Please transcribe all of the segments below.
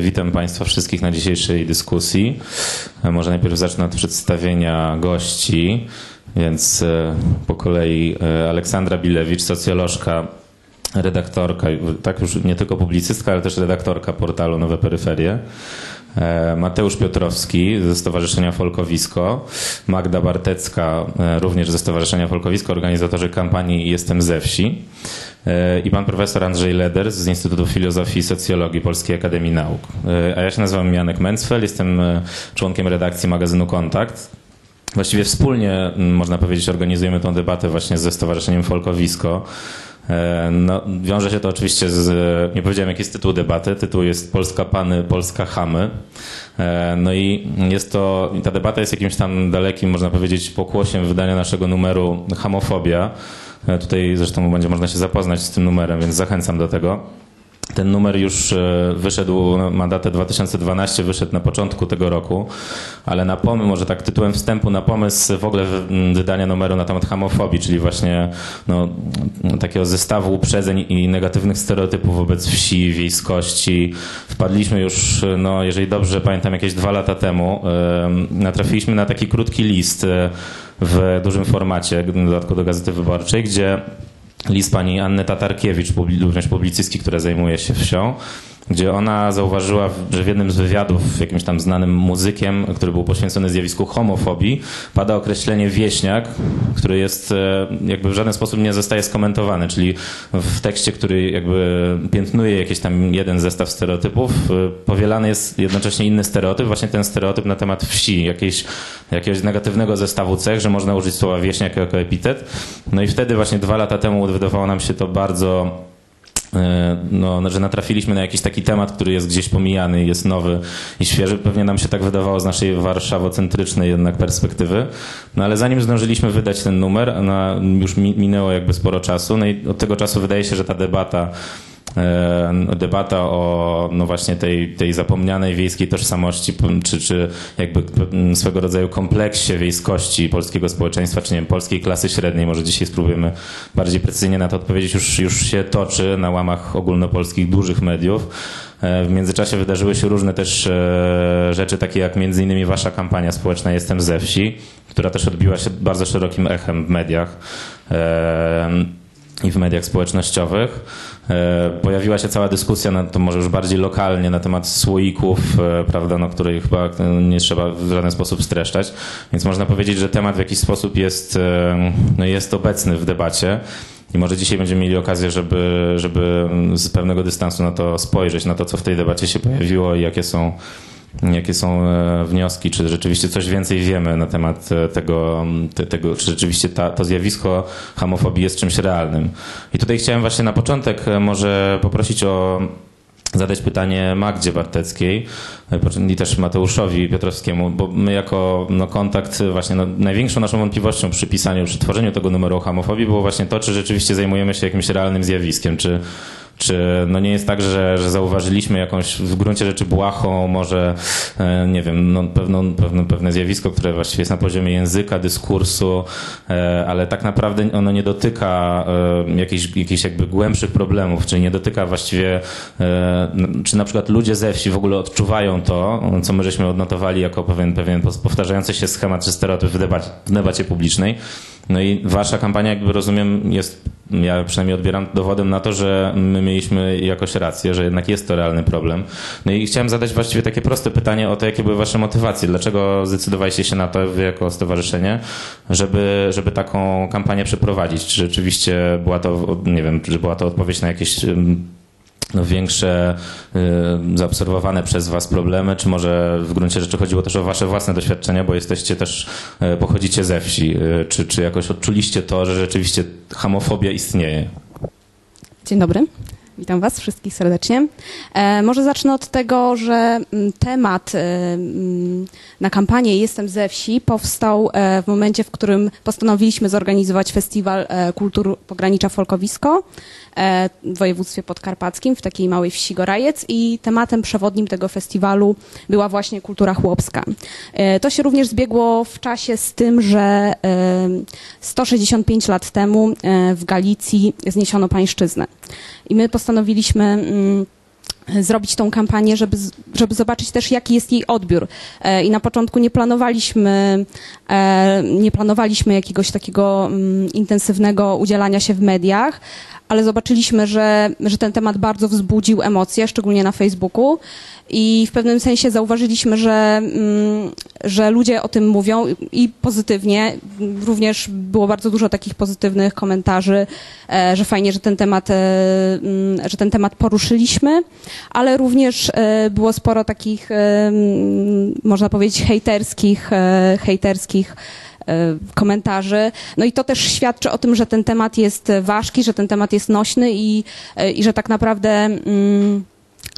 Witam Państwa wszystkich na dzisiejszej dyskusji. Może najpierw zacznę od przedstawienia gości, więc po kolei Aleksandra Bilewicz, socjolożka, redaktorka, tak już nie tylko publicystka, ale też redaktorka portalu Nowe Peryferie. Mateusz Piotrowski ze Stowarzyszenia Folkowisko, Magda Bartecka również ze Stowarzyszenia Folkowisko, organizatorzy kampanii Jestem ze wsi i pan profesor Andrzej Leder z Instytutu Filozofii i Socjologii Polskiej Akademii Nauk. A ja się nazywam Janek Mencfel, jestem członkiem redakcji magazynu Kontakt. Właściwie wspólnie, można powiedzieć, organizujemy tę debatę właśnie ze Stowarzyszeniem Folkowisko. No, wiąże się to oczywiście z, nie powiedziałem jaki jest tytuł debaty, tytuł jest Polska Pany, Polska Chamy. No i jest to, ta debata jest jakimś tam dalekim, można powiedzieć, pokłosiem wydania naszego numeru Hamofobia. Tutaj zresztą będzie można się zapoznać z tym numerem, więc zachęcam do tego. Ten numer już wyszedł, ma datę 2012, wyszedł na początku tego roku, ale na pomysł, może tak tytułem wstępu, na pomysł w ogóle wydania numeru na temat homofobii, czyli właśnie no, takiego zestawu uprzedzeń i negatywnych stereotypów wobec wsi, wiejskości. Wpadliśmy już, no, jeżeli dobrze pamiętam, jakieś dwa lata temu, natrafiliśmy na taki krótki list w dużym formacie, w dodatku do Gazety Wyborczej, gdzie list pani Anny Tatarkiewicz, również publicystki, która zajmuje się wsią, gdzie ona zauważyła, że w jednym z wywiadów jakimś tam znanym muzykiem, który był poświęcony zjawisku homofobii, pada określenie wieśniak, który jest jakby w żaden sposób nie zostaje skomentowany, czyli w tekście, który jakby piętnuje jakiś tam jeden zestaw stereotypów, powielany jest jednocześnie inny stereotyp, właśnie ten stereotyp na temat wsi, jakiejś, jakiegoś negatywnego zestawu cech, że można użyć słowa wieśniak jako epitet. No i wtedy właśnie dwa lata temu wydawało nam się to bardzo no, że natrafiliśmy na jakiś taki temat, który jest gdzieś pomijany, jest nowy i świeży. Pewnie nam się tak wydawało z naszej warszawocentrycznej jednak perspektywy. No ale zanim zdążyliśmy wydać ten numer, no, już minęło jakby sporo czasu. No i od tego czasu wydaje się, że ta debata debata o no właśnie tej, tej zapomnianej wiejskiej tożsamości, czy, czy jakby swego rodzaju kompleksie wiejskości polskiego społeczeństwa, czy nie wiem, polskiej klasy średniej, może dzisiaj spróbujemy bardziej precyzyjnie na to odpowiedzieć, już, już się toczy na łamach ogólnopolskich dużych mediów. W międzyczasie wydarzyły się różne też rzeczy, takie jak między innymi wasza kampania społeczna Jestem ze wsi, która też odbiła się bardzo szerokim echem w mediach i w mediach społecznościowych. Pojawiła się cała dyskusja, na, to może już bardziej lokalnie, na temat słoików, prawda, no, której chyba nie trzeba w żaden sposób streszczać. Więc można powiedzieć, że temat w jakiś sposób jest, no, jest obecny w debacie. I może dzisiaj będziemy mieli okazję, żeby, żeby z pewnego dystansu na to spojrzeć, na to, co w tej debacie się pojawiło i jakie są jakie są wnioski, czy rzeczywiście coś więcej wiemy na temat tego, tego czy rzeczywiście ta, to zjawisko homofobii jest czymś realnym. I tutaj chciałem właśnie na początek może poprosić o zadać pytanie Magdzie Barteckiej i też Mateuszowi Piotrowskiemu, bo my jako no, kontakt właśnie no, największą naszą wątpliwością przy pisaniu, przy tworzeniu tego numeru o homofobii było właśnie to, czy rzeczywiście zajmujemy się jakimś realnym zjawiskiem, czy czy no nie jest tak, że, że zauważyliśmy jakąś w gruncie rzeczy błahą, może nie wiem, no pewne, pewne zjawisko, które właściwie jest na poziomie języka, dyskursu, ale tak naprawdę ono nie dotyka jakichś, jakichś jakby głębszych problemów, czyli nie dotyka właściwie, czy na przykład ludzie ze wsi w ogóle odczuwają to, co my żeśmy odnotowali jako pewien, pewien powtarzający się schemat czy stereotyp w debacie, w debacie publicznej. No i wasza kampania, jakby rozumiem, jest, ja przynajmniej odbieram dowodem na to, że my mieliśmy jakoś rację, że jednak jest to realny problem. No i chciałem zadać właściwie takie proste pytanie o to, jakie były wasze motywacje. Dlaczego zdecydowaliście się na to, wy jako stowarzyszenie, żeby, żeby taką kampanię przeprowadzić? Czy rzeczywiście była to, nie wiem, czy była to odpowiedź na jakieś większe y, zaobserwowane przez was problemy, czy może w gruncie rzeczy chodziło też o wasze własne doświadczenia, bo jesteście też, y, pochodzicie ze wsi, y, czy, czy jakoś odczuliście to, że rzeczywiście homofobia istnieje? Dzień dobry. Witam Was wszystkich serdecznie. E, może zacznę od tego, że temat e, na kampanię Jestem ze wsi powstał e, w momencie, w którym postanowiliśmy zorganizować festiwal kultur pogranicza Folkowisko w województwie podkarpackim, w takiej małej wsi Gorajec i tematem przewodnim tego festiwalu była właśnie kultura chłopska. To się również zbiegło w czasie z tym, że 165 lat temu w Galicji zniesiono pańszczyznę. I my postanowiliśmy zrobić tą kampanię, żeby, żeby zobaczyć też, jaki jest jej odbiór. E, I na początku nie planowaliśmy, e, nie planowaliśmy jakiegoś takiego mm, intensywnego udzielania się w mediach, ale zobaczyliśmy, że, że ten temat bardzo wzbudził emocje, szczególnie na Facebooku. I w pewnym sensie zauważyliśmy, że, mm, że ludzie o tym mówią i pozytywnie. Również było bardzo dużo takich pozytywnych komentarzy, e, że fajnie, że ten temat, e, mm, że ten temat poruszyliśmy, ale również e, było sporo takich, mm, można powiedzieć, hejterskich, hejterskich komentarzy. No i to też świadczy o tym, że ten temat jest ważki, że ten temat jest nośny i, i że tak naprawdę. Mm,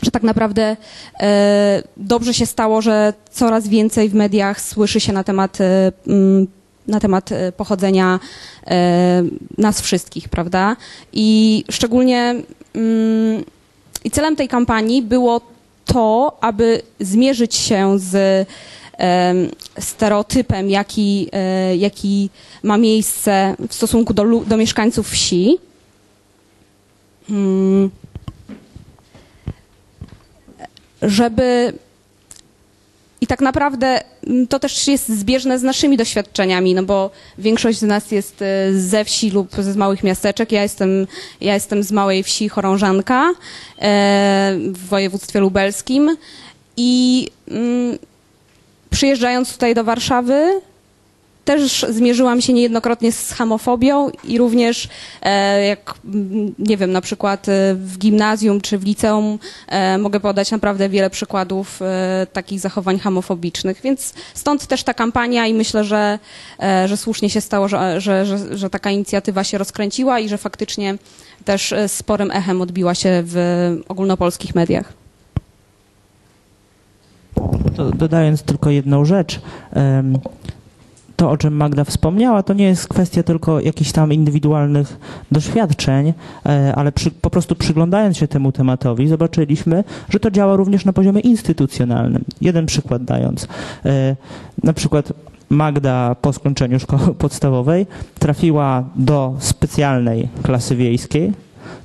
że tak naprawdę e, dobrze się stało, że coraz więcej w mediach słyszy się na temat, e, mm, na temat e, pochodzenia e, nas wszystkich, prawda? I szczególnie mm, i celem tej kampanii było to, aby zmierzyć się z em, stereotypem, jaki, e, jaki ma miejsce w stosunku do, do mieszkańców wsi. Mm, żeby i tak naprawdę mm, to też jest zbieżne z naszymi doświadczeniami, no bo większość z nas jest e, ze wsi lub z małych miasteczek. Ja jestem, ja jestem z małej wsi Chorążanka e, w województwie lubelskim i mm, przyjeżdżając tutaj do Warszawy też zmierzyłam się niejednokrotnie z homofobią i również e, jak, mm, nie wiem, na przykład e, w gimnazjum czy w liceum e, mogę podać naprawdę wiele przykładów takich zachowań homofobicznych, więc stąd też ta kampania i myślę, że, że słusznie się stało, że, że, że, że taka inicjatywa się rozkręciła i że faktycznie też sporym echem odbiła się w ogólnopolskich mediach. Dodając tylko jedną rzecz, to o czym Magda wspomniała, to nie jest kwestia tylko jakichś tam indywidualnych doświadczeń, e, ale przy, po prostu przyglądając się temu tematowi, zobaczyliśmy, że to działa również na poziomie instytucjonalnym. Jeden przykład dając. E, Na przykład Magda po skończeniu szkoły podstawowej trafiła do specjalnej klasy wiejskiej,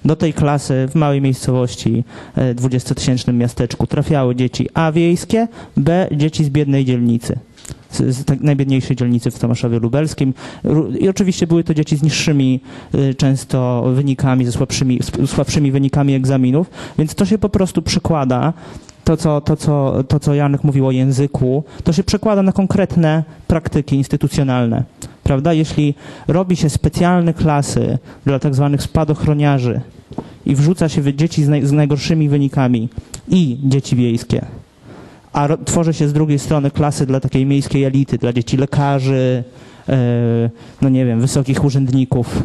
do tej klasy w małej miejscowości, e, 20-tysięcznym miasteczku, trafiały dzieci A wiejskie, B dzieci z biednej dzielnicy. Z, z tak najbiedniejszej dzielnicy w Tomaszowie Lubelskim. I oczywiście były to dzieci z niższymi y, często wynikami, ze słabszymi, słabszymi wynikami egzaminów, więc to się po prostu przekłada to co, to, co, to, co Janek mówił o języku, to się przekłada na konkretne praktyki instytucjonalne. Prawda? Jeśli robi się specjalne klasy dla tak zwanych spadochroniarzy i wrzuca się dzieci z, naj, z najgorszymi wynikami i dzieci wiejskie, a tworzy się z drugiej strony klasy dla takiej miejskiej elity, dla dzieci lekarzy, e, no nie wiem, wysokich urzędników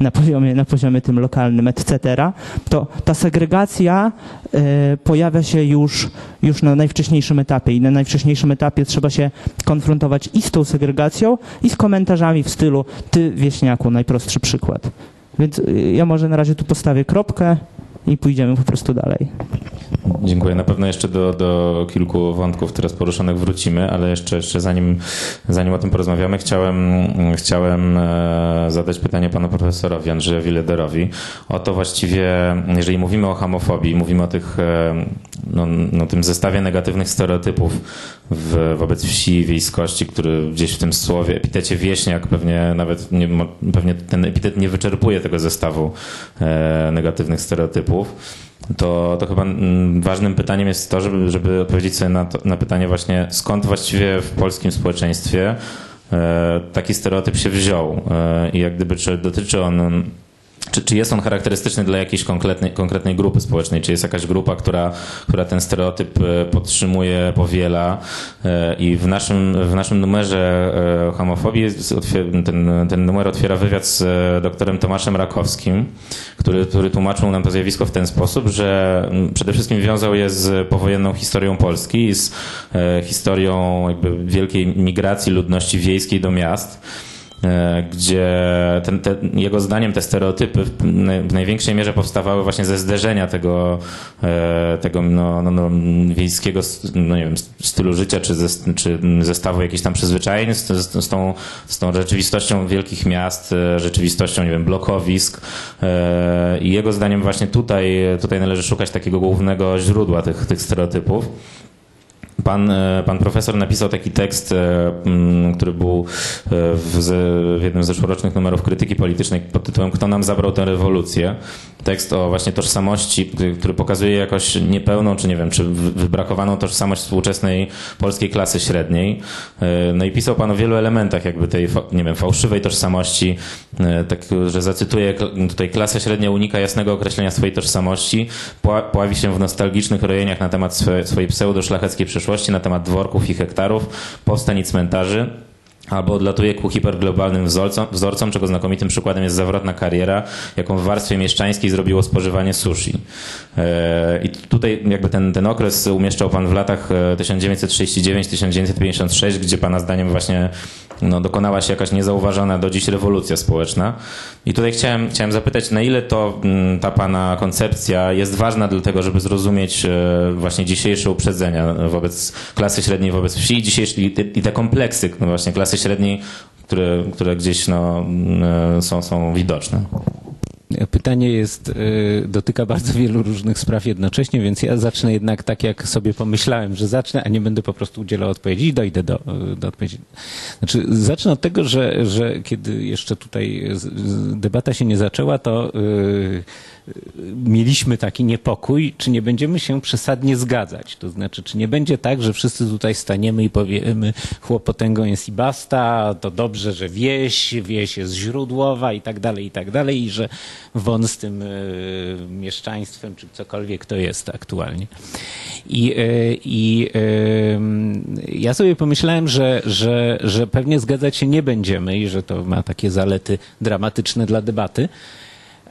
na poziomie, na poziomie tym lokalnym, etc., to ta segregacja e, pojawia się już, już na najwcześniejszym etapie i na najwcześniejszym etapie trzeba się konfrontować i z tą segregacją, i z komentarzami w stylu ty wieśniaku, najprostszy przykład. Więc y, ja może na razie tu postawię kropkę i pójdziemy po prostu dalej. Dziękuję. Na pewno jeszcze do, do kilku wątków teraz poruszonych wrócimy, ale jeszcze, jeszcze zanim, zanim o tym porozmawiamy, chciałem, chciałem e, zadać pytanie panu profesorowi Andrzejowi Lederowi o to właściwie, jeżeli mówimy o homofobii, mówimy o tych, e, no, no, tym zestawie negatywnych stereotypów w, wobec wsi i wiejskości, który gdzieś w tym słowie, epitecie wieśniak pewnie nawet nie, pewnie ten epitet nie wyczerpuje tego zestawu e, negatywnych stereotypów to, to chyba mm, ważnym pytaniem jest to, żeby, żeby odpowiedzieć sobie na, to, na pytanie właśnie, skąd właściwie w polskim społeczeństwie e, taki stereotyp się wziął e, i jak gdyby czy dotyczy on czy, czy jest on charakterystyczny dla jakiejś konkretnej, konkretnej grupy społecznej? Czy jest jakaś grupa, która, która ten stereotyp e, podtrzymuje, powiela? E, I w naszym, w naszym numerze e, homofobii ten, ten numer otwiera wywiad z doktorem Tomaszem Rakowskim, który, który tłumaczył nam to zjawisko w ten sposób, że przede wszystkim wiązał je z powojenną historią Polski z historią jakby wielkiej migracji ludności wiejskiej do miast. E, gdzie ten, te, jego zdaniem te stereotypy w, w największej mierze powstawały właśnie ze zderzenia tego, e, tego no, no, no, wiejskiego no, nie wiem, stylu życia, czy, ze, czy zestawu jakichś tam przyzwyczajeń z, z, z, tą, z tą rzeczywistością wielkich miast, e, rzeczywistością, nie wiem, blokowisk i jego zdaniem właśnie tutaj, tutaj należy szukać takiego głównego źródła tych, tych stereotypów. Pan, e, pan profesor napisał taki tekst, e, który był e, w, w jednym z zeszłorocznych numerów krytyki politycznej pod tytułem Kto nam zabrał tę rewolucję? Tekst o właśnie tożsamości, który pokazuje jakoś niepełną, czy nie wiem, czy wybrakowaną tożsamość współczesnej polskiej klasy średniej. No i pisał pan o wielu elementach jakby tej, nie wiem, fałszywej tożsamości, tak, że zacytuję, tutaj klasa średnia unika jasnego określenia swojej tożsamości, pławi się w nostalgicznych rojeniach na temat swojej pseudo-szlacheckiej przyszłości, na temat dworków i hektarów, powstań i cmentarzy, albo odlatuje ku hiperglobalnym wzorcom, wzorcom, czego znakomitym przykładem jest zawrotna kariera, jaką w warstwie mieszczańskiej zrobiło spożywanie sushi. E, I tutaj jakby ten, ten okres umieszczał pan w latach 1939-1956, e, gdzie pana zdaniem właśnie no, dokonała się jakaś niezauważona do dziś rewolucja społeczna. I tutaj chciałem, chciałem zapytać, na ile to mm, ta pana koncepcja jest ważna do tego, żeby zrozumieć e, właśnie dzisiejsze uprzedzenia wobec klasy średniej, wobec wsi i, i te kompleksy no właśnie klasy średniej, które, które gdzieś no, mm, są, są widoczne. Pytanie jest, y, dotyka bardzo wielu różnych spraw jednocześnie, więc ja zacznę jednak tak, jak sobie pomyślałem, że zacznę, a nie będę po prostu udzielał odpowiedzi i dojdę do, do odpowiedzi. Znaczy, zacznę od tego, że, że kiedy jeszcze tutaj debata się nie zaczęła, to yy, mieliśmy taki niepokój, czy nie będziemy się przesadnie zgadzać. To znaczy, czy nie będzie tak, że wszyscy tutaj staniemy i powiemy, chłopotęgą jest i basta, to dobrze, że wieś, wieś jest źródłowa i tak dalej, i tak dalej, i że won z tym y, mieszczaństwem, czy cokolwiek to jest aktualnie. I, i y, ja sobie pomyślałem, że, że, że pewnie zgadzać się nie będziemy i że to ma takie zalety dramatyczne dla debaty.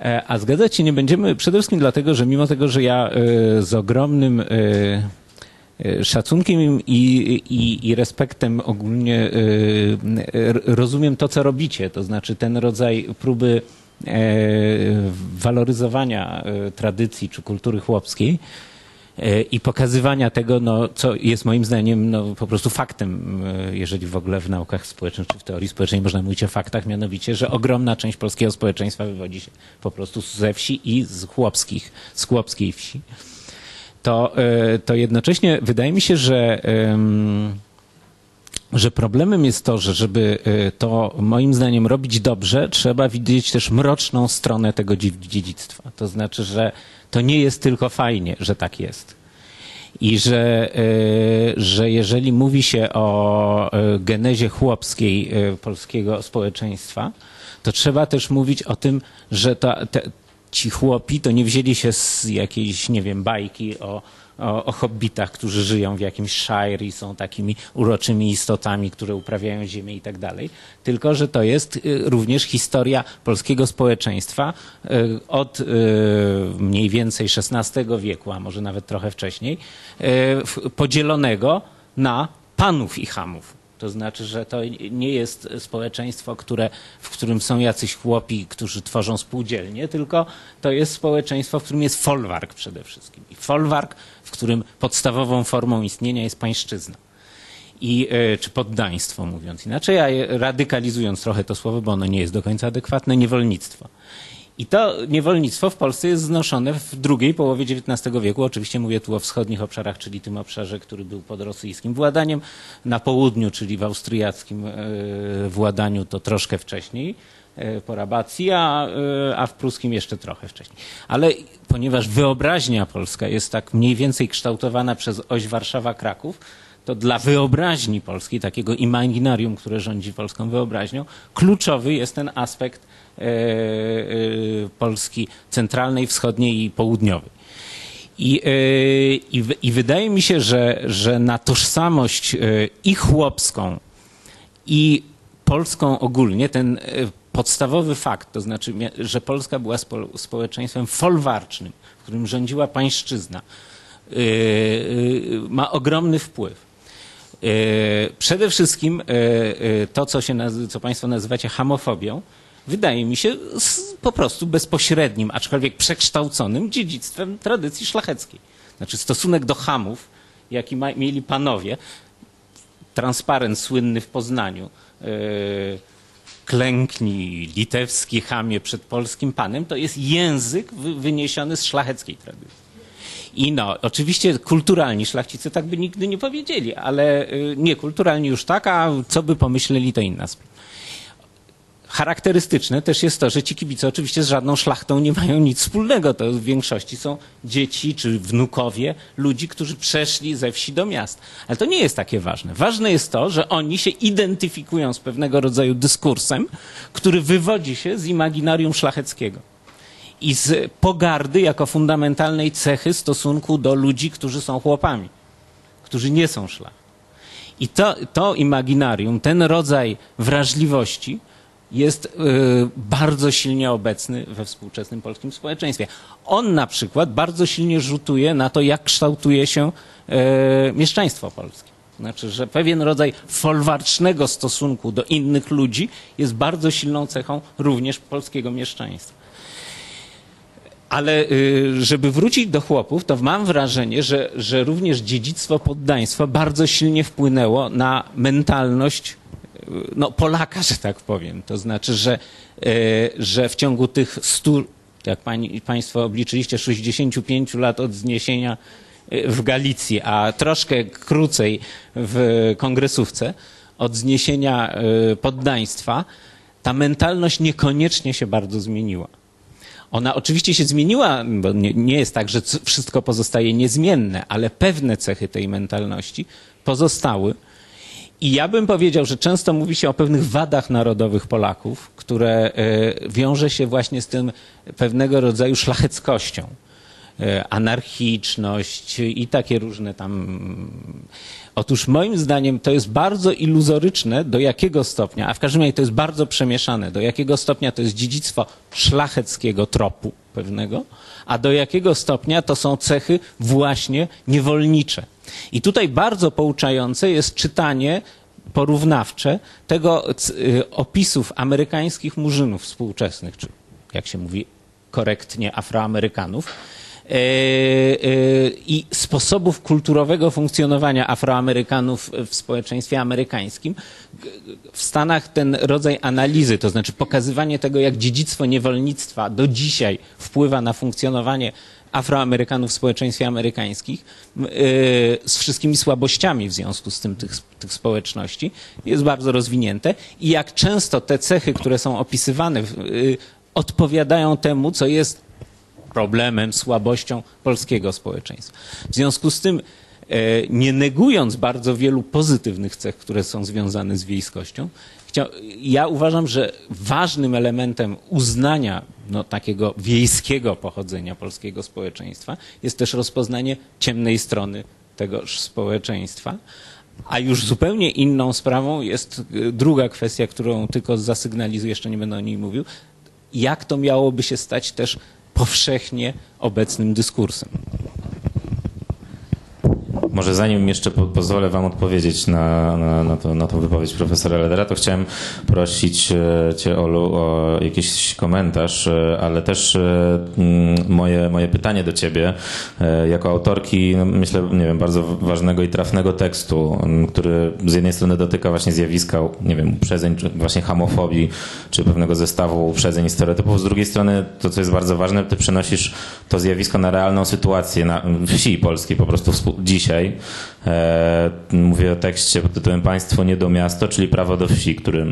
E, a zgadzać się nie będziemy przede wszystkim dlatego, że mimo tego, że ja e, z ogromnym e, szacunkiem i, i, i, respektem ogólnie rozumiem to, co robicie, to znaczy ten rodzaj próby waloryzowania tradycji czy kultury chłopskiej, i pokazywania tego, no, co jest moim zdaniem no, po prostu faktem, e, jeżeli w ogóle w naukach społecznych czy w teorii społecznej można mówić o faktach, mianowicie, że ogromna część polskiego społeczeństwa wywodzi się po prostu ze wsi i z chłopskich, z chłopskiej wsi. To, e, to jednocześnie wydaje mi się, że że problemem jest to, że żeby to moim zdaniem robić dobrze, trzeba widzieć też mroczną stronę tego dziedzictwa. To znaczy, że to nie jest tylko fajnie, że tak jest. I że, e, że jeżeli mówi się o e, genezie chłopskiej polskiego społeczeństwa, to trzeba też mówić o tym, że ta, te, ci chłopi to nie wzięli się z jakiejś, nie wiem, bajki o o, o hobbitach, którzy żyją w jakimś shire i są takimi uroczymi istotami, które uprawiają ziemię i tak dalej, tylko że to jest y, również historia polskiego społeczeństwa y, od y, mniej więcej XVI wieku, a może nawet trochę wcześniej, podzielonego na panów i hamów. To znaczy, że to nie jest społeczeństwo, które, w którym są jacyś chłopi, którzy tworzą spółdzielnie, tylko to jest społeczeństwo, w którym jest folwark przede wszystkim. I folwark, w którym podstawową formą istnienia jest pańszczyzna. I, e, czy poddaństwo, mówiąc inaczej, a radykalizując trochę to słowo, bo ono nie jest do końca adekwatne, niewolnictwo. I to niewolnictwo w Polsce jest znoszone w drugiej połowie XIX wieku. Oczywiście mówię tu o wschodnich obszarach, czyli tym obszarze, który był pod rosyjskim władaniem. Na południu, czyli w austriackim e, władaniu, to troszkę wcześniej po rabacji, a, e, a w pruskim jeszcze trochę wcześniej. Ale ponieważ wyobraźnia polska jest tak mniej więcej kształtowana przez oś Warszawa-Kraków, to dla wyobraźni polskiej, takiego imaginarium, które rządzi polską wyobraźnią, kluczowy jest ten aspekt E, e, Polski centralnej, wschodniej i południowej. I, e, i, I, wydaje mi się, że, że na tożsamość i chłopską, i polską ogólnie, ten podstawowy fakt, to znaczy, że Polska była spo, społeczeństwem folwarcznym, w którym rządziła pańszczyzna, ma ogromny wpływ. Przede wszystkim to, co, się, co Państwo nazywacie hamofobią, wydaje mi się po prostu bezpośrednim, aczkolwiek przekształconym dziedzictwem tradycji szlacheckiej. Znaczy stosunek do hamów, jaki mieli panowie, transparent słynny w Poznaniu, klęknij litewski hamie przed polskim panem, to jest język wy, wyniesiony z szlacheckiej tradycji. I no, oczywiście kulturalni szlachcicy tak by nigdy nie powiedzieli, ale y, niekulturalni już tak, a co by pomyśleli, to inna sprawa. Charakterystyczne też jest to, że ci kibice oczywiście z żadną szlachtą nie mają nic wspólnego. To w większości są dzieci czy wnukowie ludzi, którzy przeszli ze wsi do miast. Ale to nie jest takie ważne. Ważne jest to, że oni się identyfikują z pewnego rodzaju dyskursem, który wywodzi się z imaginarium szlacheckiego i z pogardy jako fundamentalnej cechy stosunku do ludzi, którzy są chłopami, którzy nie są szlach. I to, to imaginarium, ten rodzaj wrażliwości jest y, bardzo silnie obecny we współczesnym polskim społeczeństwie. On na przykład bardzo silnie rzutuje na to, jak kształtuje się y, mieszczaństwo polskie. Znaczy, że pewien rodzaj folwarcznego stosunku do innych ludzi jest bardzo silną cechą również polskiego mieszczaństwa. Ale y, żeby wrócić do chłopów, to mam wrażenie, że, że również dziedzictwo poddaństwa bardzo silnie wpłynęło na mentalność no, Polaka, że tak powiem. To znaczy, że, y, że w ciągu tych stu, jak pani, Państwo obliczyliście, 65 lat od zniesienia y, w Galicji, a troszkę krócej w kongresówce od zniesienia y, poddaństwa, ta mentalność niekoniecznie się bardzo zmieniła. Ona oczywiście się zmieniła, bo nie, nie jest tak, że wszystko pozostaje niezmienne, ale pewne cechy tej mentalności pozostały. I ja bym powiedział, że często mówi się o pewnych wadach narodowych Polaków, które e, wiąże się właśnie z tym pewnego rodzaju szlacheckością. E, Anarchiczność i takie różne tam. Otóż moim zdaniem to jest bardzo iluzoryczne, do jakiego stopnia, a w każdym razie to jest bardzo przemieszane, do jakiego stopnia to jest dziedzictwo szlacheckiego tropu pewnego, a do jakiego stopnia to są cechy właśnie niewolnicze. I tutaj bardzo pouczające jest czytanie porównawcze tego y, opisów amerykańskich murzynów współczesnych, czy jak się mówi korektnie Afroamerykanów, e, e, i sposobów kulturowego funkcjonowania Afroamerykanów w społeczeństwie amerykańskim. W Stanach ten rodzaj analizy, to znaczy pokazywanie tego, jak dziedzictwo niewolnictwa do dzisiaj wpływa na funkcjonowanie Afroamerykanów w społeczeństwie amerykańskich, e, z wszystkimi słabościami w związku z tym tych, tych społeczności, jest bardzo rozwinięte i jak często te cechy, które są opisywane, y, odpowiadają temu, co jest problemem, słabością polskiego społeczeństwa. W związku z tym, nie negując bardzo wielu pozytywnych cech, które są związane z wiejskością, ja uważam, że ważnym elementem uznania no, takiego wiejskiego pochodzenia polskiego społeczeństwa jest też rozpoznanie ciemnej strony tegoż społeczeństwa. A już zupełnie inną sprawą jest y, druga kwestia, którą tylko zasygnalizuję, jeszcze nie będę o niej mówił. Jak to miałoby się stać też powszechnie obecnym dyskursem? Może zanim jeszcze po, pozwolę Wam odpowiedzieć na, na, na, to, na tą wypowiedź profesora Ledera, to chciałem prosić e, Cię, Olu, o jakiś komentarz, e, ale też e, moje, moje pytanie do Ciebie, jako autorki, no, myślę, nie wiem, bardzo ważnego i trafnego tekstu, który z jednej strony dotyka właśnie zjawiska, nie wiem, uprzedzeń, właśnie hamofobii, czy pewnego zestawu uprzedzeń i stereotypów, z drugiej strony to, co jest bardzo ważne, Ty przenosisz to zjawisko na realną sytuację na wsi polskiej po prostu dzisiaj. E, mówię o tekście pod tytułem Państwo nie do miasto, czyli prawo do wsi, który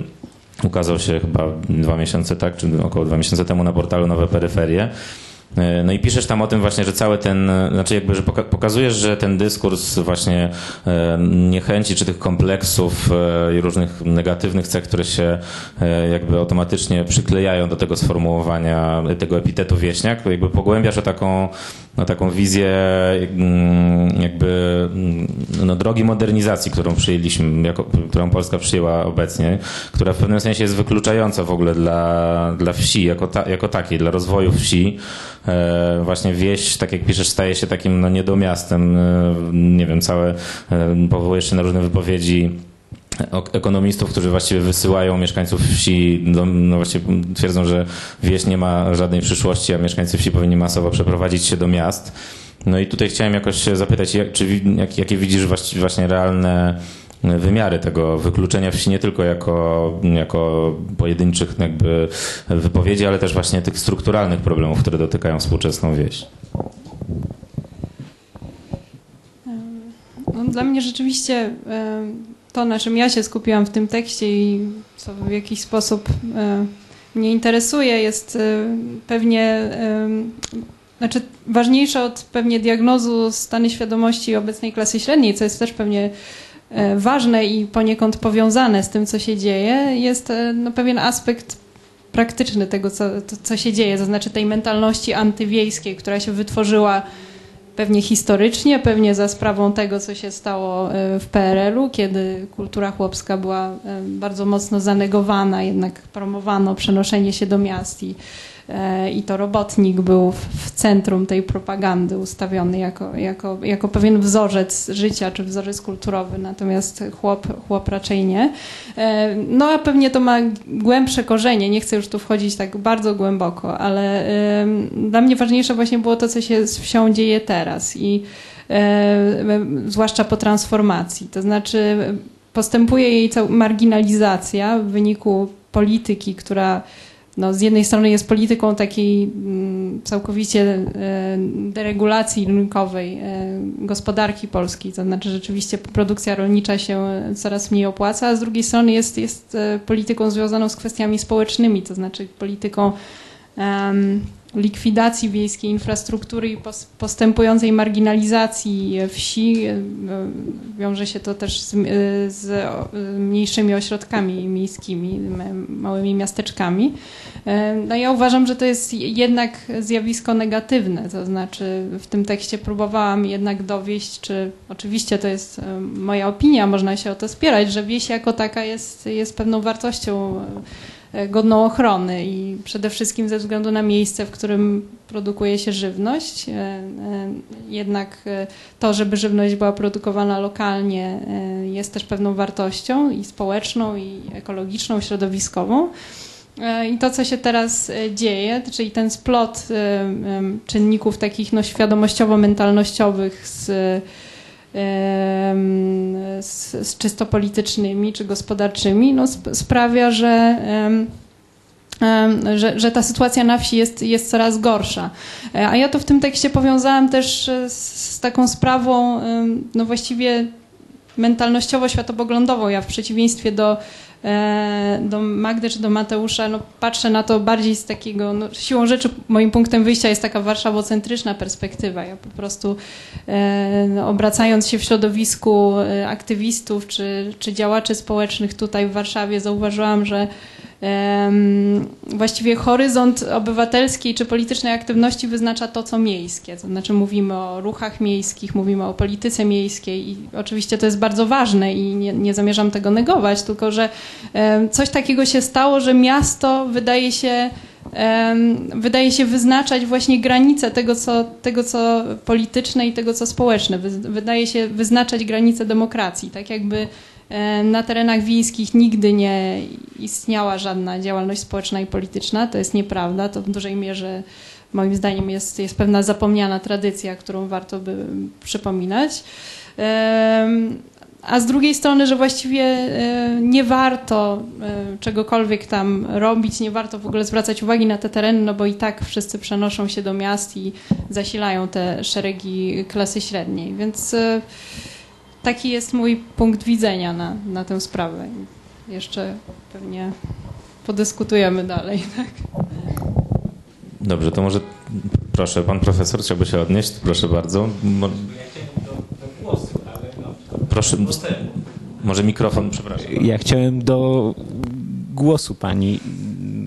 ukazał się chyba dwa miesiące, tak, czy około dwa miesiące temu na portalu Nowe Peryferie. E, No i piszesz tam o tym właśnie, że cały ten, znaczy jakby, że poka- pokazujesz, że ten dyskurs właśnie e, niechęci, czy tych kompleksów i różnych negatywnych cech, które się jakby automatycznie przyklejają do tego sformułowania, tego epitetu wieśniak, jakby pogłębiasz o taką no, taką wizję mm, jakby mm, no, drogi modernizacji, którą przyjęliśmy, jako, którą Polska przyjęła obecnie, która w pewnym sensie jest wykluczająca w ogóle dla, dla wsi jako, ta, jako takiej, dla rozwoju wsi. E, właśnie wieś, tak jak piszesz, staje się takim no, niedomiastem. E, nie wiem, całe, e, powołujesz się na różne wypowiedzi ekonomistów, którzy właściwie wysyłają mieszkańców wsi, do, no właściwie twierdzą, że wieś nie ma żadnej przyszłości, a mieszkańcy wsi powinni masowo przeprowadzić się do miast. No i tutaj chciałem jakoś zapytać, jak, czy, jak, jakie widzisz właśnie realne wymiary tego wykluczenia wsi nie tylko jako, jako pojedynczych jakby wypowiedzi, ale też właśnie tych strukturalnych problemów, które dotykają współczesną wieś. No, dla mnie rzeczywiście to, na czym ja się skupiłam w tym tekście i co w jakiś sposób e, mnie interesuje, jest e, pewnie, e, znaczy ważniejsze od pewnie diagnozu stany świadomości obecnej klasy średniej, co jest też pewnie ważne i poniekąd powiązane z tym, co się dzieje, jest no, pewien aspekt praktyczny tego, co, to, co się dzieje, to znaczy tej mentalności antywiejskiej, która się wytworzyła pewnie historycznie, pewnie za sprawą tego, co się stało e, w PRL-u, kiedy kultura chłopska była e, bardzo mocno zanegowana, jednak promowano przenoszenie się do miast i, i to robotnik był w, centrum tej propagandy ustawiony jako, jako, jako pewien wzorzec życia czy wzorzec kulturowy, natomiast chłop, chłop raczej nie. E, No a pewnie to ma głębsze korzenie, nie chcę już tu wchodzić tak bardzo głęboko, ale dla mnie ważniejsze właśnie było to, co się z wsią dzieje teraz i e, e, zwłaszcza po transformacji. To znaczy postępuje jej marginalizacja w wyniku polityki, która no, z jednej strony jest polityką takiej mm, całkowicie e, deregulacji rynkowej e, gospodarki polskiej, to znaczy rzeczywiście produkcja rolnicza się coraz mniej opłaca, a z drugiej strony jest, jest e, polityką związaną z kwestiami społecznymi, to znaczy polityką em, likwidacji wiejskiej infrastruktury i pos- postępującej marginalizacji wsi. e, e, Wiąże się to też z, e, z mniejszymi ośrodkami miejskimi, małymi miasteczkami. No ja uważam, że to jest jednak zjawisko negatywne, to znaczy w tym tekście próbowałam jednak dowieść, czy oczywiście to jest moja opinia, można się o to spierać, że wieś jako taka jest, jest pewną wartością godną ochrony i przede wszystkim ze względu na miejsce, w którym produkuje się żywność. E, e, Jednak e, to, żeby żywność była produkowana lokalnie e, jest też pewną wartością i społeczną, i ekologiczną, środowiskową. E, I to, co się teraz e, dzieje, czyli ten splot e, czynników takich no, świadomościowo-mentalnościowych z, z, z czysto politycznymi czy gospodarczymi, no, sp- sprawia, że, że, że ta sytuacja na wsi jest, jest coraz gorsza. E, A ja to w tym tekście powiązałam też e, z, z taką sprawą, no właściwie mentalnościowo-światopoglądową. Ja w przeciwieństwie do, do Magdy czy do Mateusza no, patrzę na to bardziej z takiego, no, siłą rzeczy moim punktem wyjścia jest taka warszawocentryczna perspektywa. Ja po prostu e, no, obracając się w środowisku e, aktywistów czy, czy działaczy społecznych tutaj w Warszawie zauważyłam, że właściwie horyzont obywatelskiej czy politycznej aktywności wyznacza to, co miejskie. To znaczy mówimy o ruchach miejskich, mówimy o polityce miejskiej i oczywiście to jest bardzo ważne i nie, nie zamierzam tego negować, tylko że coś takiego się stało, że miasto wydaje się wydaje się wyznaczać właśnie granice tego co, tego, co polityczne i tego, co społeczne. Wy- Wydaje się wyznaczać granice demokracji. Tak jakby na terenach wiejskich nigdy nie istniała żadna działalność społeczna i polityczna. To jest nieprawda. To w dużej mierze moim zdaniem jest, jest pewna zapomniana tradycja, którą warto by przypominać. Em, A z drugiej strony, że właściwie e, nie warto e, czegokolwiek tam robić, nie warto w ogóle zwracać uwagi na te tereny, no bo i tak wszyscy przenoszą się do miast i zasilają te szeregi klasy średniej. Więc e, taki jest mój punkt widzenia na, na tę sprawę. Jeszcze pewnie podyskutujemy dalej. Tak? Dobrze, to może proszę, pan profesor chciałby się odnieść? Proszę bardzo. Mo- Proszę, może mikrofon, przepraszam. Ja chciałem do głosu pani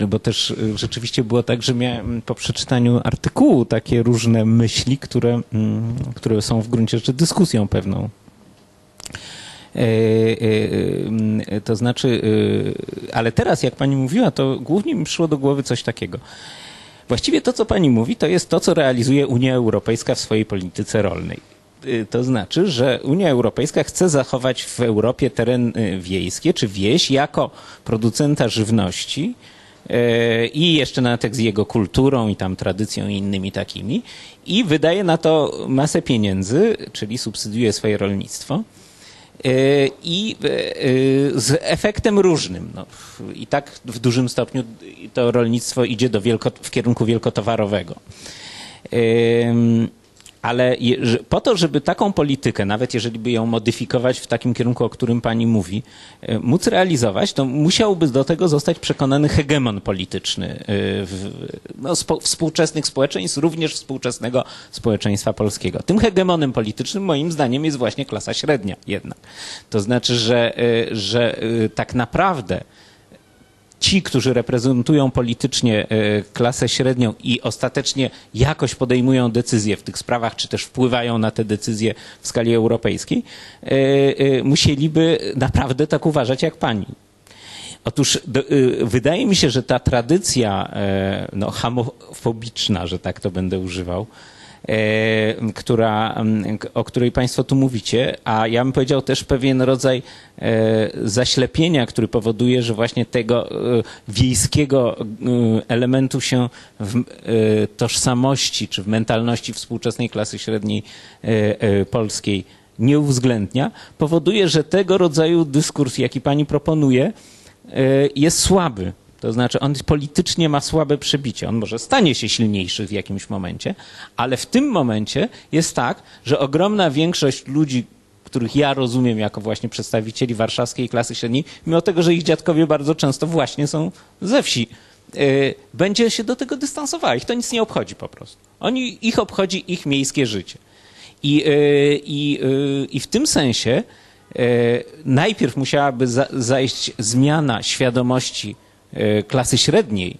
bo też rzeczywiście było tak, że miałem po przeczytaniu artykułu takie różne myśli, które, mm, które są w gruncie rzeczy dyskusją pewną. E, e, e, To znaczy, ale teraz, jak pani mówiła, to głównie mi przyszło do głowy coś takiego. Właściwie to, co pani mówi, to jest to, co realizuje Unia Europejska w swojej polityce rolnej. To znaczy, że Unia Europejska chce zachować w Europie tereny wiejskie czy wieś jako producenta żywności i jeszcze na tak z jego kulturą i tam tradycją i innymi takimi i wydaje na to masę pieniędzy, czyli subsydiuje swoje rolnictwo. Y, I y, z efektem różnym. No, I tak w dużym stopniu to rolnictwo idzie do wielko, w kierunku wielkotowarowego. Ale po to, żeby taką politykę, nawet jeżeli by ją modyfikować w takim kierunku, o którym pani mówi, y, móc realizować, to musiałby do tego zostać przekonany hegemon polityczny y, w, no, spo, współczesnych społeczeństw, również współczesnego społeczeństwa polskiego. Tym hegemonem politycznym moim zdaniem jest właśnie klasa średnia jednak. To znaczy, że, y, że tak naprawdę ci, którzy reprezentują politycznie e, klasę średnią i ostatecznie jakoś podejmują decyzje w tych sprawach, czy też wpływają na te decyzje w skali europejskiej, e, e, musieliby naprawdę tak uważać jak pani. Otóż do, wydaje mi się, że ta tradycja no, homofobiczna, że tak to będę używał, która, m, k- o której Państwo tu mówicie, a ja bym powiedział też pewien rodzaj e, zaślepienia, który powoduje, że właśnie tego e, wiejskiego e, elementu się w e, tożsamości czy w mentalności współczesnej klasy średniej e, e, polskiej nie uwzględnia, powoduje, że tego rodzaju dyskurs, jaki Pani proponuje, e, jest słaby. To znaczy, on politycznie ma słabe przebicie. On może stanie się silniejszy w jakimś momencie, ale w tym momencie jest tak, że ogromna większość ludzi, których ja rozumiem jako właśnie przedstawicieli warszawskiej klasy średniej, mimo tego, że ich dziadkowie bardzo często właśnie są ze wsi, y, będzie się do tego dystansowała. Ich to nic nie obchodzi po prostu. Oni, ich obchodzi ich miejskie życie. I, y, i, y, i w tym sensie y, najpierw musiałaby za, zajść zmiana świadomości klasy średniej,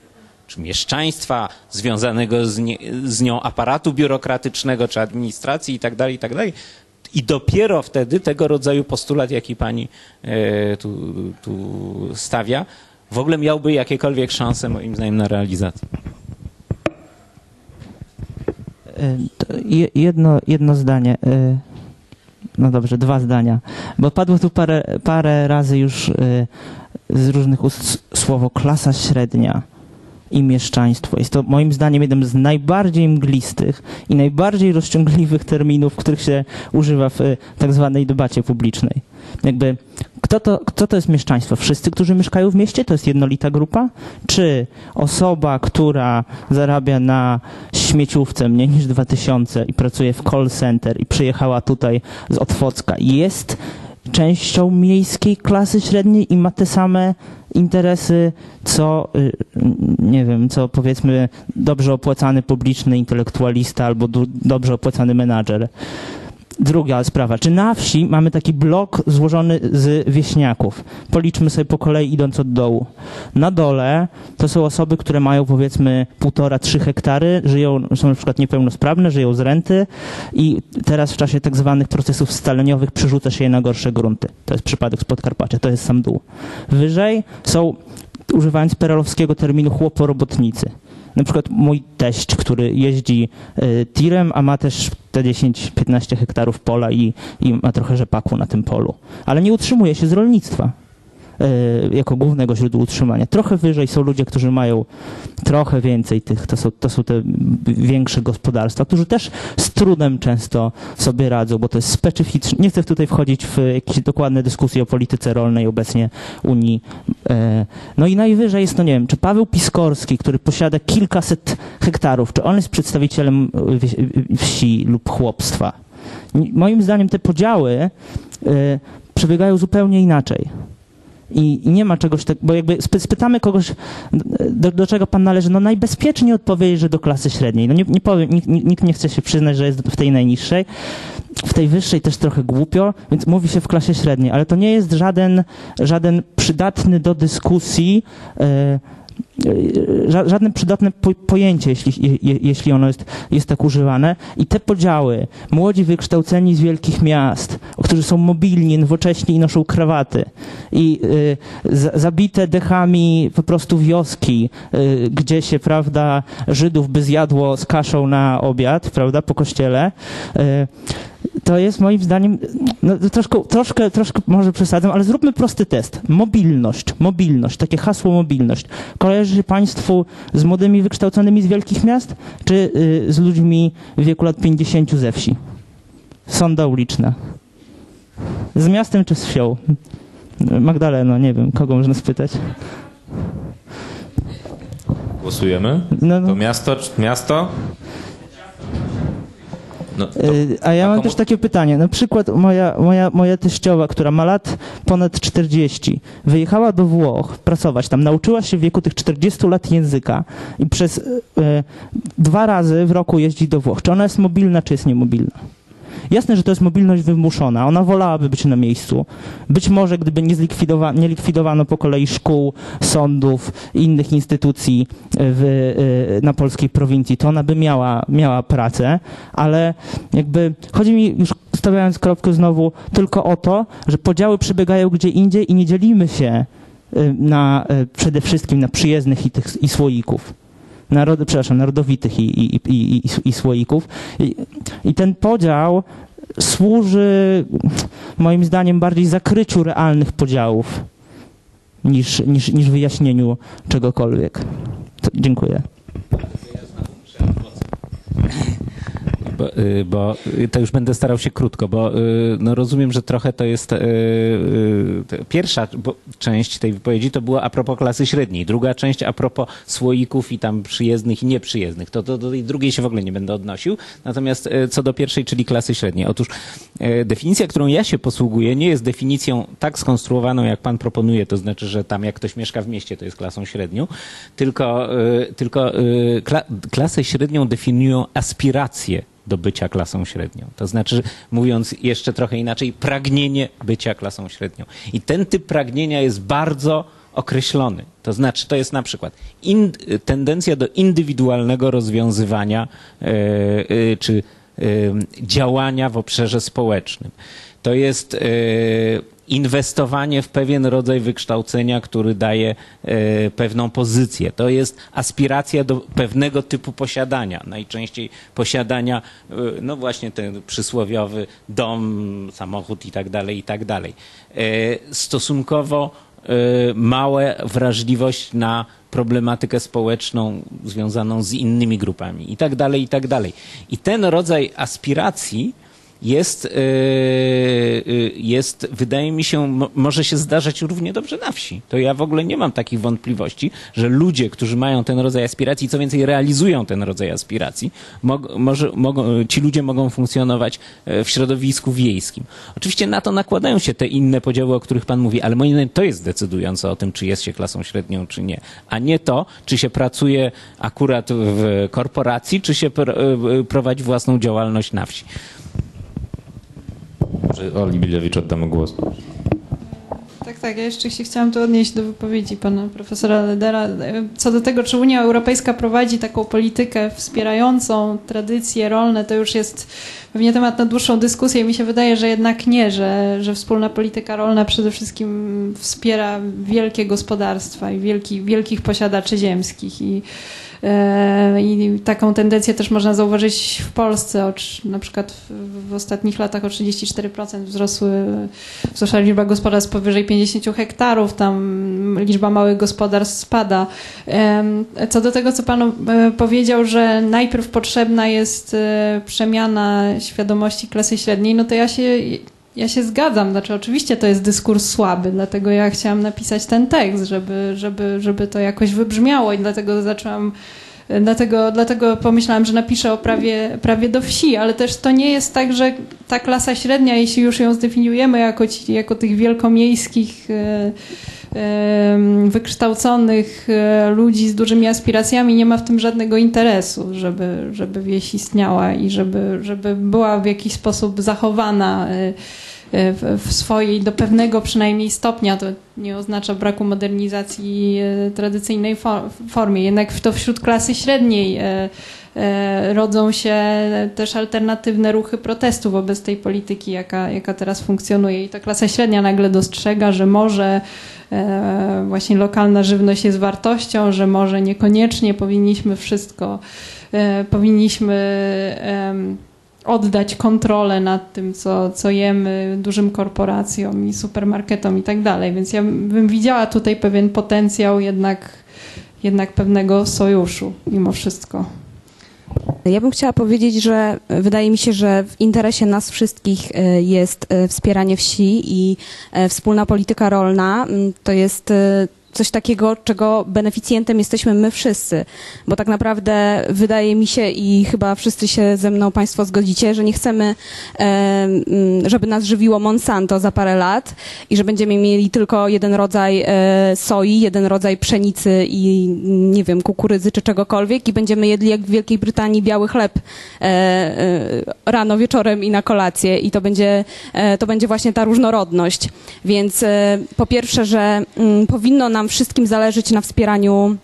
czy mieszczaństwa związanego z, nie, z nią aparatu biurokratycznego, czy administracji itd., itd. I dopiero wtedy tego rodzaju postulat, jaki pani e, tu, tu stawia, w ogóle miałby jakiekolwiek szanse, moim zdaniem, na realizację. E, Jedno, jedno zdanie. e, No dobrze, dwa zdania. Bo padło tu parę, parę razy już e, z różnych ust słowo klasa średnia i mieszczaństwo. Jest to moim zdaniem jeden z najbardziej mglistych i najbardziej rozciągliwych terminów, których się używa w e, tak zwanej debacie publicznej. Jakby, kto to, kto to jest mieszczaństwo? Wszyscy, którzy mieszkają w mieście, to jest jednolita grupa? Czy osoba, która zarabia na śmieciówce mniej niż 2000 i pracuje w call center i przyjechała tutaj z Otwocka, jest częścią miejskiej klasy średniej i ma te same interesy, co, y, nie wiem, co powiedzmy dobrze opłacany publiczny intelektualista albo dobrze opłacany menadżer. Druga sprawa. Czy na wsi mamy taki blok złożony z wieśniaków? Policzmy sobie po kolei idąc od dołu. Na dole to są osoby, które mają powiedzmy półtora, trzy hektary, żyją, są na przykład niepełnosprawne, żyją z renty i teraz w czasie tak zwanych procesów scaleniowych przerzuca się je na gorsze grunty. To jest przypadek z Podkarpacia, to jest sam dół. Wyżej są, używając perelowskiego terminu, chłoporobotnicy. Na przykład mój teść, który jeździ y, tirem, a ma też te 10-15 hektarów pola i, i ma trochę rzepaku na tym polu. Ale nie utrzymuje się z rolnictwa jako głównego źródła utrzymania. Trochę wyżej są ludzie, którzy mają trochę więcej tych, to są, to są te większe gospodarstwa, którzy też z trudem często sobie radzą, bo to jest specyficzne. Nie chcę tutaj wchodzić w jakieś dokładne dyskusje o polityce rolnej obecnie Unii. E, No i najwyżej jest, no nie wiem, czy Paweł Piskorski, który posiada kilkaset hektarów, czy on jest przedstawicielem e, wsi lub chłopstwa? Moim zdaniem te podziały e, przebiegają zupełnie inaczej. I, nie ma czegoś tak, bo jakby spy, spytamy kogoś, do, do czego pan należy, no najbezpieczniej odpowiedzieć, że do klasy średniej. No nie, nie powiem, nikt, nikt nie chce się przyznać, że jest w tej najniższej. W tej wyższej też trochę głupio, więc mówi się w klasie średniej, ale to nie jest żaden, żaden przydatny do dyskusji e, y, ża- żadne przydatne po, pojęcie, jeśli, je, jeśli ono jest, jest tak używane. I te podziały, młodzi wykształceni z wielkich miast, którzy są mobilni, nowocześni i noszą krawaty, i y, zabite dechami po prostu wioski, y, gdzie się, prawda, Żydów by zjadło z kaszą na obiad, prawda, po kościele, y, to jest moim zdaniem, no, troszkę, troszkę, troszkę może przesadzam, ale zróbmy prosty test. Mobilność, mobilność, takie hasło mobilność. Kojarzy się Państwu z młodymi wykształconymi z wielkich miast, czy y, z ludźmi w wieku lat 50 ze wsi? Sonda uliczna. Z miastem czy z wsią? Magdaleno, nie wiem, kogo można spytać. Głosujemy? No, no. To miasto? czy- Miasto? No, to, Y, A ja mam komu- też takie pytanie. Na przykład moja, moja, moja teściowa, która ma lat ponad 40, wyjechała do Włoch pracować tam, nauczyła się w wieku tych 40 lat języka i przez y, dwa razy w roku jeździ do Włoch. Czy ona jest mobilna, czy jest niemobilna? Jasne, że to jest mobilność wymuszona. Ona wolałaby być na miejscu. Być może, gdyby nie, zlikwidowa- nie likwidowano po kolei szkół, sądów i innych instytucji w, y, na polskiej prowincji, to ona by miała, miała pracę, ale jakby chodzi mi, już stawiając kropkę znowu, tylko o to, że podziały przebiegają gdzie indziej i nie dzielimy się y, na, przede wszystkim na przyjezdnych i, tych, i słoików. Narody, przepraszam, narodowitych i, i, i, i, i słoików. I, I ten podział służy moim zdaniem bardziej zakryciu realnych podziałów niż, niż, niż wyjaśnieniu czegokolwiek. To, dziękuję. Bo, y, bo to już będę starał się krótko, bo y, no rozumiem, że trochę to jest y, pierwsza część tej wypowiedzi to była a propos klasy średniej, druga część a propos słoików i tam przyjezdnych i nieprzyjezdnych. To, do tej drugiej się w ogóle nie będę odnosił. Natomiast co do pierwszej, czyli klasy średniej. Otóż definicja, którą ja się posługuję, nie jest definicją tak skonstruowaną, jak pan proponuje, to znaczy, że tam jak ktoś mieszka w mieście, to jest klasą średnią, tylko, tylko kla, klasę średnią definiują aspiracje do bycia klasą średnią. To znaczy, mówiąc jeszcze trochę inaczej, pragnienie bycia klasą średnią. I ten typ pragnienia jest bardzo określony. To znaczy, to jest na przykład in, tendencja do indywidualnego rozwiązywania e, e, czy e, działania w obszarze społecznym. To jest inwestowanie w pewien rodzaj wykształcenia, który daje e, pewną pozycję. To jest aspiracja do pewnego typu posiadania. Najczęściej posiadania, e, no właśnie ten przysłowiowy dom, samochód i tak dalej, i tak dalej. E, stosunkowo małe wrażliwość na problematykę społeczną związaną z innymi grupami i tak dalej, i tak dalej. I ten rodzaj aspiracji jest, yy, yy, jest, wydaje mi się, mo- może się zdarzać równie dobrze na wsi. To ja w ogóle nie mam takich wątpliwości, że ludzie, którzy mają ten rodzaj aspiracji, co więcej realizują ten rodzaj aspiracji, mog, może, mogą, ci ludzie mogą funkcjonować e, w środowisku wiejskim. Oczywiście na to nakładają się te inne podziały, o których pan mówi, ale moim zdaniem to jest decydujące o tym, czy jest się klasą średnią, czy nie, a nie to, czy się pracuje akurat w korporacji, czy się pr- e, prowadzi własną działalność na wsi. Oli Bilewicz oddamy głos. Tak, tak. Ja jeszcze się chciałam tu odnieść do wypowiedzi pana profesora Ledera. Co do tego, czy Unia Europejska prowadzi taką politykę wspierającą tradycje rolne, to już jest pewnie temat na dłuższą dyskusję. Mi się wydaje, że jednak nie, że, że wspólna polityka rolna przede wszystkim wspiera wielkie gospodarstwa i wielki, wielkich posiadaczy ziemskich. I, i taką tendencję też można zauważyć w Polsce. Na przykład w, ostatnich latach o 34% wzrosły, wzrosła liczba gospodarstw powyżej 50 hektarów, tam liczba małych gospodarstw spada. Co do tego, co Pan e, powiedział, że najpierw potrzebna jest e, przemiana świadomości klasy średniej, no to ja się ja się zgadzam, znaczy oczywiście to jest dyskurs słaby, dlatego ja chciałam napisać ten tekst, żeby, żeby, żeby to jakoś wybrzmiało i dlatego zaczęłam, dlatego, dlatego pomyślałam, że napiszę o prawie, prawie do wsi, ale też to nie jest tak, że ta klasa średnia, jeśli już ją zdefiniujemy jako, ci, jako tych wielkomiejskich e, em, wykształconych e, ludzi z dużymi aspiracjami, nie ma w tym żadnego interesu, żeby, żeby wieś istniała i żeby, żeby była w jakiś sposób zachowana e, w, w swojej, do pewnego przynajmniej stopnia, to nie oznacza braku modernizacji e, tradycyjnej for, formie, jednak to wśród klasy średniej e, e, rodzą się też alternatywne ruchy protestu wobec tej polityki, jaka, jaka teraz funkcjonuje. I ta klasa średnia nagle dostrzega, że może e, właśnie lokalna żywność jest wartością, że może niekoniecznie powinniśmy wszystko, e, powinniśmy oddać kontrolę nad tym, co, co jemy dużym korporacjom i supermarketom i tak dalej. Więc ja bym widziała tutaj pewien potencjał jednak, jednak pewnego sojuszu mimo wszystko. Ja bym chciała powiedzieć, że wydaje mi się, że w interesie nas wszystkich e, jest e, wspieranie wsi i e, wspólna polityka rolna. Mm, To jest coś takiego, czego beneficjentem jesteśmy my wszyscy, bo tak naprawdę wydaje mi się i chyba wszyscy się ze mną Państwo zgodzicie, że nie chcemy, mm, żeby nas żywiło Monsanto za parę lat i że będziemy mieli tylko jeden rodzaj e, soi, jeden rodzaj pszenicy i nie wiem, kukurydzy czy czegokolwiek i będziemy jedli jak w Wielkiej Brytanii biały chleb e, e, rano, wieczorem i na kolację i to będzie, to będzie właśnie ta różnorodność. Więc po pierwsze, że mm, powinno nam wszystkim zależeć na wspieraniu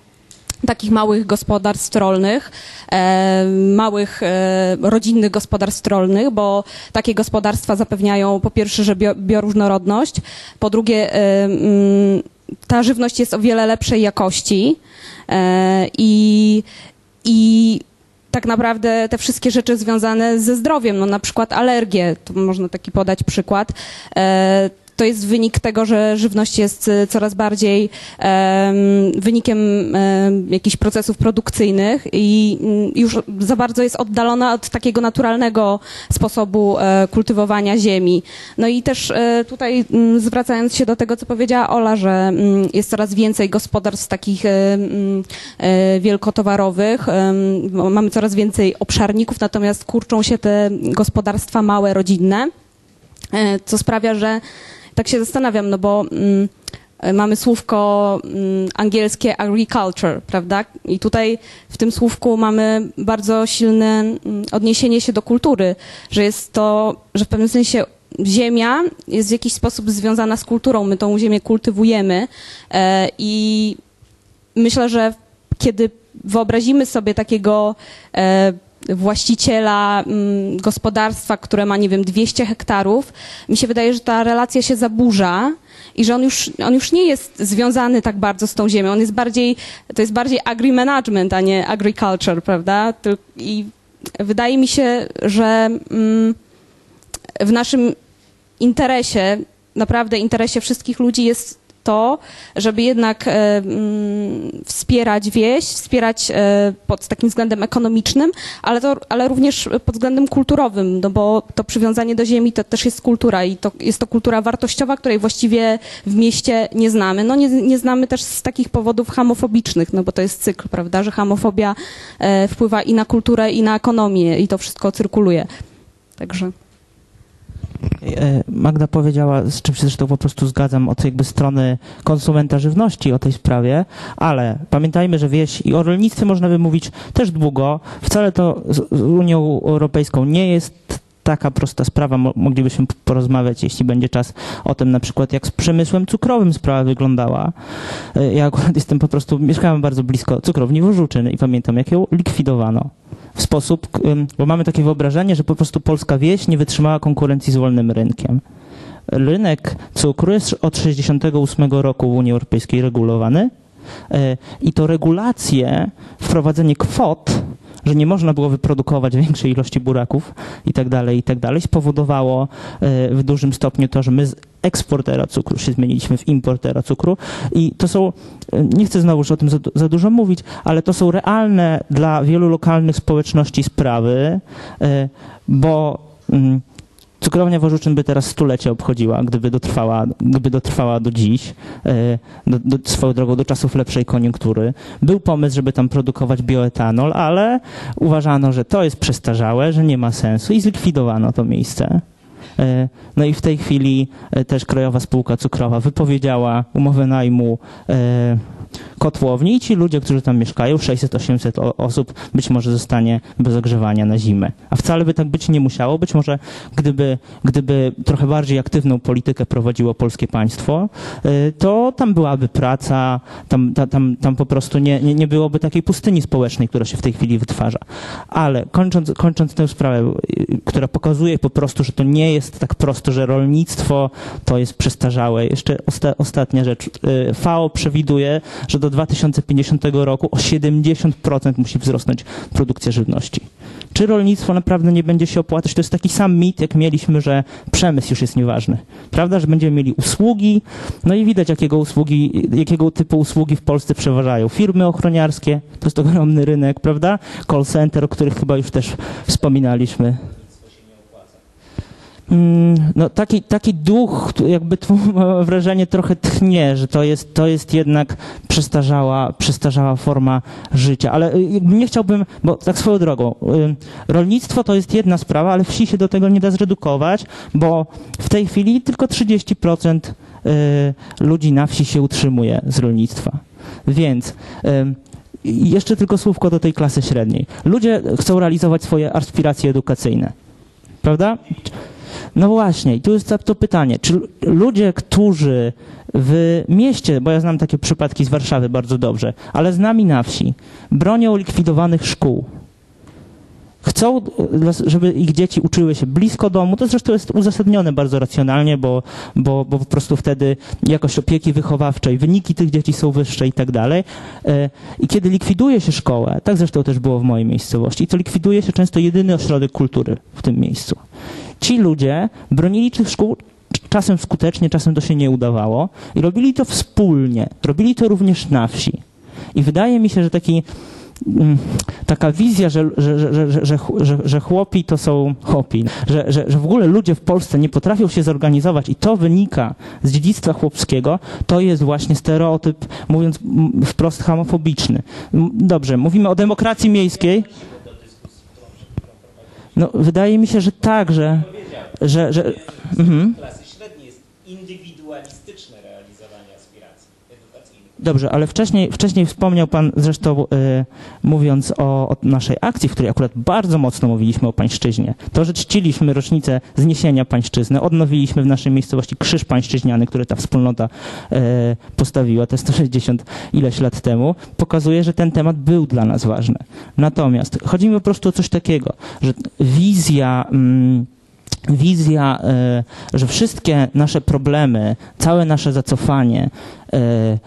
takich małych gospodarstw rolnych, e, małych e, rodzinnych gospodarstw rolnych, bo takie gospodarstwa zapewniają po pierwsze, że bio, bioróżnorodność, po drugie e, mm, ta żywność jest o wiele lepszej jakości e, i, i tak naprawdę te wszystkie rzeczy związane ze zdrowiem, no na przykład alergie, tu można taki podać przykład, e, to jest wynik tego, że żywność jest e, coraz bardziej em, wynikiem em, jakichś procesów produkcyjnych i mm, już za bardzo jest oddalona od takiego naturalnego sposobu e, kultywowania ziemi. No i też e, tutaj mm, zwracając się do tego, co powiedziała Ola, że mm, jest coraz więcej gospodarstw takich e, wielkotowarowych, mamy coraz więcej obszarników, natomiast kurczą się te gospodarstwa małe, rodzinne, co sprawia, że tak się zastanawiam, no bo mm, e, mamy słówko mm, angielskie agriculture, prawda? I tutaj w tym słówku mamy bardzo silne mm, odniesienie się do kultury, że jest to, że w pewnym sensie ziemia jest w jakiś sposób związana z kulturą. My tą ziemię kultywujemy e, i myślę, że kiedy wyobrazimy sobie takiego e, właściciela mm, gospodarstwa, które ma, nie wiem, 200 hektarów, mi się wydaje, że ta relacja się zaburza i że on już, on już nie jest związany tak bardzo z tą ziemią. On jest bardziej, to jest bardziej agri-management, a nie agriculture, prawda? I wydaje mi się, że mm, w naszym interesie, naprawdę interesie wszystkich ludzi jest to, żeby jednak e, mm, wspierać wieś, wspierać e, pod takim względem ekonomicznym, ale, to, ale również pod względem kulturowym, no bo to przywiązanie do ziemi to też jest kultura i to jest to kultura wartościowa, której właściwie w mieście nie znamy. No nie, nie znamy też z takich powodów hamofobicznych, no bo to jest cykl, prawda, że hamofobia e, wpływa i na kulturę, i na ekonomię i to wszystko cyrkuluje. Także... E, Magda powiedziała, z czym się zresztą po prostu zgadzam, od jakby strony konsumenta żywności o tej sprawie, ale pamiętajmy, że wieś i o rolnictwie można by mówić też długo. Wcale to z Unią Europejską nie jest taka prosta sprawa. Mo- Moglibyśmy porozmawiać, jeśli będzie czas, o tym na przykład, jak z przemysłem cukrowym sprawa wyglądała. E, Ja akurat jestem po prostu, mieszkałem bardzo blisko cukrowni Wożuczyn i pamiętam, jak ją likwidowano w sposób, bo mamy takie wyobrażenie, że po prostu polska wieś nie wytrzymała konkurencji z wolnym rynkiem. Rynek cukru jest od 1968 roku w Unii Europejskiej regulowany e, i to regulacje, wprowadzenie kwot, że nie można było wyprodukować większej ilości buraków i tak dalej, i tak dalej, spowodowało e, w dużym stopniu to, że my z eksportera cukru się zmieniliśmy w importera cukru. I to są, e, nie chcę znowuż o tym za, za dużo mówić, ale to są realne dla wielu lokalnych społeczności sprawy, e, bo mm, Cukrownia Wożuczyn by teraz stulecie obchodziła, gdyby dotrwała, gdyby dotrwała do dziś, e, do, do, swoją drogą do czasów lepszej koniunktury. Był pomysł, żeby tam produkować bioetanol, ale uważano, że to jest przestarzałe, że nie ma sensu i zlikwidowano to miejsce. E, No i w tej chwili e, też Krajowa Spółka Cukrowa wypowiedziała umowę najmu kotłowni i ci ludzie, którzy tam mieszkają, 600-800 o- osób, być może zostanie bez ogrzewania na zimę. A wcale by tak być nie musiało. Być może gdyby, gdyby trochę bardziej aktywną politykę prowadziło polskie państwo, y, to tam byłaby praca, tam, ta, tam, tam po prostu nie, nie, nie byłoby takiej pustyni społecznej, która się w tej chwili wytwarza. Ale kończąc, kończąc tę sprawę, y, która pokazuje po prostu, że to nie jest tak prosto, że rolnictwo to jest przestarzałe. Jeszcze osta, ostatnia rzecz. Y, FAO przewiduje, że do 2050 roku o 70% musi wzrosnąć produkcja żywności. Czy rolnictwo naprawdę nie będzie się opłacać? To jest taki sam mit, jak mieliśmy, że przemysł już jest nieważny. Prawda, że będziemy mieli usługi, no i widać, jakiego, usługi, jakiego typu usługi w Polsce przeważają. Firmy ochroniarskie, to jest ogromny rynek, prawda? Call center, o których chyba już też wspominaliśmy. Mm, No taki, taki duch, jakby tu wrażenie trochę tchnie, że to jest, to jest jednak przestarzała, przestarzała forma życia. Ale y, nie chciałbym, bo tak swoją drogą, y, rolnictwo to jest jedna sprawa, ale wsi się do tego nie da zredukować, bo w tej chwili tylko 30% y, ludzi na wsi się utrzymuje z rolnictwa. Więc jeszcze tylko słówko do tej klasy średniej. Ludzie chcą realizować swoje aspiracje edukacyjne. Prawda? No właśnie, i tu jest to pytanie, czy ludzie, którzy w mieście, bo ja znam takie przypadki z Warszawy bardzo dobrze, ale z nami na wsi, bronią likwidowanych szkół, chcą, żeby ich dzieci uczyły się blisko domu, to zresztą jest uzasadnione bardzo racjonalnie, bo, bo, bo po prostu wtedy jakość opieki wychowawczej, wyniki tych dzieci są wyższe i tak dalej. E, I kiedy likwiduje się szkołę, tak zresztą też było w mojej miejscowości, to likwiduje się często jedyny ośrodek kultury w tym miejscu. Ci ludzie bronili tych szkół czasem skutecznie, czasem to się nie udawało i robili to wspólnie. Robili to również na wsi. I wydaje mi się, że taki mm, taka wizja, że, że, że, że, że, że, chłopi to są chłopi, że, że, że w ogóle ludzie w Polsce nie potrafią się zorganizować i to wynika z dziedzictwa chłopskiego, to jest właśnie stereotyp, mówiąc wprost homofobiczny. Dobrze, mówimy o demokracji miejskiej. No, wydaje mi się, że tak, że... że, że mhm. klasy średniej jest Dobrze, ale wcześniej, wcześniej wspomniał Pan zresztą, y, mówiąc o, o naszej akcji, w której akurat bardzo mocno mówiliśmy o pańszczyźnie. To, że czciliśmy rocznicę zniesienia pańszczyzny, odnowiliśmy w naszej miejscowości krzyż pańszczyźniany, który ta wspólnota y, postawiła, te 160 ileś lat temu, pokazuje, że ten temat był dla nas ważny. Natomiast chodzi mi po prostu o coś takiego, że wizja... Mm, wizja, e, że wszystkie nasze problemy, całe nasze zacofanie e,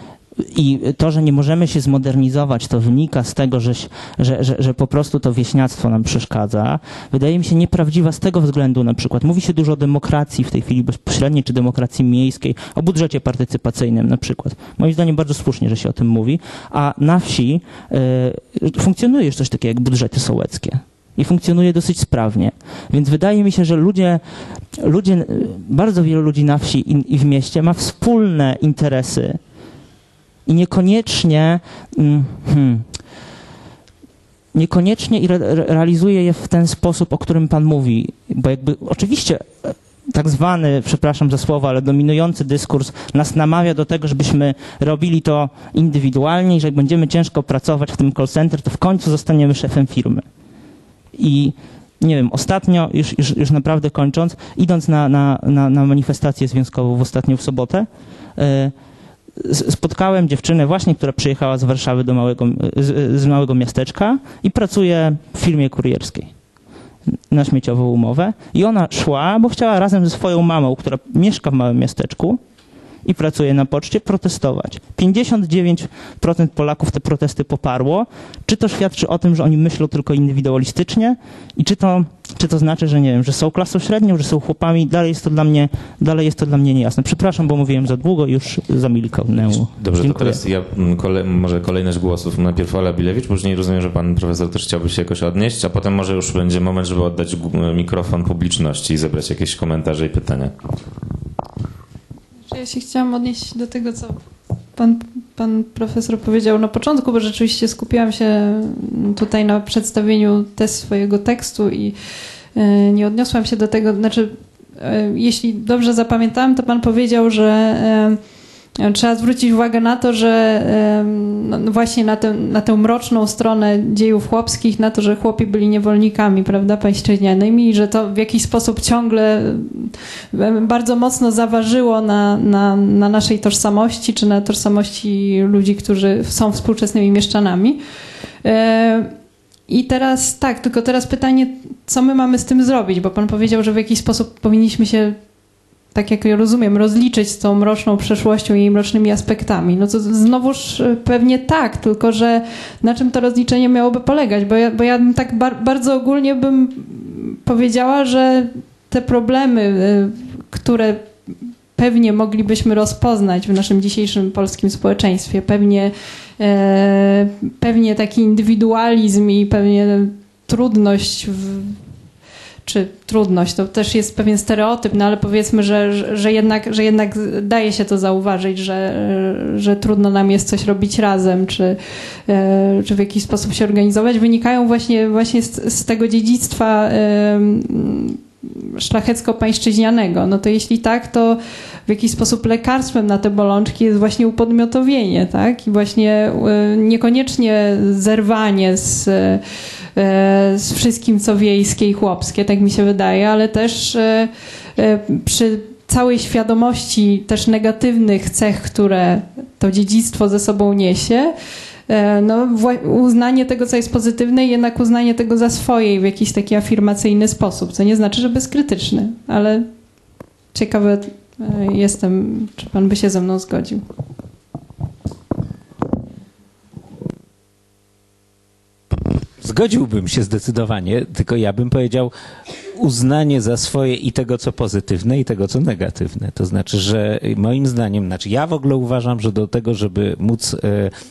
i to, że nie możemy się zmodernizować, to wynika z tego, że, że, że, że po prostu to wieśniactwo nam przeszkadza. Wydaje mi się nieprawdziwa z tego względu na przykład. Mówi się dużo o demokracji w tej chwili bezpośredniej, czy demokracji miejskiej, o budżecie partycypacyjnym na przykład. Moim zdaniem bardzo słusznie, że się o tym mówi, a na wsi e, funkcjonuje już coś takiego jak budżety sołeckie i funkcjonuje dosyć sprawnie. Więc wydaje mi się, że ludzie, ludzie bardzo wielu ludzi na wsi i, i w mieście ma wspólne interesy i niekoniecznie mm, hmm, niekoniecznie re, re, realizuje je w ten sposób, o którym Pan mówi. Bo jakby oczywiście e, tak zwany, przepraszam za słowo, ale dominujący dyskurs nas namawia do tego, żebyśmy robili to indywidualnie i że jak będziemy ciężko pracować w tym call center, to w końcu zostaniemy szefem firmy. I nie wiem, ostatnio, już, już, już naprawdę kończąc, idąc na, na, na, na manifestację związkową w ostatnią w sobotę, s- spotkałem dziewczynę właśnie, która przyjechała z Warszawy do małego, z, z małego miasteczka i pracuje w firmie kurierskiej na śmieciową umowę. I ona szła, bo chciała razem ze swoją mamą, która mieszka w małym miasteczku i pracuje na poczcie, protestować. 59% Polaków te protesty poparło. Czy to świadczy o tym, że oni myślą tylko indywidualistycznie i czy to, czy to znaczy, że nie wiem, że są klasą średnią, że są chłopami? Dalej jest to dla mnie, dalej jest to dla mnie niejasne. Przepraszam, bo mówiłem za długo i już zamilknę. Dobrze, to Dziękuję. teraz ja mm, kole, może kolejność głosów. Najpierw Ola Bilewicz, później rozumiem, że pan profesor też chciałby się jakoś odnieść, a potem może już będzie moment, żeby oddać mikrofon publiczności i zebrać jakieś komentarze i pytania. Ja się chciałam odnieść do tego, co pan, pan profesor powiedział na początku, bo rzeczywiście skupiłam się tutaj na przedstawieniu też swojego tekstu i e, nie odniosłam się do tego, znaczy e, jeśli dobrze zapamiętałam, to pan powiedział, że Trzeba zwrócić uwagę na to, że no, no właśnie na tę, na tę mroczną stronę dziejów chłopskich, na to, że chłopi byli niewolnikami, prawda, pańszczyźnianymi i że to w jakiś sposób ciągle bardzo mocno zaważyło na, na, na naszej tożsamości, czy na tożsamości ludzi, którzy są współczesnymi mieszczanami. I teraz tak, tylko teraz pytanie, co my mamy z tym zrobić, bo pan powiedział, że w jakiś sposób powinniśmy się tak jak ja rozumiem, rozliczyć z tą mroczną przeszłością i jej mrocznymi aspektami. No to znowuż e, pewnie tak, tylko że na czym to rozliczenie miałoby polegać? Bo ja, bo ja tak bar bardzo ogólnie bym powiedziała, że te problemy, e, które pewnie moglibyśmy rozpoznać w naszym dzisiejszym polskim społeczeństwie, pewnie, e, pewnie taki indywidualizm i pewnie trudność w czy trudność, to też jest pewien stereotyp, no ale powiedzmy, że, że, jednak, że jednak daje się to zauważyć, że, że trudno nam jest coś robić razem, czy, e, czy w jakiś sposób się organizować, wynikają właśnie, właśnie z, z tego dziedzictwa szlachecko-pańszczyźnianego. No to jeśli tak, to w jakiś sposób lekarstwem na te bolączki jest właśnie upodmiotowienie, tak? I właśnie e, niekoniecznie zerwanie z E, z wszystkim, co wiejskie i chłopskie, tak mi się wydaje, ale też e, przy całej świadomości też negatywnych cech, które to dziedzictwo ze sobą niesie, no, uznanie tego, co jest pozytywne i jednak uznanie tego za swoje w jakiś taki afirmacyjny sposób, co nie znaczy, że bezkrytyczny, ale ciekawe jestem, czy pan by się ze mną zgodził. Zgodziłbym się zdecydowanie, tylko ja bym powiedział uznanie za swoje i tego, co pozytywne, i tego, co negatywne. To znaczy, że moim zdaniem, znaczy ja w ogóle uważam, że do tego, żeby móc e,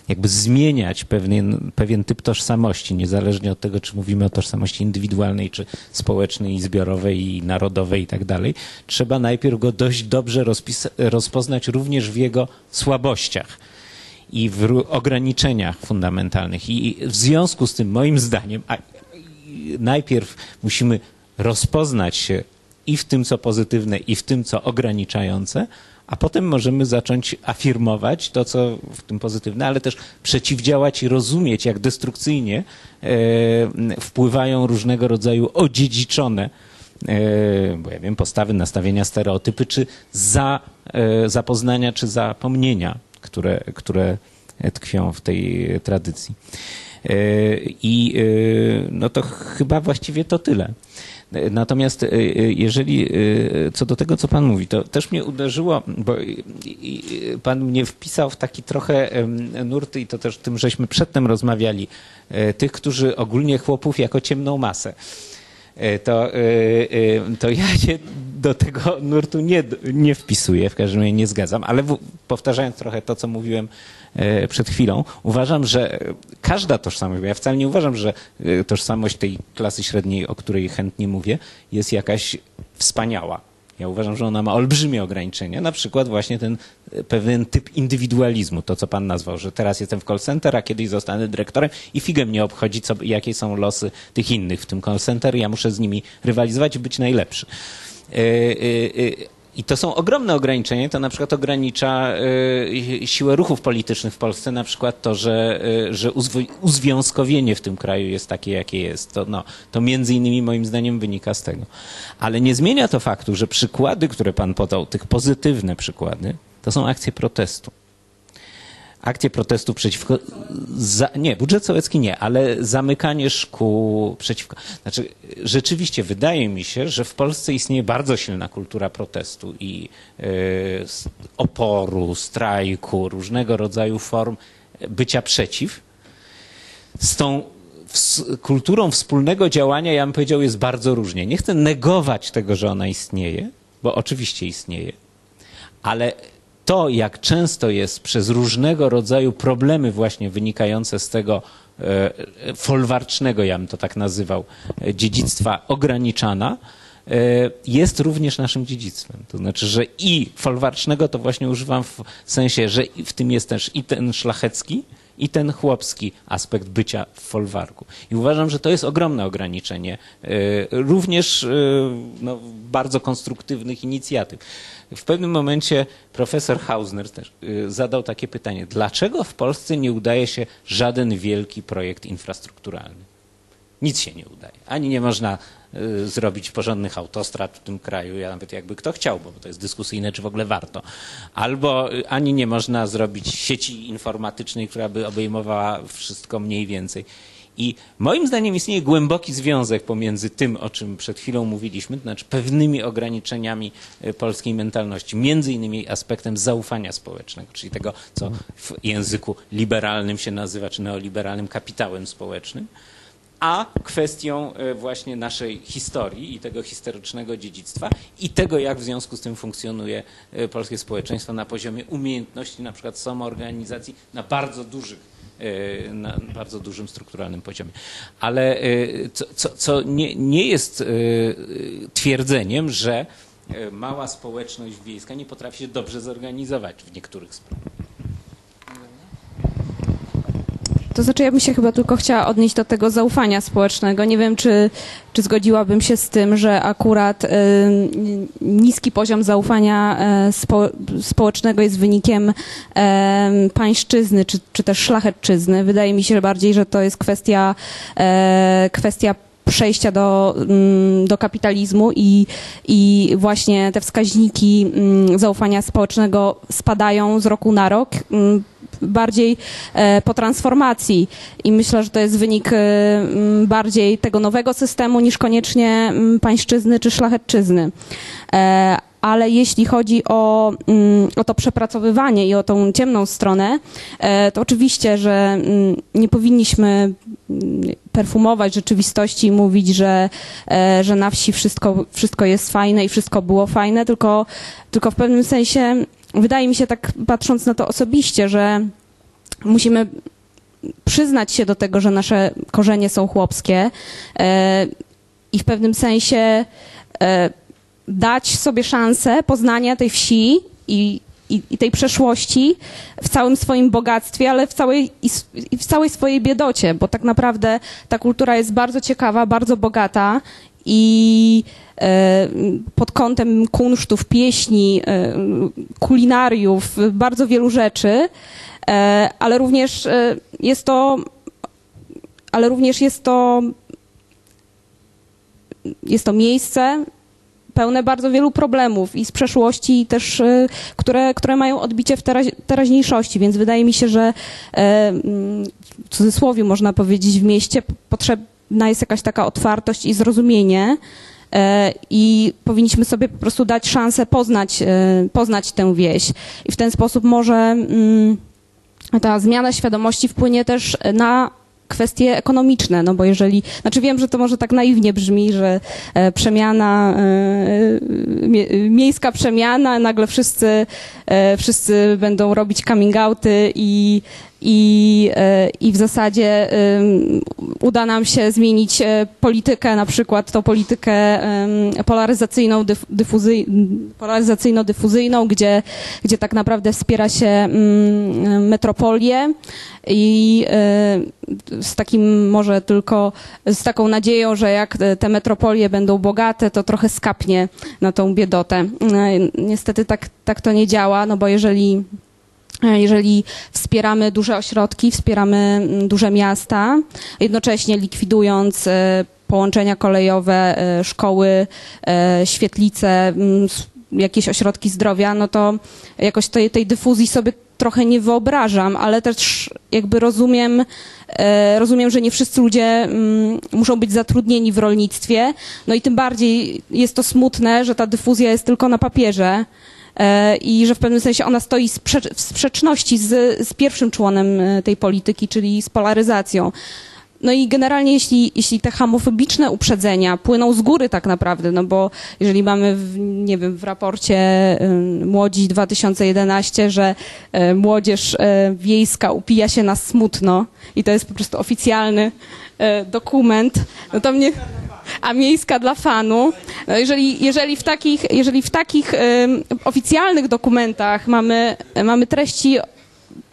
jakby zmieniać pewien, pewien typ tożsamości, niezależnie od tego, czy mówimy o tożsamości indywidualnej, czy społecznej, i zbiorowej, i narodowej i tak dalej, trzeba najpierw go dość dobrze rozpoznać również w jego słabościach i w ograniczeniach fundamentalnych. I w związku z tym, moim zdaniem, najpierw musimy rozpoznać się i w tym, co pozytywne, i w tym, co ograniczające, a potem możemy zacząć afirmować to, co w tym pozytywne, ale też przeciwdziałać i rozumieć, jak destrukcyjnie e, wpływają różnego rodzaju odziedziczone e, bo ja wiem, postawy, nastawienia, stereotypy, czy za, e, zapoznania, czy zapomnienia które, które tkwią w tej tradycji. I no to chyba właściwie to tyle. Natomiast e, jeżeli co do tego, co Pan mówi, to też mnie uderzyło, bo Pan mnie wpisał w taki trochę nurt i to też tym, żeśmy przedtem rozmawiali, tych, którzy ogólnie chłopów jako ciemną masę. To, to ja się do tego nurtu nie, nie wpisuję, w każdym razie nie zgadzam, ale w, powtarzając trochę to, co mówiłem e, przed chwilą, uważam, że każda tożsamość, ja wcale nie uważam, że e, tożsamość tej klasy średniej, o której chętnie mówię, jest jakaś wspaniała. Ja uważam, że ona ma olbrzymie ograniczenia, na przykład właśnie ten e, pewien typ indywidualizmu, to co pan nazwał, że teraz jestem w call center, a kiedyś zostanę dyrektorem i figę mnie obchodzi, co, jakie są losy tych innych w tym call center, ja muszę z nimi rywalizować i być najlepszy. E, e, e, I to są ogromne ograniczenia. To na przykład ogranicza siłę ruchów politycznych w Polsce, na przykład to, że, że uzwiązkowienie w tym kraju jest takie, jakie jest. To, no, to między innymi moim zdaniem wynika z tego. Ale nie zmienia to faktu, że przykłady, które pan podał, tych pozytywne przykłady, to są akcje protestu akcje protestów przeciwko. Za, nie, budżet sowiecki nie, ale zamykanie szkół przeciwko. Znaczy, rzeczywiście wydaje mi się, że w Polsce istnieje bardzo silna kultura protestu i y, oporu, strajku, różnego rodzaju form bycia przeciw. Z tą kulturą wspólnego działania, ja bym powiedział, jest bardzo różnie. Nie chcę negować tego, że ona istnieje, bo oczywiście istnieje, ale to, jak często jest przez różnego rodzaju problemy właśnie wynikające z tego e, folwarcznego, ja bym to tak nazywał, e, dziedzictwa ograniczana, e, jest również naszym dziedzictwem. To znaczy, że i folwarcznego to właśnie używam w sensie, że w tym jest też i ten szlachecki, i ten chłopski aspekt bycia w folwarku. I uważam, że to jest ogromne ograniczenie również no, bardzo konstruktywnych inicjatyw. W pewnym momencie profesor Hausner też e, zadał takie pytanie, dlaczego w Polsce nie udaje się żaden wielki projekt infrastrukturalny? Nic się nie udaje. Ani nie można y, zrobić porządnych autostrad w tym kraju, ja nawet jakby kto chciał, bo to jest dyskusyjne, czy w ogóle warto. Albo y, ani nie można zrobić sieci informatycznej, która by obejmowała wszystko mniej więcej. I moim zdaniem istnieje głęboki związek pomiędzy tym, o czym przed chwilą mówiliśmy, to znaczy pewnymi ograniczeniami y, polskiej mentalności, między innymi aspektem zaufania społecznego, czyli tego, co w języku liberalnym się nazywa, czy neoliberalnym kapitałem społecznym, a kwestią e, właśnie naszej historii i tego historycznego dziedzictwa i tego, jak w związku z tym funkcjonuje e, polskie społeczeństwo na poziomie umiejętności na przykład samoorganizacji na bardzo dużych e, na bardzo dużym strukturalnym poziomie. Ale co, co, co nie, nie jest twierdzeniem, że mała społeczność wiejska nie potrafi się dobrze zorganizować w niektórych sprawach. To znaczy, ja bym się chyba tylko chciała odnieść do tego zaufania społecznego. Nie wiem, czy, czy zgodziłabym się z tym, że akurat y, niski poziom zaufania y, spo, społecznego jest wynikiem y, pańszczyzny, czy, czy też szlachetczyzny. Wydaje mi się bardziej, że to jest kwestia, e, kwestia przejścia do, mm, do kapitalizmu i, i właśnie te wskaźniki mm, zaufania społecznego spadają z roku na rok mm, bardziej e, po transformacji. I myślę, że to jest wynik e, bardziej tego nowego systemu niż koniecznie pańszczyzny czy szlachetczyzny. E, ale jeśli chodzi o, o to przepracowywanie i o tą ciemną stronę, to oczywiście, że nie powinniśmy perfumować rzeczywistości i mówić, że, że na wsi wszystko, wszystko jest fajne i wszystko było fajne, tylko, tylko w pewnym sensie wydaje mi się tak patrząc na to osobiście, że musimy przyznać się do tego, że nasze korzenie są chłopskie e, i w pewnym sensie e, dać sobie szansę poznania tej wsi i, i, i, tej przeszłości w całym swoim bogactwie, ale w całej, i w całej swojej biedocie, bo tak naprawdę ta kultura jest bardzo ciekawa, bardzo bogata i pod kątem kunsztów, pieśni, e, kulinariów, bardzo wielu rzeczy, e, ale również jest to, ale również jest to, jest to miejsce pełne bardzo wielu problemów i z przeszłości, i też, które, które mają odbicie w teraź, teraźniejszości, więc wydaje mi się, że w cudzysłowie można powiedzieć w mieście potrzebne jest jakaś taka otwartość i zrozumienie e, i powinniśmy sobie po prostu dać szansę poznać, e, poznać tę wieś. I w ten sposób może mm, ta zmiana świadomości wpłynie też na kwestie ekonomiczne, no bo jeżeli, znaczy wiem, że to może tak naiwnie brzmi, że e, przemiana, miejska przemiana, nagle wszyscy, wszyscy będą robić coming outy i i, e, i w zasadzie uda nam się zmienić e, politykę, na przykład tą politykę polaryzacyjną, dyfuzy, polaryzacyjno-dyfuzyjną, gdzie, gdzie tak naprawdę wspiera się mm, metropolię i e, z takim może tylko, z taką nadzieją, że jak te metropolie będą bogate, to trochę skapnie na tą biedotę. Niestety tak, tak to nie działa, no bo jeżeli jeżeli wspieramy duże ośrodki, wspieramy mm, duże miasta, jednocześnie likwidując e, połączenia kolejowe, e, szkoły, e, świetlice, mm, jakieś ośrodki zdrowia, no to jakoś tej, tej dyfuzji sobie trochę nie wyobrażam, ale też jakby rozumiem, rozumiem, że nie wszyscy ludzie mm, muszą być zatrudnieni w rolnictwie, no i tym bardziej jest to smutne, że ta dyfuzja jest tylko na papierze, E, i że w pewnym sensie ona stoi w sprzeczności z, z pierwszym członem e, tej polityki, czyli z polaryzacją. No i generalnie jeśli, jeśli te homofobiczne uprzedzenia płyną z góry tak naprawdę, no bo jeżeli mamy, w, nie wiem, w raporcie Młodzi 2011, że y, młodzież wiejska upija się na smutno i to jest po prostu oficjalny dokument, no to mnie a miejska dla fanu. No jeżeli, jeżeli w takich, jeżeli w takich oficjalnych dokumentach mamy, mamy treści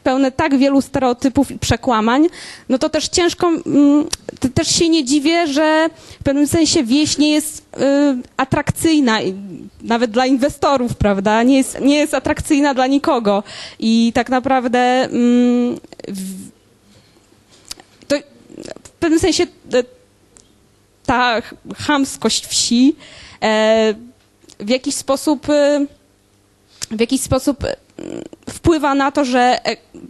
pełne tak wielu stereotypów i przekłamań, no to też ciężko, też się nie dziwię, że w pewnym sensie wieś nie jest y, atrakcyjna, nawet dla inwestorów, prawda? Nie jest, nie jest atrakcyjna dla nikogo. I tak naprawdę w, pewnym sensie ta ch- chamskość wsi e, w jakiś sposób e, w jakiś sposób e, wpływa na to, że,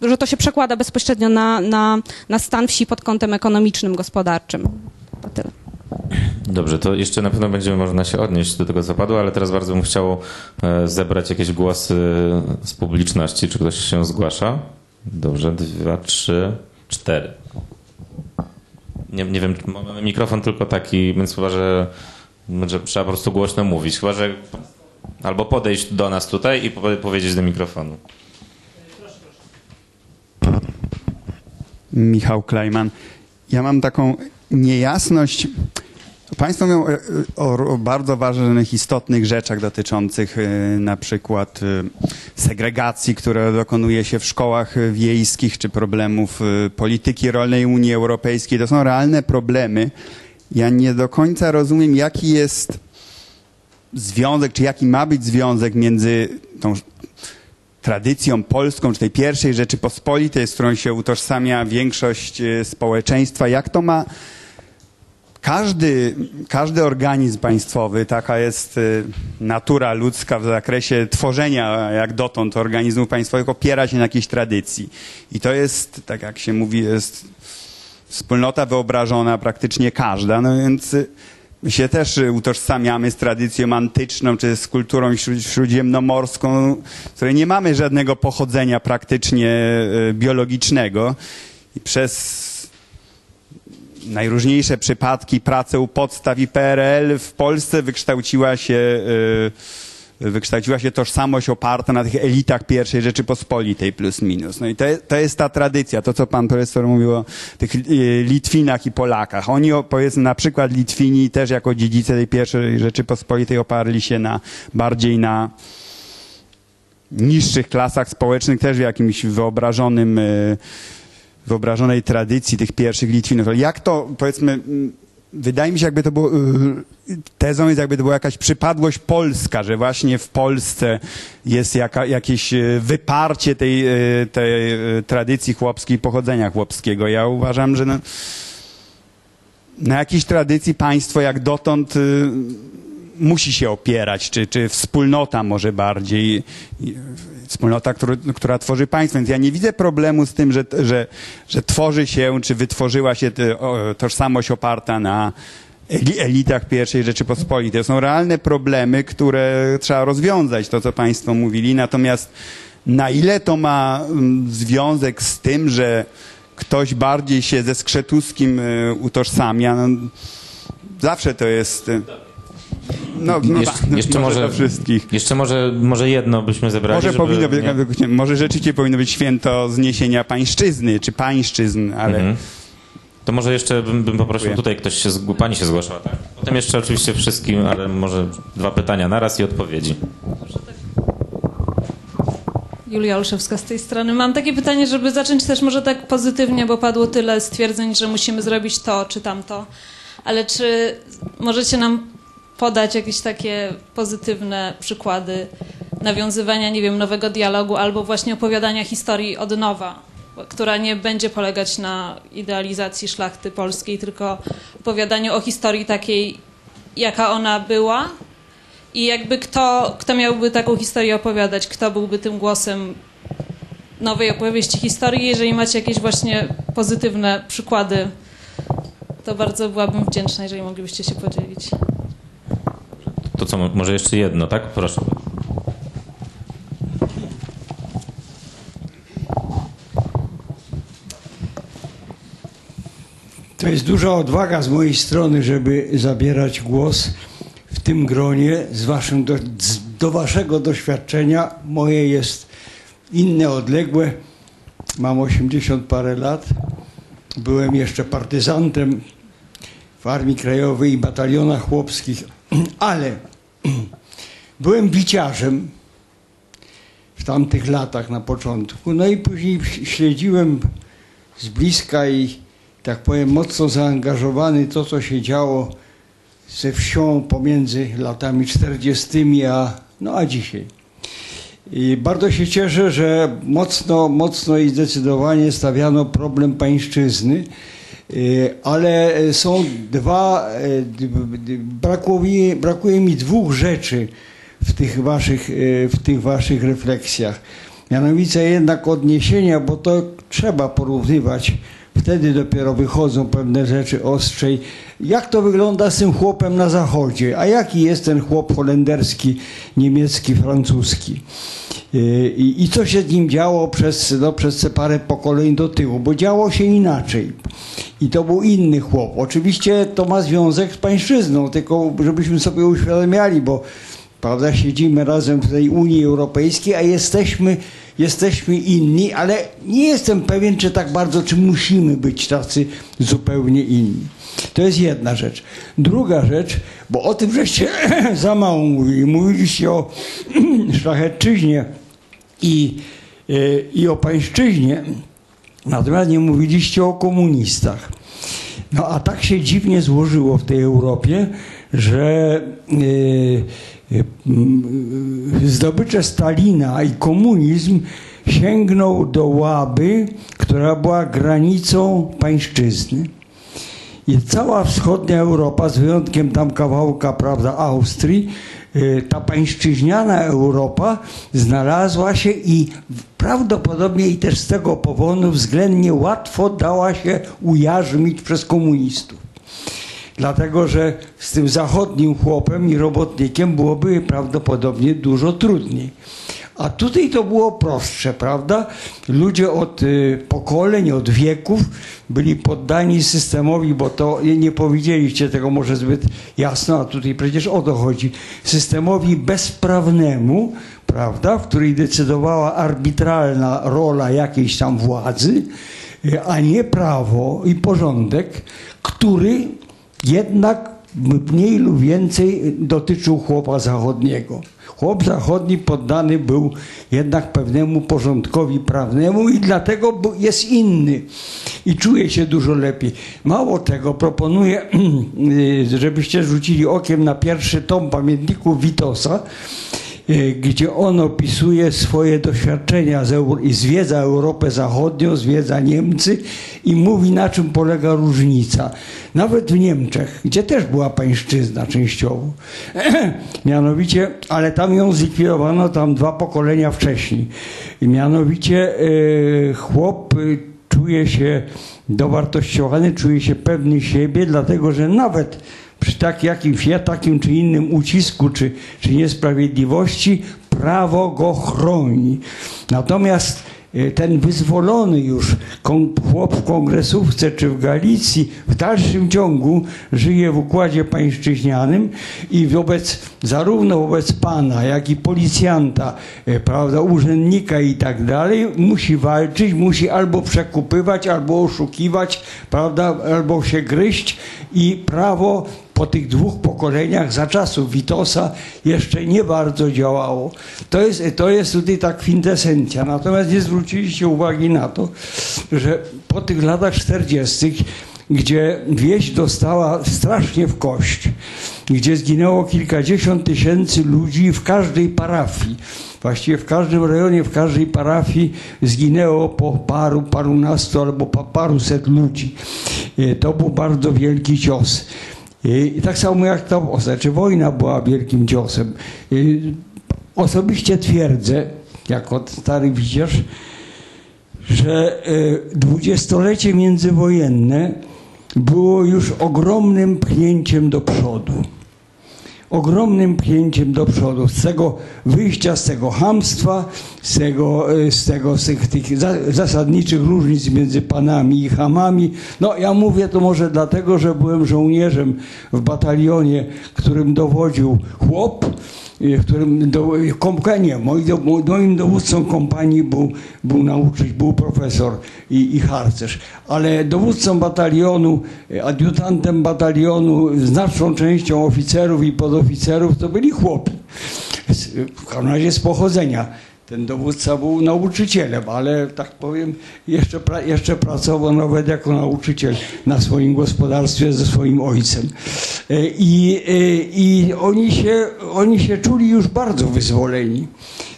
że to się przekłada bezpośrednio na, na, na stan wsi pod kątem ekonomicznym, gospodarczym. To tyle. Dobrze, to jeszcze na pewno będziemy można się odnieść do tego, co padło, ale teraz bardzo bym chciał zebrać jakieś głosy z publiczności. Czy ktoś się zgłasza? Dobrze, dwa, trzy, cztery. Nie, nie wiem, mamy mikrofon tylko taki, więc chyba, że, że trzeba po prostu głośno mówić. Chyba, że albo podejść do nas tutaj i po- powiedzieć do mikrofonu. Michał Klejman. Ja mam taką niejasność. Państwo mówią e, o, o bardzo ważnych, istotnych rzeczach dotyczących e, na przykład e, segregacji, która dokonuje się w szkołach e, wiejskich, czy problemów e, polityki rolnej Unii Europejskiej. To są realne problemy. Ja nie do końca rozumiem, jaki jest związek, czy jaki ma być związek między tą tradycją polską, czy tej pierwszej Rzeczypospolitej, z którą się utożsamia większość e, społeczeństwa, jak to ma każdy, każdy organizm państwowy, taka jest e, natura ludzka w zakresie tworzenia jak dotąd organizmów państwowych, opiera się na jakiejś tradycji. I to jest, tak jak się mówi, jest wspólnota wyobrażona praktycznie każda, no więc y, my się też y, utożsamiamy z tradycją antyczną, czy z kulturą śród- śródziemnomorską, z której nie mamy żadnego pochodzenia praktycznie y, biologicznego. I przez najróżniejsze przypadki, pracę u podstaw i PRL w Polsce wykształciła się, y, wykształciła się tożsamość oparta na tych elitach pierwszej Rzeczypospolitej plus minus. No i to, to jest ta tradycja, to co pan profesor mówił o tych y, Litwinach i Polakach. Oni, powiedzmy na przykład Litwini też jako dziedzice tej pierwszej Rzeczypospolitej oparli się na bardziej na niższych klasach społecznych, też w jakimś wyobrażonym y, wyobrażonej tradycji tych pierwszych Litwinów. Ale jak to, powiedzmy, wydaje mi się, jakby to było, y, tezą jest jakby to była jakaś przypadłość polska, że właśnie w Polsce jest jaka, jakieś y, wyparcie tej, y, tej tradycji chłopskiej, pochodzenia chłopskiego. Ja uważam, że no, na jakiejś tradycji państwo jak dotąd musi się opierać, czy, czy wspólnota może bardziej, wspólnota, który, która tworzy państwo. Więc ja nie widzę problemu z tym, że, że, że tworzy się, czy wytworzyła się o, tożsamość oparta na eli- elitach pierwszej Rzeczypospolitej. To są realne problemy, które trzeba rozwiązać, to co państwo mówili. Natomiast na ile to ma związek z tym, że ktoś bardziej się ze Skrzetuskim y, utożsamia, no, zawsze to jest... No, no, Jeszcze, no, jeszcze może, do wszystkich. jeszcze może, może jedno byśmy zebrali, Może żeby, powinno być, nie- może rzeczywiście powinno być święto zniesienia pańszczyzny, czy pańszczyzn, ale Mhm. To może jeszcze bym, bym poprosił, Dziękuję. tutaj ktoś się, pani się zgłaszała, tak? Potem jeszcze oczywiście wszystkim, ale może dwa pytania naraz i odpowiedzi. Julia Olszewska z tej strony. Mam takie pytanie, żeby zacząć też może tak pozytywnie, bo padło tyle stwierdzeń, że musimy zrobić to czy tamto. Ale czy możecie nam podać jakieś takie pozytywne przykłady nawiązywania, nie wiem, nowego dialogu albo właśnie opowiadania historii od nowa, która nie będzie polegać na idealizacji szlachty polskiej, tylko opowiadaniu o historii takiej, jaka ona była, i jakby kto, kto miałby taką historię opowiadać, kto byłby tym głosem nowej opowieści historii, jeżeli macie jakieś właśnie pozytywne przykłady, to bardzo byłabym wdzięczna, jeżeli moglibyście się podzielić. To co, mo- może jeszcze jedno, tak? Proszę. To jest duża odwaga z mojej strony, żeby zabierać głos w tym gronie. Z waszym do, do waszego doświadczenia moje jest inne, odległe. Mam 80 parę lat. Byłem jeszcze partyzantem w Armii Krajowej i batalionach chłopskich, ale byłem biciarzem w tamtych latach na początku. No i później śledziłem z bliska i tak powiem mocno zaangażowany to, co się działo ze wsią pomiędzy latami 40. a, no, a dzisiaj. I bardzo się cieszę, że mocno, mocno i zdecydowanie stawiano problem pańszczyzny, ale są dwa, d- brakuje, brakuje mi dwóch rzeczy w tych waszych, w tych waszych refleksjach. Mianowicie jednak odniesienia, bo to trzeba porównywać, wtedy dopiero wychodzą pewne rzeczy ostrzej. Jak to wygląda z tym chłopem na zachodzie, a jaki jest ten chłop holenderski, niemiecki, francuski. Y, I, I co się z nim działo przez, no, przez te parę pokoleń do tyłu, bo działo się inaczej. I to był inny chłop. Oczywiście to ma związek z pańszczyzną, tylko żebyśmy sobie uświadamiali, bo prawda, siedzimy razem w tej Unii Europejskiej, a jesteśmy, jesteśmy inni, ale nie jestem pewien, czy tak bardzo, czy musimy być tacy zupełnie inni. To jest jedna rzecz. Druga rzecz, bo o tym żeście za mało mówili. Mówiliście o szlachetczyźnie i, y, i o pańszczyźnie, natomiast nie mówiliście o komunistach. No a tak się dziwnie złożyło w tej Europie, że y, mm, zdobycze Stalina i komunizm sięgnął do Łaby, która była granicą pańszczyzny. I cała wschodnia Europa, z wyjątkiem tam kawałka, prawda, Austrii, y, ta pańszczyźniana Europa znalazła się i prawdopodobnie i też z tego powodu względnie łatwo dała się ujarzmić przez komunistów. Dlatego, że z tym zachodnim chłopem i robotnikiem byłoby prawdopodobnie dużo trudniej. A tutaj to było prostsze, prawda? Ludzie od y, pokoleń, od wieków byli poddani systemowi, bo to nie- powiedzieliście tego może zbyt jasno, a tutaj przecież o to chodzi. Systemowi bezprawnemu, prawda, w której decydowała arbitralna rola jakiejś tam władzy, a nie prawo i porządek, który jednak mniej lub więcej dotyczył chłopa zachodniego. Chłop zachodni poddany był jednak pewnemu porządkowi prawnemu i dlatego jest inny i czuje się dużo lepiej. Mało tego, proponuję, y, żebyście rzucili okiem na pierwszy tom pamiętników Witosa, gdzie on opisuje swoje doświadczenia i zwiedza Europę Zachodnią, zwiedza Niemcy i mówi na czym polega różnica. Nawet w Niemczech, gdzie też była pańszczyzna częściowo. Mianowicie, ale tam ją zlikwidowano tam dwa pokolenia wcześniej. Mianowicie y, chłop y, czuje się dowartościowany, czuje się pewny siebie, dlatego że nawet przy tak jakimś ja takim czy innym ucisku czy, czy niesprawiedliwości prawo go chroni. Natomiast y, ten wyzwolony już chłop w kongresówce czy w Galicji w dalszym ciągu żyje w układzie pańszczyźnianym i wobec zarówno wobec pana, jak i policjanta, y, prawda, urzędnika i tak dalej, musi walczyć, musi albo przekupywać, albo oszukiwać, prawda, albo się gryźć i prawo po tych dwóch pokoleniach za czasów Witosa jeszcze nie bardzo działało. To jest, to jest tutaj ta kwintesencja. Natomiast nie zwróciliście uwagi na to, że po tych latach 40., gdzie wieś dostała strasznie w kość, gdzie zginęło kilkadziesiąt tysięcy ludzi w każdej parafii, Właściwie w każdym rejonie, w każdej parafii zginęło po paru, parunastu albo po paruset ludzi. E, To był bardzo wielki cios. I tak samo jak ta znaczy wojna była wielkim ciosem. E, Osobiście twierdzę, jako stary widzisz, że e, dwudziestolecie międzywojenne było już ogromnym pchnięciem do przodu ogromnym pchnięciem do przodu, z tego wyjścia, z tego hamstwa, z tego, e, z tego z tych, tych za- zasadniczych różnic między panami i hamami. No ja mówię to może dlatego, że byłem żołnierzem w batalionie, którym dowodził chłop, e, którym do, kompanie, moim dowódcą kompanii był, był nauczyć, był profesor i, i harcerz, ale dowódcą batalionu, adiutantem batalionu, znaczną częścią oficerów i podoficerów to byli chłopi. W każdym razie z pochodzenia. Ten dowódca był nauczycielem, ale tak powiem, jeszcze, pra, jeszcze pracował nawet jako nauczyciel na swoim gospodarstwie ze swoim ojcem. E, I, e, i oni, się, oni się czuli już bardzo wyzwoleni.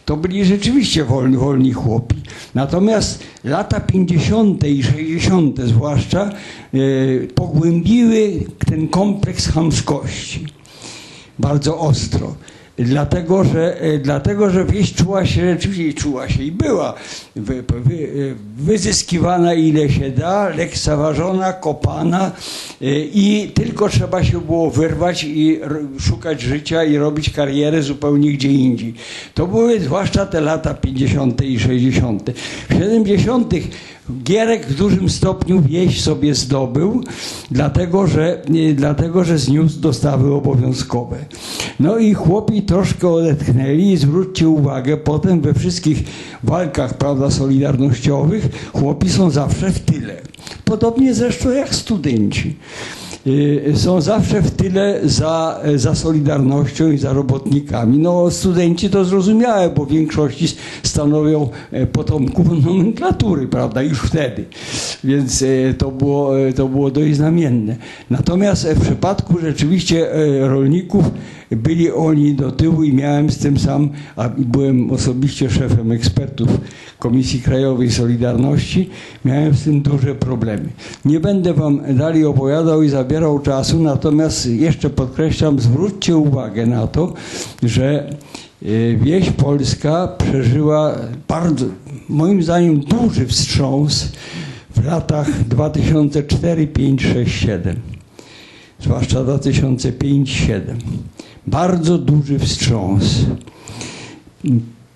To byli rzeczywiście wolni, wolni chłopi. Natomiast lata 50. i 60. zwłaszcza e, pogłębiły ten kompleks chamskości bardzo ostro. Dlatego że, e, dlatego, że wieś czuła się, rzeczywiście czuła się i była wy, wy, e, wyzyskiwana ile się da, lekceważona, kopana e, i tylko trzeba się było wyrwać i szukać życia i robić karierę zupełnie gdzie indziej. To były zwłaszcza te lata 50. i 60. W 70. Gierek w dużym stopniu wieś sobie zdobył, dlatego że, dlatego, że zniósł dostawy obowiązkowe. No i chłopi troszkę odetchnęli i zwróćcie uwagę, potem we wszystkich walkach prawda, solidarnościowych chłopi są zawsze w tyle. Podobnie zresztą jak studenci. Y, Są zawsze w tyle za, za Solidarnością i za robotnikami. No studenci to zrozumiałe, bo w większości stanowią e, potomków nomenklatury, prawda, już wtedy. Więc e, to było, e, to było dość znamienne. Natomiast w przypadku rzeczywiście rolników byli oni do tyłu i miałem z tym sam, a byłem osobiście szefem ekspertów Komisji Krajowej Solidarności, miałem z tym duże problemy. Nie będę wam dalej opowiadał i zabierał czasu, natomiast jeszcze podkreślam, zwróćcie uwagę na to, że e, wieś polska przeżyła bardzo, moim zdaniem, duży wstrząs w latach 2004, 5, 6, 7 zwłaszcza 2005-2007. Bardzo duży wstrząs.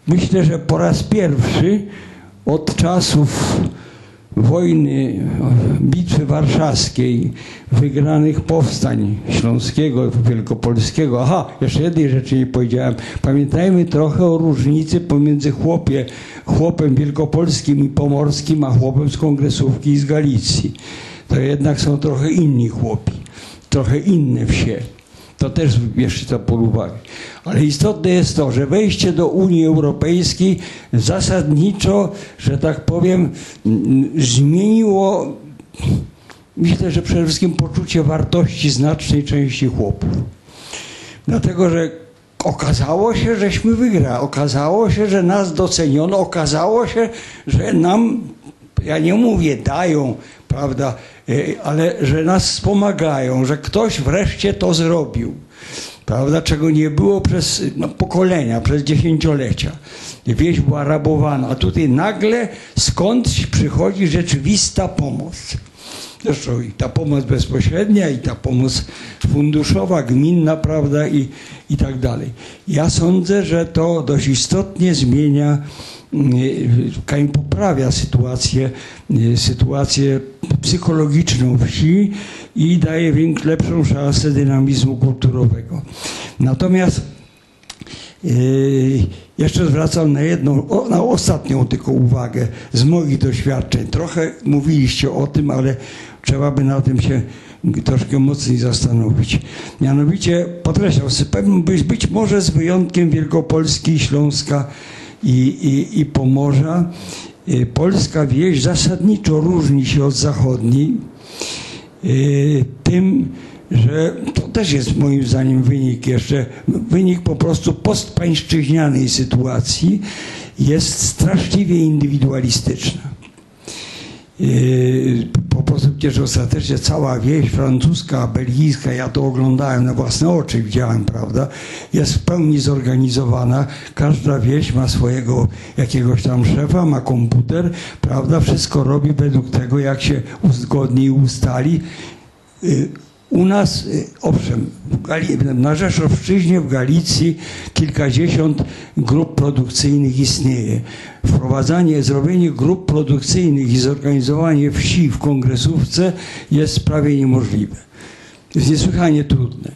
Myślę, że po raz pierwszy od czasów wojny, bitwy warszawskiej, wygranych powstań śląskiego, wielkopolskiego. Aha, jeszcze jednej rzeczy nie powiedziałem. Pamiętajmy trochę o różnicy pomiędzy chłopie, chłopem wielkopolskim i pomorskim, a chłopem z kongresówki i z Galicji. To jednak są trochę inni chłopi, trochę inne wsie. To też bierzcie to pod uwagę. Ale istotne jest to, że wejście do Unii Europejskiej zasadniczo, że tak powiem, zmieniło, myślę, że przede wszystkim poczucie wartości znacznej części chłopów. Dlatego, że okazało się, żeśmy wygrali. Okazało się, że nas doceniono. Okazało się, że nam, ja nie mówię dają, prawda, ale że nas wspomagają, że ktoś wreszcie to zrobił. Prawda, czego nie było przez no, pokolenia, przez dziesięciolecia. Wieś była rabowana, a tutaj nagle skądś przychodzi rzeczywista pomoc. Zresztą i ta pomoc bezpośrednia, i ta pomoc funduszowa, gminna, prawda, i, i tak dalej. Ja sądzę, że to dość istotnie zmienia, mm, poprawia sytuację, y, sytuację psychologiczną wsi i daje większą, lepszą szansę dynamizmu kulturowego. Natomiast Yy, jeszcze zwracam na jedną, na ostatnią tylko uwagę z moich doświadczeń. Trochę mówiliście o tym, ale trzeba by na tym się troszkę mocniej zastanowić. Mianowicie podkreślam, być, być może z wyjątkiem Wielkopolski, Śląska i, i, i Pomorza, yy, polska wieś zasadniczo różni się od zachodniej yy, tym, że to też jest moim zdaniem wynik jeszcze, wynik po prostu postpańszczyźnianej sytuacji jest straszliwie indywidualistyczna. Yy, po prostu przecież ostatecznie cała wieś francuska, belgijska, ja to oglądałem na własne oczy, widziałem, prawda, jest w pełni zorganizowana. Każda wieś ma swojego jakiegoś tam szefa, ma komputer, prawda, wszystko robi według tego, jak się uzgodni i ustali. U nas, y, owszem, na Rzeszowszczyźnie, w Galicji kilkadziesiąt grup produkcyjnych istnieje. Wprowadzanie, zrobienie grup produkcyjnych i zorganizowanie wsi w kongresówce jest prawie niemożliwe. Jest niesłychanie trudne.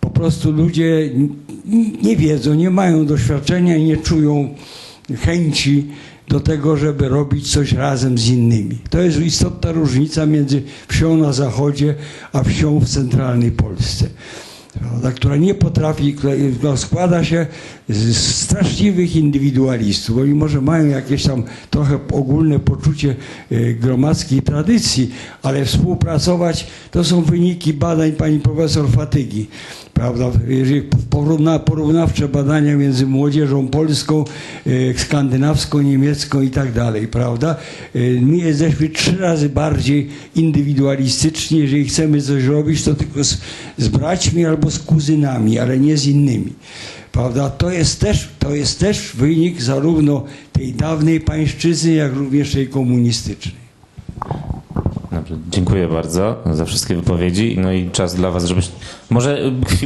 Po prostu ludzie nie wiedzą, nie mają doświadczenia, nie czują chęci do tego, żeby robić coś razem z innymi. To jest istotna różnica między wsią na zachodzie, a wsią w centralnej Polsce. prawda, która nie potrafi, która, która składa się z straszliwych indywidualistów. Oni może mają jakieś tam trochę ogólne poczucie e, gromadzkiej tradycji, ale współpracować to są wyniki badań pani profesor Fatygi. Prawda? Jeżeli porówna, porównawcze badania między młodzieżą polską, e, skandynawską, niemiecką i tak dalej, prawda? E, My jesteśmy trzy razy bardziej indywidualistyczni. Jeżeli chcemy coś robić, to tylko z, z braćmi albo z kuzynami, ale nie z innymi. Prawda? To jest też, to jest też wynik zarówno tej dawnej pańszczyzny, jak również tej komunistycznej. Dobrze, dziękuję bardzo za wszystkie wypowiedzi. No i czas dla Was, żebyś. Może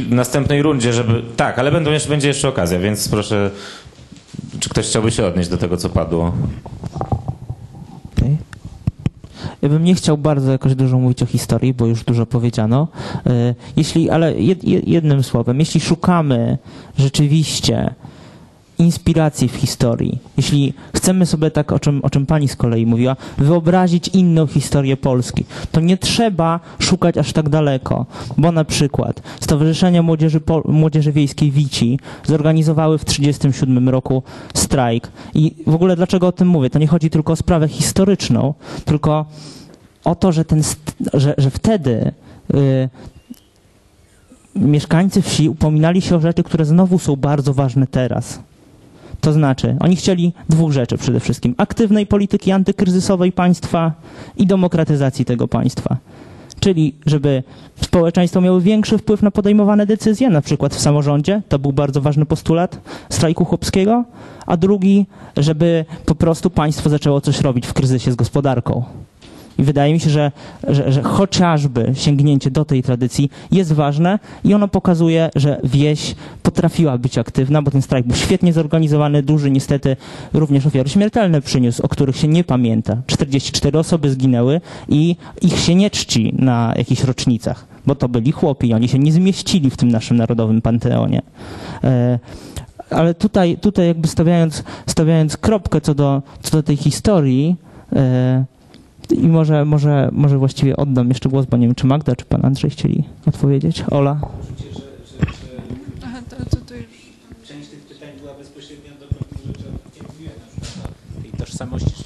w następnej rundzie, żeby. Tak, ale będą jeszcze, będzie jeszcze okazja, więc proszę. Czy ktoś chciałby się odnieść do tego, co padło? Ja bym nie chciał bardzo jakoś dużo mówić o historii, bo już dużo powiedziano. E, Jeśli, ale jed, jed- jednym słowem, jeśli szukamy rzeczywiście inspiracji w historii, jeśli chcemy sobie tak, o czym, o czym pani z kolei mówiła, wyobrazić inną historię Polski, to nie trzeba szukać aż tak daleko, bo na przykład Stowarzyszenie Młodzieży, Pol- Młodzieży Wiejskiej Wici zorganizowały w 1937 roku strajk i w ogóle dlaczego o tym mówię? To nie chodzi tylko o sprawę historyczną, tylko o to, że, ten, że, że wtedy y, mieszkańcy wsi upominali się o rzeczy, które znowu są bardzo ważne teraz. To znaczy, oni chcieli dwóch rzeczy przede wszystkim: aktywnej polityki antykryzysowej państwa i demokratyzacji tego państwa. Czyli, żeby społeczeństwo miało większy wpływ na podejmowane decyzje, na przykład w samorządzie, to był bardzo ważny postulat strajku chłopskiego, a drugi, żeby po prostu państwo zaczęło coś robić w kryzysie z gospodarką. I wydaje mi się, że, że, że chociażby sięgnięcie do tej tradycji jest ważne i ono pokazuje, że wieś potrafiła być aktywna, bo ten strajk był świetnie zorganizowany, duży, niestety również ofiary śmiertelne przyniósł, o których się nie pamięta. 44 osoby zginęły i ich się nie czci na jakichś rocznicach, bo to byli chłopi oni się nie zmieścili w tym naszym narodowym panteonie. E, ale tutaj, tutaj jakby stawiając, stawiając kropkę co do, co do tej historii, e, i może, może, może właściwie oddam jeszcze głos, bo nie wiem, czy Magda, czy pan Andrzej chcieli odpowiedzieć. Ola? Część tych pytań była bezpośrednio do rzeczy, o których ja mówiłem, na przykład tej tożsamości.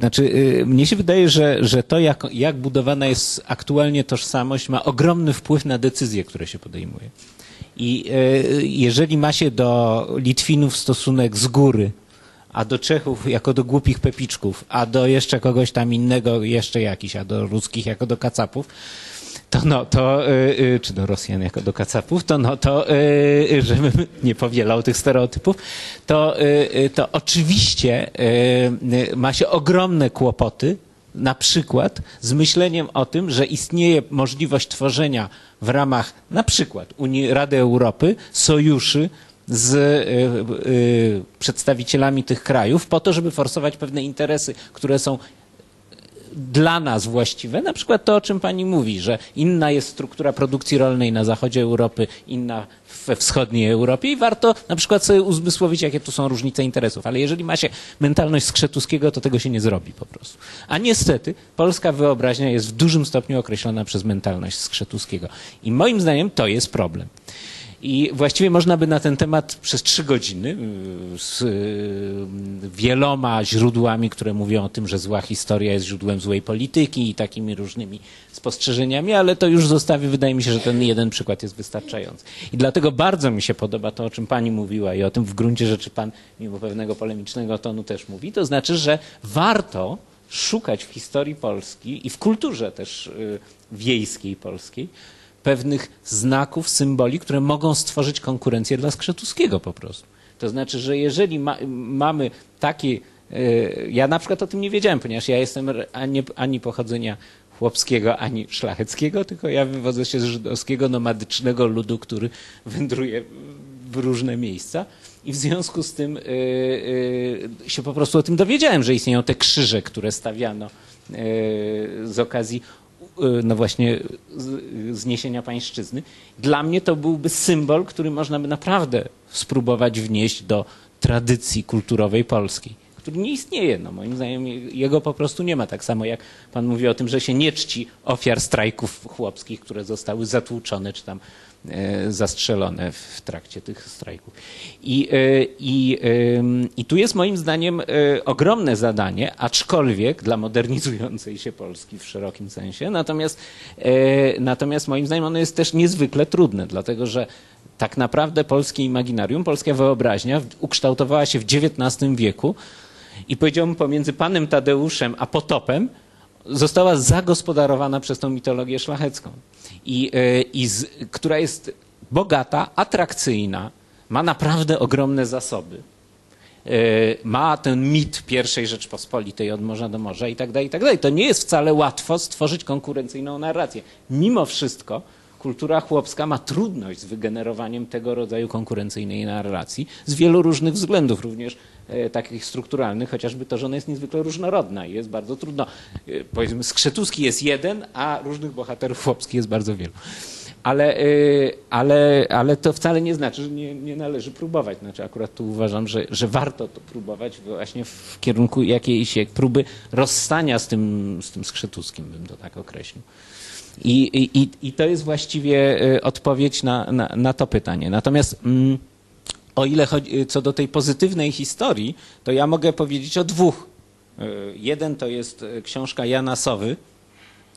Znaczy, y, mnie się wydaje, że, że to, jak, jak budowana jest aktualnie tożsamość, ma ogromny wpływ na decyzje, które się podejmuje. I y, jeżeli ma się do Litwinów stosunek z góry, a do Czechów jako do głupich pepiczków, a do jeszcze kogoś tam innego jeszcze jakiś, a do ruskich jako do kacapów, to no, to, y, y, czy do Rosjan jako do kacapów, to no, to, y, y, żebym nie powielał tych stereotypów, to, y, y, to oczywiście ma się ogromne kłopoty, na przykład z myśleniem o tym, że istnieje możliwość tworzenia w ramach na przykład Unii Rady Europy sojuszy z y, y, przedstawicielami tych krajów po to, żeby forsować pewne interesy, które są dla nas właściwe, na przykład to, o czym pani mówi, że inna jest struktura produkcji rolnej na zachodzie Europy, inna we wschodniej Europie i warto na przykład sobie uzmysłowić, jakie tu są różnice interesów. Ale jeżeli ma się mentalność Skrzetuskiego, to tego się nie zrobi po prostu. A niestety polska wyobraźnia jest w dużym stopniu określona przez mentalność Skrzetuskiego. I moim zdaniem to jest problem. I właściwie można by na ten temat przez trzy godziny y, z y, wieloma źródłami, które mówią o tym, że zła historia jest źródłem złej polityki i takimi różnymi spostrzeżeniami, ale to już zostawię. Wydaje mi się, że ten jeden przykład jest wystarczający. I dlatego bardzo mi się podoba to, o czym pani mówiła i o tym w gruncie rzeczy pan, mimo pewnego polemicznego tonu, też mówi. To znaczy, że warto szukać w historii Polski i w kulturze też y, wiejskiej polskiej pewnych znaków, symboli, które mogą stworzyć konkurencję dla Skrzetuskiego po prostu. To znaczy, że jeżeli ma, mamy takie, e, ja na przykład o tym nie wiedziałem, ponieważ ja jestem ani, ani pochodzenia chłopskiego, ani szlacheckiego, tylko ja wywodzę się z żydowskiego, nomadycznego ludu, który wędruje w różne miejsca. I w związku z tym e, e, się po prostu o tym dowiedziałem, że istnieją te krzyże, które stawiano z okazji no właśnie zniesienia pańszczyzny. Dla mnie to byłby symbol, który można by naprawdę spróbować wnieść do tradycji kulturowej polskiej, który nie istnieje. No, moim zdaniem jego po prostu nie ma. Tak samo jak pan mówi o tym, że się nie czci ofiar strajków chłopskich, które zostały zatłuczone czy tam zastrzelone w trakcie tych strajków. I, e, i, I tu jest moim zdaniem e, ogromne zadanie, aczkolwiek dla modernizującej się Polski w szerokim sensie, natomiast, e, natomiast moim zdaniem ono jest też niezwykle trudne, dlatego że tak naprawdę polskie imaginarium, polska wyobraźnia ukształtowała się w XIX wieku i powiedziałbym pomiędzy panem Tadeuszem a potopem została zagospodarowana przez tą mitologię szlachecką, I, e, i z, która jest bogata, atrakcyjna, ma naprawdę ogromne zasoby. E, Ma ten mit pierwszej Rzeczpospolitej od morza do morza i tak dalej, i tak dalej. To nie jest wcale łatwo stworzyć konkurencyjną narrację. Mimo wszystko kultura chłopska ma trudność z wygenerowaniem tego rodzaju konkurencyjnej narracji z wielu różnych względów, również e, takich strukturalnych, chociażby to, że ona jest niezwykle różnorodna i jest bardzo trudno. E, powiedzmy, Skrzetuski jest jeden, a różnych bohaterów chłopskich jest bardzo wielu. Ale, y, ale, ale to wcale nie znaczy, że nie, nie należy próbować. Znaczy akurat tu uważam, że, że warto to próbować właśnie w kierunku jakiejś próby rozstania z tym, z tym skrzetuskim, bym to tak określił. I, i, i- to jest właściwie y, odpowiedź na, na, na to pytanie. Natomiast mm, o ile chodzi co do tej pozytywnej historii, to ja mogę powiedzieć o dwóch. Y, Jeden to jest y, książka Jana Sowy,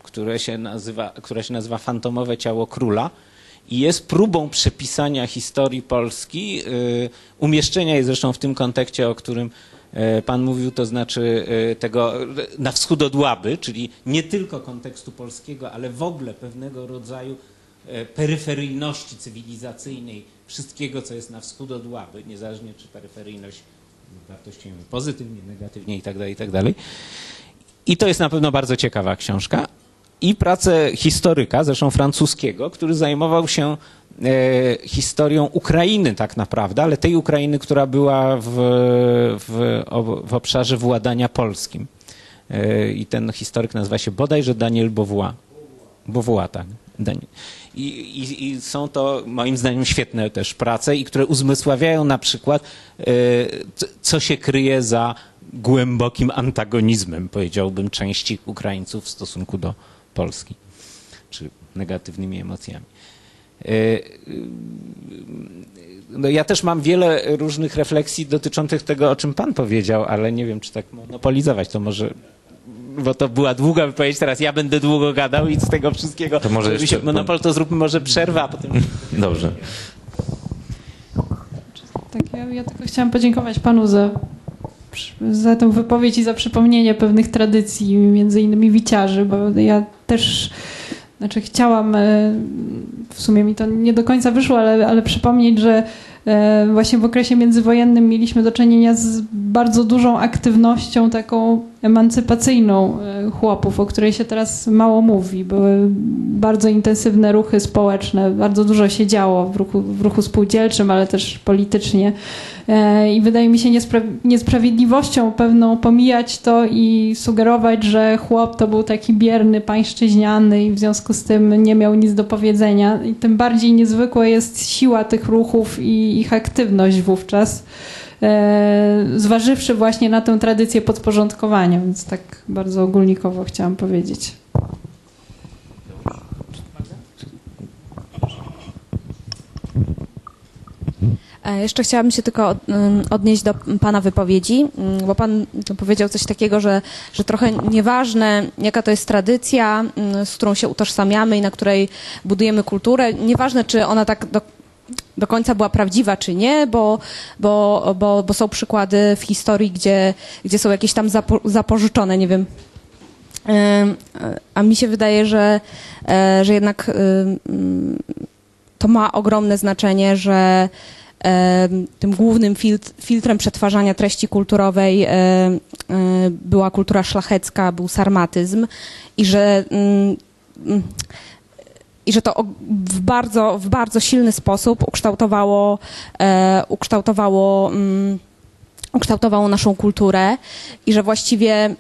które się nazywa, która się nazywa Fantomowe Ciało Króla i jest próbą przepisania historii Polski, y, umieszczenia jej zresztą w tym kontekście, o którym y, Pan mówił, to znaczy y, tego na wschód od Łaby, czyli nie tylko kontekstu polskiego, ale w ogóle pewnego rodzaju y, peryferyjności cywilizacyjnej wszystkiego, co jest na wschód od Łaby, niezależnie czy peryferyjność wartościujemy pozytywnie, negatywnie i tak dalej, i tak. I to jest na pewno bardzo ciekawa książka. I pracę historyka, zresztą francuskiego, który zajmował się e, historią Ukrainy tak naprawdę, ale tej Ukrainy, która była w, w, w obszarze władania polskim. E, I ten historyk nazywa się bodajże Daniel Beauvoir. Beauvoir, tak. I, i, I są to moim zdaniem świetne też prace, i które uzmysławiają na przykład, e, co się kryje za głębokim antagonizmem, powiedziałbym, części Ukraińców w stosunku do Polski, czy negatywnymi emocjami. E, No ja też mam wiele różnych refleksji dotyczących tego, o czym Pan powiedział, ale nie wiem, czy tak monopolizować to może, bo to była długa wypowiedź, teraz ja będę długo gadał i z tego wszystkiego, To może jeszcze się monopol, to zróbmy może przerwę, a potem... Dobrze. Tak, ja, ja tylko chciałam podziękować panu za, za tę wypowiedź i za przypomnienie pewnych tradycji, między innymi wiciarzy, bo ja też znaczy chciałam, e, w sumie mi to nie do końca wyszło, ale, ale przypomnieć, że e, właśnie w okresie międzywojennym mieliśmy do czynienia z bardzo dużą aktywnością taką emancypacyjną e, chłopów, o której się teraz mało mówi. Były bardzo intensywne ruchy społeczne, bardzo dużo się działo w ruchu, w ruchu spółdzielczym, ale też politycznie. E, I wydaje mi się niespra- niesprawiedliwością pewną pomijać to i sugerować, że chłop to był taki bierny, pańszczyźniany i w związku z tym nie miał nic do powiedzenia. I tym bardziej niezwykła jest siła tych ruchów i ich aktywność wówczas, zważywszy właśnie na tę tradycję podporządkowania, więc tak bardzo ogólnikowo chciałam powiedzieć. E, Jeszcze chciałabym się tylko odnieść do Pana wypowiedzi, ym, bo Pan powiedział coś takiego, że, że trochę nieważne, jaka to jest tradycja, ym, z którą się utożsamiamy i na której budujemy kulturę, nieważne, czy ona tak do, do końca była prawdziwa, czy nie, bo, bo, bo, bo są przykłady w historii, gdzie, gdzie są jakieś tam zapo, zapożyczone, nie wiem, A mi się wydaje, że, e, że jednak to ma ogromne znaczenie, że tym głównym filtr, filtrem przetwarzania treści kulturowej e, była kultura szlachecka, był sarmatyzm i że mm, mm, i że to w bardzo, w bardzo silny sposób ukształtowało, e, ukształtowało, mm, ukształtowało naszą kulturę i że właściwie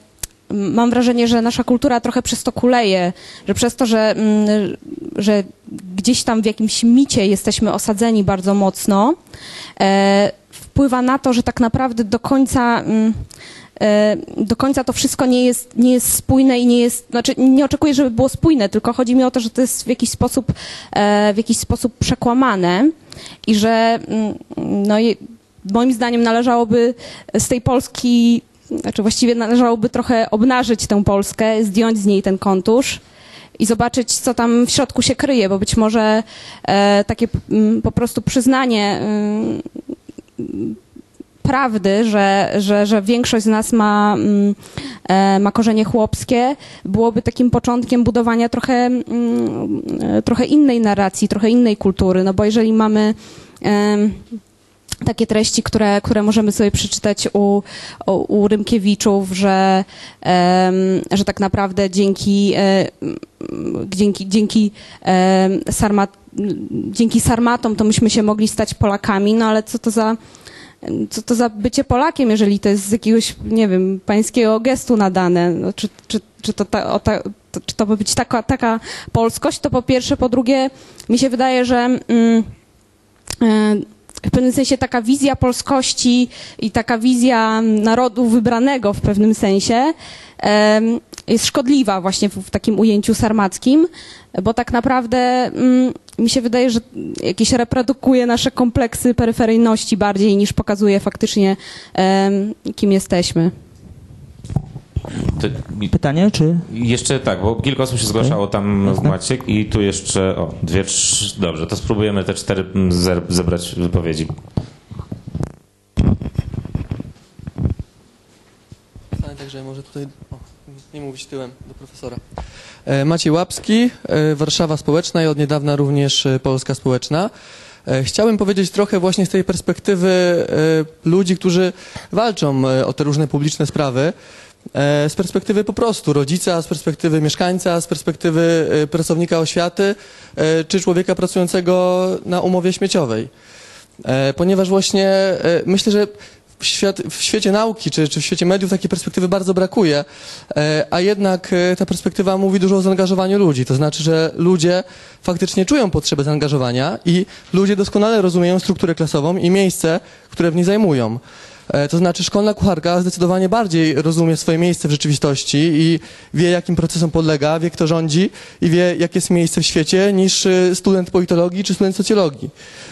mm, mam wrażenie, że nasza kultura trochę przez to kuleje, że przez to, że, mm, że gdzieś tam w jakimś micie jesteśmy osadzeni bardzo mocno, e, wpływa na to, że tak naprawdę do końca do końca to wszystko nie jest, nie jest spójne i nie jest, znaczy nie oczekuję, żeby było spójne, tylko chodzi mi o to, że to jest w jakiś sposób, e, w jakiś sposób przekłamane i że mm, no, moim zdaniem należałoby z tej Polski, znaczy właściwie należałoby trochę obnażyć tę Polskę, zdjąć z niej ten kontusz i zobaczyć, co tam w środku się kryje, bo być może e, takie mm, po prostu przyznanie mm, prawdy, że, że, że większość z nas ma, mm, e, ma korzenie chłopskie, byłoby takim początkiem budowania trochę, mm, e, trochę innej narracji, trochę innej kultury, no bo jeżeli mamy em, takie treści, które, które możemy sobie przeczytać u, u, Rymkiewiczów, że, że tak naprawdę dzięki, e, dzięki, dzięki, sarmat, dzięki sarmatom to myśmy się mogli stać Polakami, no ale co to za co to za bycie Polakiem, jeżeli to jest z jakiegoś, nie wiem, pańskiego gestu nadane? No, czy, czy, czy, to, ta, ta, to, czy to ma być taka, taka polskość? To po pierwsze. Po drugie, mi się wydaje, że mm, e, w pewnym sensie taka wizja polskości i taka wizja narodu wybranego w pewnym sensie em, jest szkodliwa właśnie w, w takim ujęciu sarmackim, bo tak naprawdę mm, mi się wydaje, że jakieś reprodukuje nasze kompleksy peryferyjności bardziej niż pokazuje faktycznie kim jesteśmy. Pytanie, czy... jeszcze tak, bo kilka osób się zgłaszało tam w Jasne. Maciek i tu jeszcze, o, dwie, trzy, dobrze, to spróbujemy te cztery ze- zebrać wypowiedzi. Także może tutaj o, nie mówić tyłem do profesora. E, Maciej Łapski, e, Warszawa Społeczna i od niedawna również e, Polska Społeczna. Chciałem powiedzieć trochę właśnie z tej perspektywy ludzi, którzy walczą o te różne publiczne sprawy. Z perspektywy po prostu rodzica, z perspektywy mieszkańca, z perspektywy pracownika oświaty, czy człowieka pracującego na umowie śmieciowej. Ponieważ właśnie myślę, że w, świat, w świecie nauki czy, czy w świecie mediów takiej perspektywy bardzo brakuje, e, a jednak e, ta perspektywa mówi dużo o zaangażowaniu ludzi. To znaczy, że ludzie faktycznie czują potrzebę zaangażowania i ludzie doskonale rozumieją strukturę klasową i miejsce, które w niej zajmują. E, To znaczy szkolna kucharka zdecydowanie bardziej rozumie swoje miejsce w rzeczywistości i wie, jakim procesom podlega, wie, kto rządzi i wie, jakie jest miejsce w świecie niż e, student politologii czy student socjologii.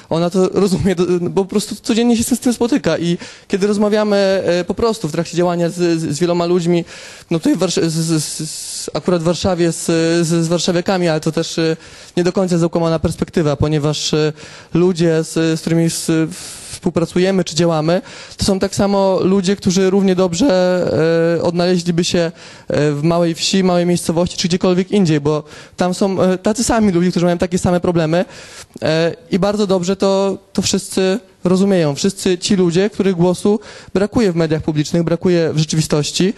Ona to rozumie, bo po prostu codziennie się z tym spotyka i kiedy rozmawiamy e, po prostu w trakcie działania z, z, wieloma ludźmi, no tutaj w Warsz- z, z, akurat w Warszawie z, z, warszawiakami, ale to też nie do końca jest perspektywa, ponieważ ludzie, z, którymi współpracujemy czy działamy, to są tak samo ludzie, którzy równie dobrze e, odnaleźliby się e, w małej wsi, małej miejscowości czy gdziekolwiek indziej, bo tam są e, tacy sami ludzie, którzy mają takie same problemy i bardzo dobrze to, to wszyscy rozumieją. Wszyscy ci ludzie, których głosu brakuje w mediach publicznych, brakuje w rzeczywistości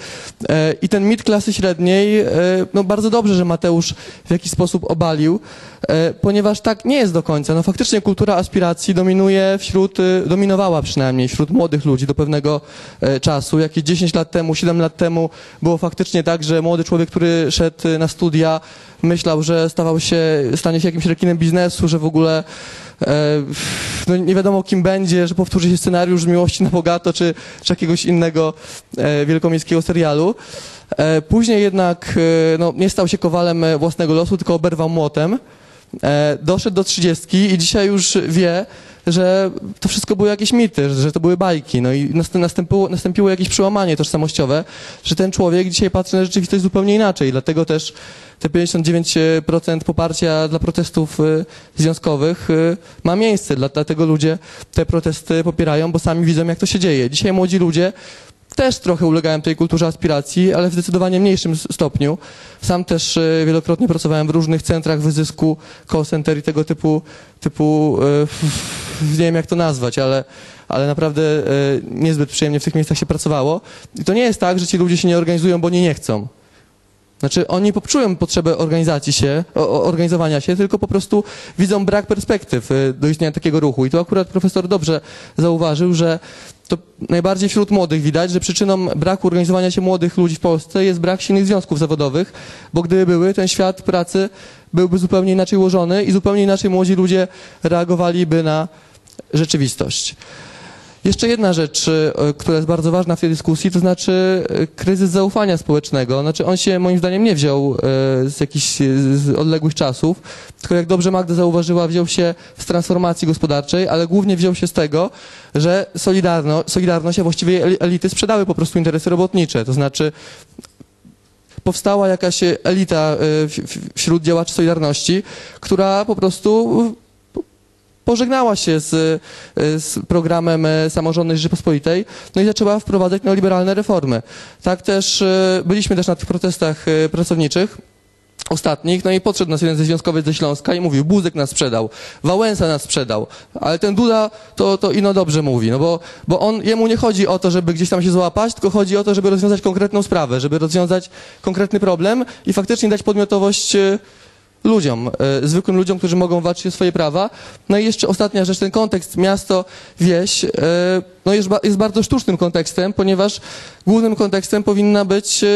e, i ten mit klasy średniej, e, no bardzo dobrze, że Mateusz w jakiś sposób obalił, e, ponieważ tak nie jest do końca. No faktycznie kultura aspiracji dominuje wśród, dominowała przynajmniej wśród młodych ludzi do pewnego czasu. Jakieś 10 lat temu, 7 lat temu było faktycznie tak, że młody człowiek, który szedł na studia, myślał, że stawał się, stanie się jakimś rekinem biznesu, że w ogóle no nie wiadomo kim będzie, że powtórzy się scenariusz z Miłości na Bogato czy, czy jakiegoś innego e, wielkomiejskiego serialu. E, później jednak e, no, nie stał się kowalem e, własnego losu, tylko oberwał młotem. E, doszedł do trzydziestki i dzisiaj już wie, że to wszystko były jakieś mity, że to były bajki. No i nast- następiło, nastąpiło jakieś przełamanie tożsamościowe, że ten człowiek dzisiaj patrzy na rzeczywistość zupełnie inaczej. Dlatego też te 59% poparcia dla protestów y, związkowych y, ma miejsce. Dla- Dlatego ludzie te protesty popierają, bo sami widzą, jak to się dzieje. Dzisiaj młodzi ludzie też trochę ulegają tej kulturze aspiracji, ale w zdecydowanie mniejszym stopniu. Sam też y, wielokrotnie pracowałem w różnych centrach wyzysku, call center i tego typu, typu y, nie wiem jak to nazwać, ale, ale naprawdę y, niezbyt przyjemnie w tych miejscach się pracowało. I to nie jest tak, że ci ludzie się nie organizują, bo oni nie chcą. Znaczy oni poczują potrzebę organizacji się, organizowania się, tylko po prostu widzą brak perspektyw do istnienia takiego ruchu. I tu akurat profesor dobrze zauważył, że to najbardziej wśród młodych widać, że przyczyną braku organizowania się młodych ludzi w Polsce jest brak silnych związków zawodowych, bo gdyby były, ten świat pracy byłby zupełnie inaczej ułożony i zupełnie inaczej młodzi ludzie reagowaliby na rzeczywistość. Jeszcze jedna rzecz, e, która jest bardzo ważna w tej dyskusji, to znaczy e, kryzys zaufania społecznego. Znaczy on się moim zdaniem nie wziął e, z jakichś z odległych czasów, tylko jak dobrze Magda zauważyła, wziął się z transformacji gospodarczej, ale głównie wziął się z tego, że Solidarno, Solidarność, a właściwie eli- elity sprzedały po prostu interesy robotnicze. To znaczy powstała jakaś elita wśród działaczy Solidarności, która po prostu pożegnała się z, e, z programem e, Samorządnej Rzeczypospolitej, no i zaczęła wprowadzać neoliberalne reformy. Tak też e, byliśmy też na tych protestach pracowniczych ostatnich, no i podszedł nas jeden ze związkowiec ze Śląska i mówił, Buzek nas sprzedał, Wałęsa nas sprzedał, ale ten Duda to, to ino dobrze mówi, no bo, bo on, jemu nie chodzi o to, żeby gdzieś tam się złapać, tylko chodzi o to, żeby rozwiązać konkretną sprawę, żeby rozwiązać konkretny problem i faktycznie dać podmiotowość ludziom, e, zwykłym ludziom, którzy mogą walczyć o swoje prawa. No i jeszcze ostatnia rzecz, ten kontekst miasto, wieś, e, no jest, ba- jest bardzo sztucznym kontekstem, ponieważ głównym kontekstem powinna być e,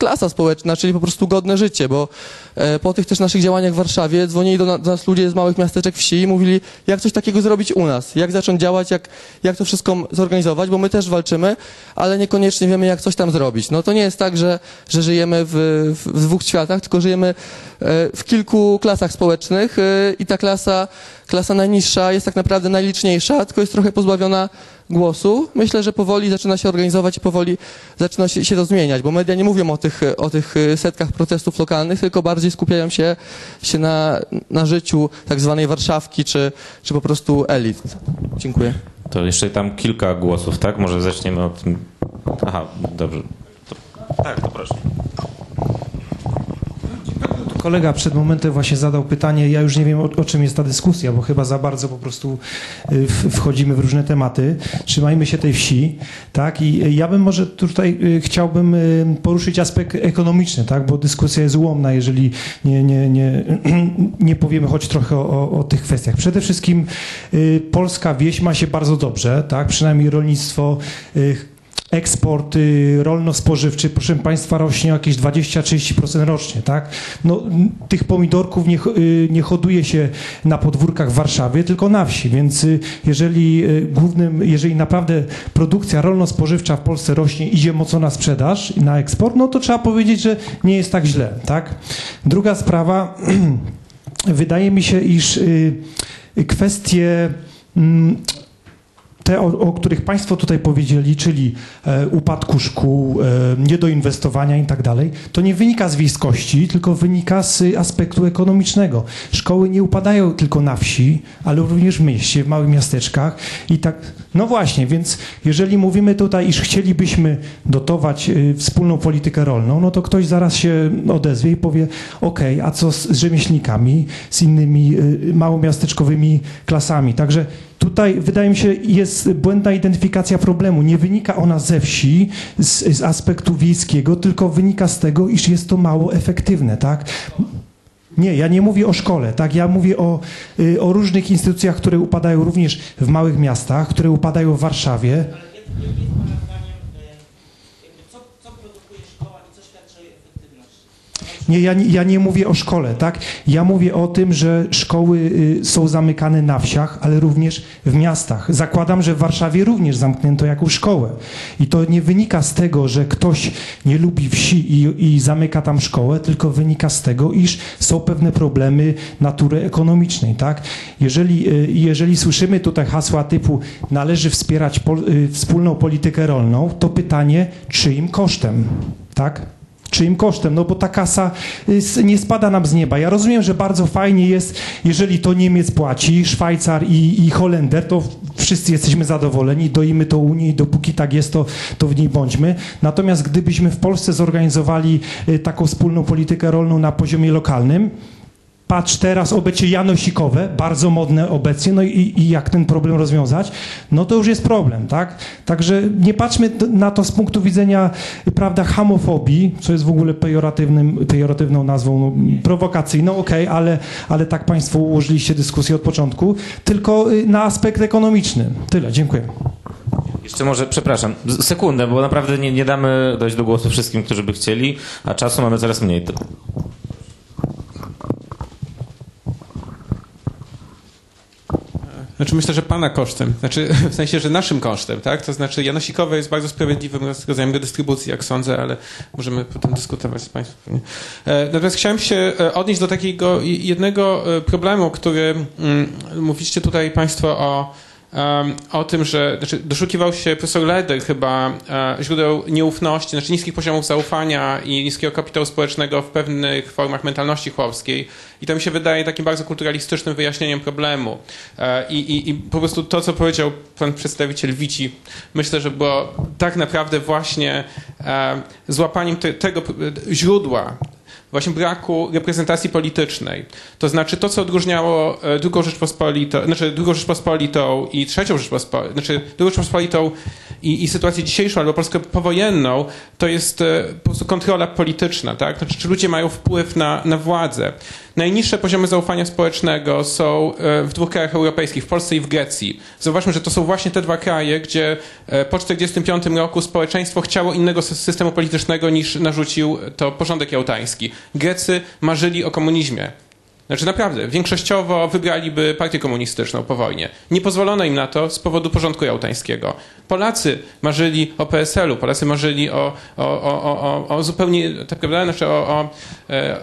klasa społeczna, czyli po prostu godne życie, bo e, po tych też naszych działaniach w Warszawie dzwonili do, na, do nas ludzie z małych miasteczek wsi i mówili, jak coś takiego zrobić u nas, jak zacząć działać, jak, jak to wszystko zorganizować, bo my też walczymy, ale niekoniecznie wiemy, jak coś tam zrobić. No to nie jest tak, że, że żyjemy w, w, w dwóch światach, tylko żyjemy e, w kilku klasach społecznych e, i ta klasa, klasa najniższa jest tak naprawdę najliczniejsza, tylko jest trochę pozbawiona głosu. Myślę, że powoli zaczyna się organizować i powoli zaczyna się, się to zmieniać, bo media nie mówią o tych, o tych e, setkach protestów lokalnych, tylko bardziej skupiają się, się na, na życiu tak zwanej Warszawki, czy, czy po prostu elit. Dziękuję. To jeszcze tam kilka głosów, tak? Może zaczniemy od. Aha, dobrze. To, tak, to proszę. Kolega przed momentem właśnie zadał pytanie, ja już nie wiem o, o czym jest ta dyskusja, bo chyba za bardzo po prostu y, w, wchodzimy w różne tematy. Trzymajmy się tej wsi, tak? I y, ja bym może tutaj y, chciałbym poruszyć aspekt ekonomiczny, tak? Bo dyskusja jest ułomna, jeżeli nie, nie, nie, nie powiemy choć trochę o, o tych kwestiach. Przede wszystkim polska wieś ma się bardzo dobrze, tak? Przynajmniej rolnictwo eksport y, rolno-spożywczy, proszę Państwa, rośnie jakieś 20-30% rocznie, tak? No, tych pomidorków nie, y, nie hoduje się na podwórkach w Warszawie, tylko na wsi, więc y, jeżeli głównym, jeżeli naprawdę produkcja rolno-spożywcza w Polsce rośnie, idzie mocno na sprzedaż na eksport, no to trzeba powiedzieć, że nie jest tak źle, tak? Druga sprawa, wydaje mi się, iż kwestie mm, te, o, o których Państwo tutaj powiedzieli, czyli e, upadku szkół, e, niedoinwestowania i tak dalej, to nie wynika z wiejskości, tylko wynika z aspektu ekonomicznego. Szkoły nie upadają tylko na wsi, ale również w mieście, w małych miasteczkach i tak. No właśnie, więc jeżeli mówimy tutaj, iż chcielibyśmy dotować e, wspólną politykę rolną, no to ktoś zaraz się odezwie i powie, ok, a co z, rzemieślnikami, z innymi e, małomiasteczkowymi klasami. Także Tutaj wydaje mi się jest błędna identyfikacja problemu. Nie wynika ona ze wsi, z, z aspektu wiejskiego, tylko wynika z tego, iż jest to mało efektywne, tak? Nie, ja nie mówię o szkole, tak? Ja mówię o, y, o różnych instytucjach, które upadają również w małych miastach, które upadają w Warszawie. Nie, ja, ja nie mówię o szkole, tak? Ja mówię o tym, że szkoły y, są zamykane na wsiach, ale również w miastach. Zakładam, że w Warszawie również zamknięto jakąś szkołę. I to nie wynika z tego, że ktoś nie lubi wsi i, i zamyka tam szkołę, tylko wynika z tego, iż są pewne problemy natury ekonomicznej, tak? Jeżeli, y, jeżeli słyszymy tutaj hasła typu należy wspierać pol, y, wspólną politykę rolną, to pytanie, czyim kosztem, tak? Czyim kosztem? No bo ta kasa y, nie spada nam z nieba. Ja rozumiem, że bardzo fajnie jest, jeżeli to Niemiec płaci, Szwajcar i, i Holender, to wszyscy jesteśmy zadowoleni, doimy to Unii dopóki tak jest, to, to w niej bądźmy. Natomiast gdybyśmy w Polsce zorganizowali y, taką wspólną politykę rolną na poziomie lokalnym, Patrz teraz obycie janosikowe, bardzo modne obecnie, no i, i jak ten problem rozwiązać, no to już jest problem, tak? Także nie patrzmy na to z punktu widzenia, prawda, hamofobii, co jest w ogóle pejoratywnym, pejoratywną nazwą, no, prowokacyjną, okej, ale, ale tak Państwo ułożyliście dyskusję od początku, tylko y, na aspekt ekonomiczny. Tyle, dziękuję. Jeszcze może, przepraszam, sekundę, bo naprawdę nie, nie damy dojść do głosu wszystkim, którzy by chcieli, a czasu mamy coraz mniej. Znaczy myślę, że pana kosztem, znaczy w sensie, że naszym kosztem, tak? To znaczy janosikowe jest bardzo sprawiedliwym rodzajem redystrybucji, jak sądzę, ale możemy potem dyskutować z państwem. E, Natomiast chciałem się e, odnieść do takiego jednego e, problemu, który mm, mówiliście tutaj państwo o o tym, że znaczy doszukiwał się profesor Leder chyba e, źródeł nieufności, znaczy niskich poziomów zaufania i niskiego kapitału społecznego w pewnych formach mentalności chłopskiej. I to mi się wydaje takim bardzo kulturalistycznym wyjaśnieniem problemu. E, I, i, I po prostu to, co powiedział pan przedstawiciel Wici, myślę, że było tak naprawdę właśnie e, złapaniem te, tego źródła właśnie braku reprezentacji politycznej. To znaczy to, co odróżniało e, drugą Rzeczpospolitą, znaczy drugą Rzeczpospolitą i trzecią Rzeczpospolitą, znaczy drugą Rzeczpospolitą i, i sytuację dzisiejszą albo Polskę powojenną, to jest e, po prostu kontrola polityczna, tak? Znaczy, czy ludzie mają wpływ na, na władzę. Najniższe poziomy zaufania społecznego są e, w dwóch krajach europejskich, w Polsce i w Grecji. Zauważmy, że to są właśnie te dwa kraje, gdzie e, po 1945 roku społeczeństwo chciało innego sy- systemu politycznego niż narzucił to porządek jałtański. Grecy marzyli o komunizmie. Znaczy naprawdę, większościowo wybraliby partię komunistyczną po wojnie. Nie pozwolono im na to z powodu porządku jałtańskiego. Polacy marzyli o PSL-u, Polacy marzyli o, o, o, o, zupełnie, tak prawda, znaczy o, o, e,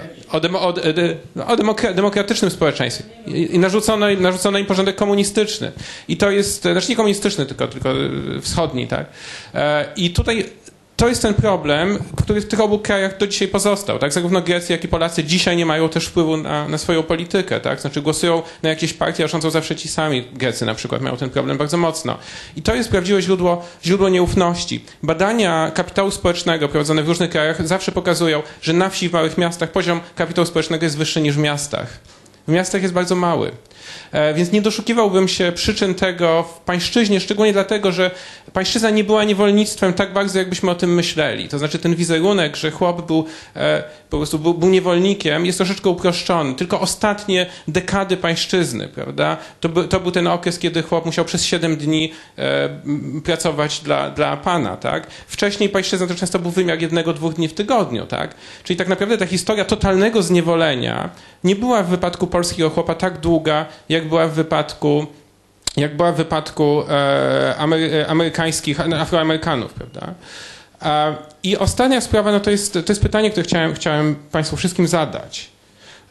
demokra- demokratycznym społeczeństwie. I, narzucono, im, narzucono im porządek komunistyczny. I to jest, e, znaczy nie komunistyczny, tylko, tylko e, wschodni, tak. E, I tutaj to jest ten problem, który w tych obu krajach do dzisiaj pozostał. Tak? Zarówno Grecy, jak i Polacy dzisiaj nie mają też wpływu na, na swoją politykę. Tak? Znaczy głosują na jakieś partie, a rządzą zawsze ci sami. Grecy na przykład mają ten problem bardzo mocno. I to jest prawdziwe źródło, źródło nieufności. Badania kapitału społecznego prowadzone w różnych krajach zawsze pokazują, że na wsi, w małych miastach poziom kapitału społecznego jest wyższy niż w miastach. W miastach jest bardzo mały. E, Więc nie doszukiwałbym się przyczyn tego w pańszczyźnie, szczególnie dlatego, że pańszczyzna nie była niewolnictwem tak bardzo, jakbyśmy o tym myśleli. To znaczy ten wizerunek, że chłop był e, po prostu był, był niewolnikiem, jest troszeczkę uproszczony. Tylko ostatnie dekady pańszczyzny, prawda? To, by, to był ten okres, kiedy chłop musiał przez 7 dni e, pracować dla, dla pana, tak? Wcześniej pańszczyzna to często był wymiar jednego, dwóch dni w tygodniu, tak? Czyli tak naprawdę ta historia totalnego zniewolenia nie była w wypadku polskiego chłopa tak długa, jak była w wypadku jak była w wypadku e, amery, e, amerykańskich, afroamerykanów, prawda? E, I ostatnia sprawa, no to jest, to jest pytanie, które chciałem, chciałem Państwu wszystkim zadać.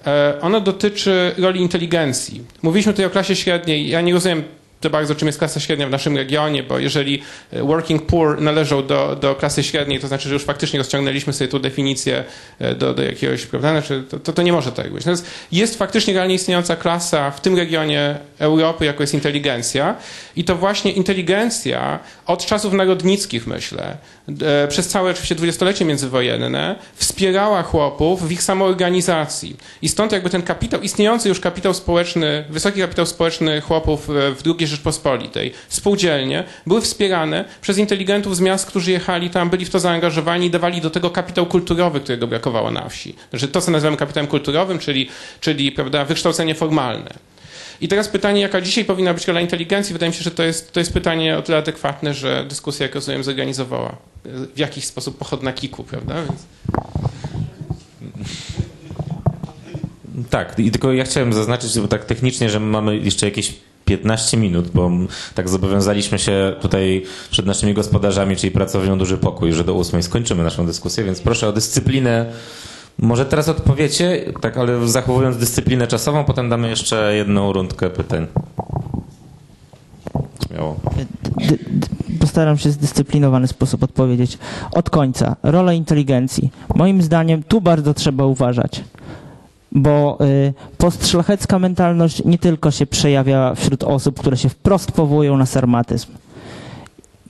E, ono dotyczy roli inteligencji. Mówiliśmy tutaj o klasie średniej. Ja nie rozumiem za bardzo, czym jest klasa średnia w naszym regionie, bo jeżeli e, working poor należą do, do klasy średniej, to znaczy, że już faktycznie rozciągnęliśmy sobie tu definicję e, do, do jakiegoś, prawda? Znaczy, to, to, to nie może tak być. Natomiast jest faktycznie realnie istniejąca klasa w tym regionie Europy, jako jest inteligencja i to właśnie inteligencja od czasów narodnickich, myślę, e, przez całe oczywiście dwudziestolecie międzywojenne wspierała chłopów w ich samoorganizacji. I stąd jakby ten kapitał, istniejący już kapitał społeczny, wysoki kapitał społeczny chłopów w II Rzeczpospolitej, spółdzielnie, były wspierane przez inteligentów z miast, którzy jechali tam, byli w to zaangażowani i dawali do tego kapitał kulturowy, którego brakowało na wsi. Znaczy to, co nazywamy kapitałem kulturowym, czyli, czyli prawda, wykształcenie formalne. I teraz pytanie, jaka dzisiaj powinna być rola inteligencji? Wydaje mi się, że to jest, to jest pytanie o tyle adekwatne, że dyskusja, jak rozumiem, zorganizowała w jakiś sposób pochod na kiku, prawda? Więc... Tak, i tylko ja chciałem zaznaczyć, bo tak technicznie, że mamy jeszcze jakieś 15 minut, bo tak zobowiązaliśmy się tutaj przed naszymi gospodarzami, czyli pracownią Duży Pokój, że do 8 skończymy naszą dyskusję, więc proszę o dyscyplinę. Może teraz odpowiecie, tak, ale zachowując dyscyplinę czasową, potem damy jeszcze jedną rundkę pytań. Śmiało. Postaram się w zdyscyplinowany sposób odpowiedzieć. Od końca. Rola inteligencji. Moim zdaniem tu bardzo trzeba uważać. Bo y, postszlachecka mentalność nie tylko się przejawia wśród osób, które się wprost powołują na sarmatyzm.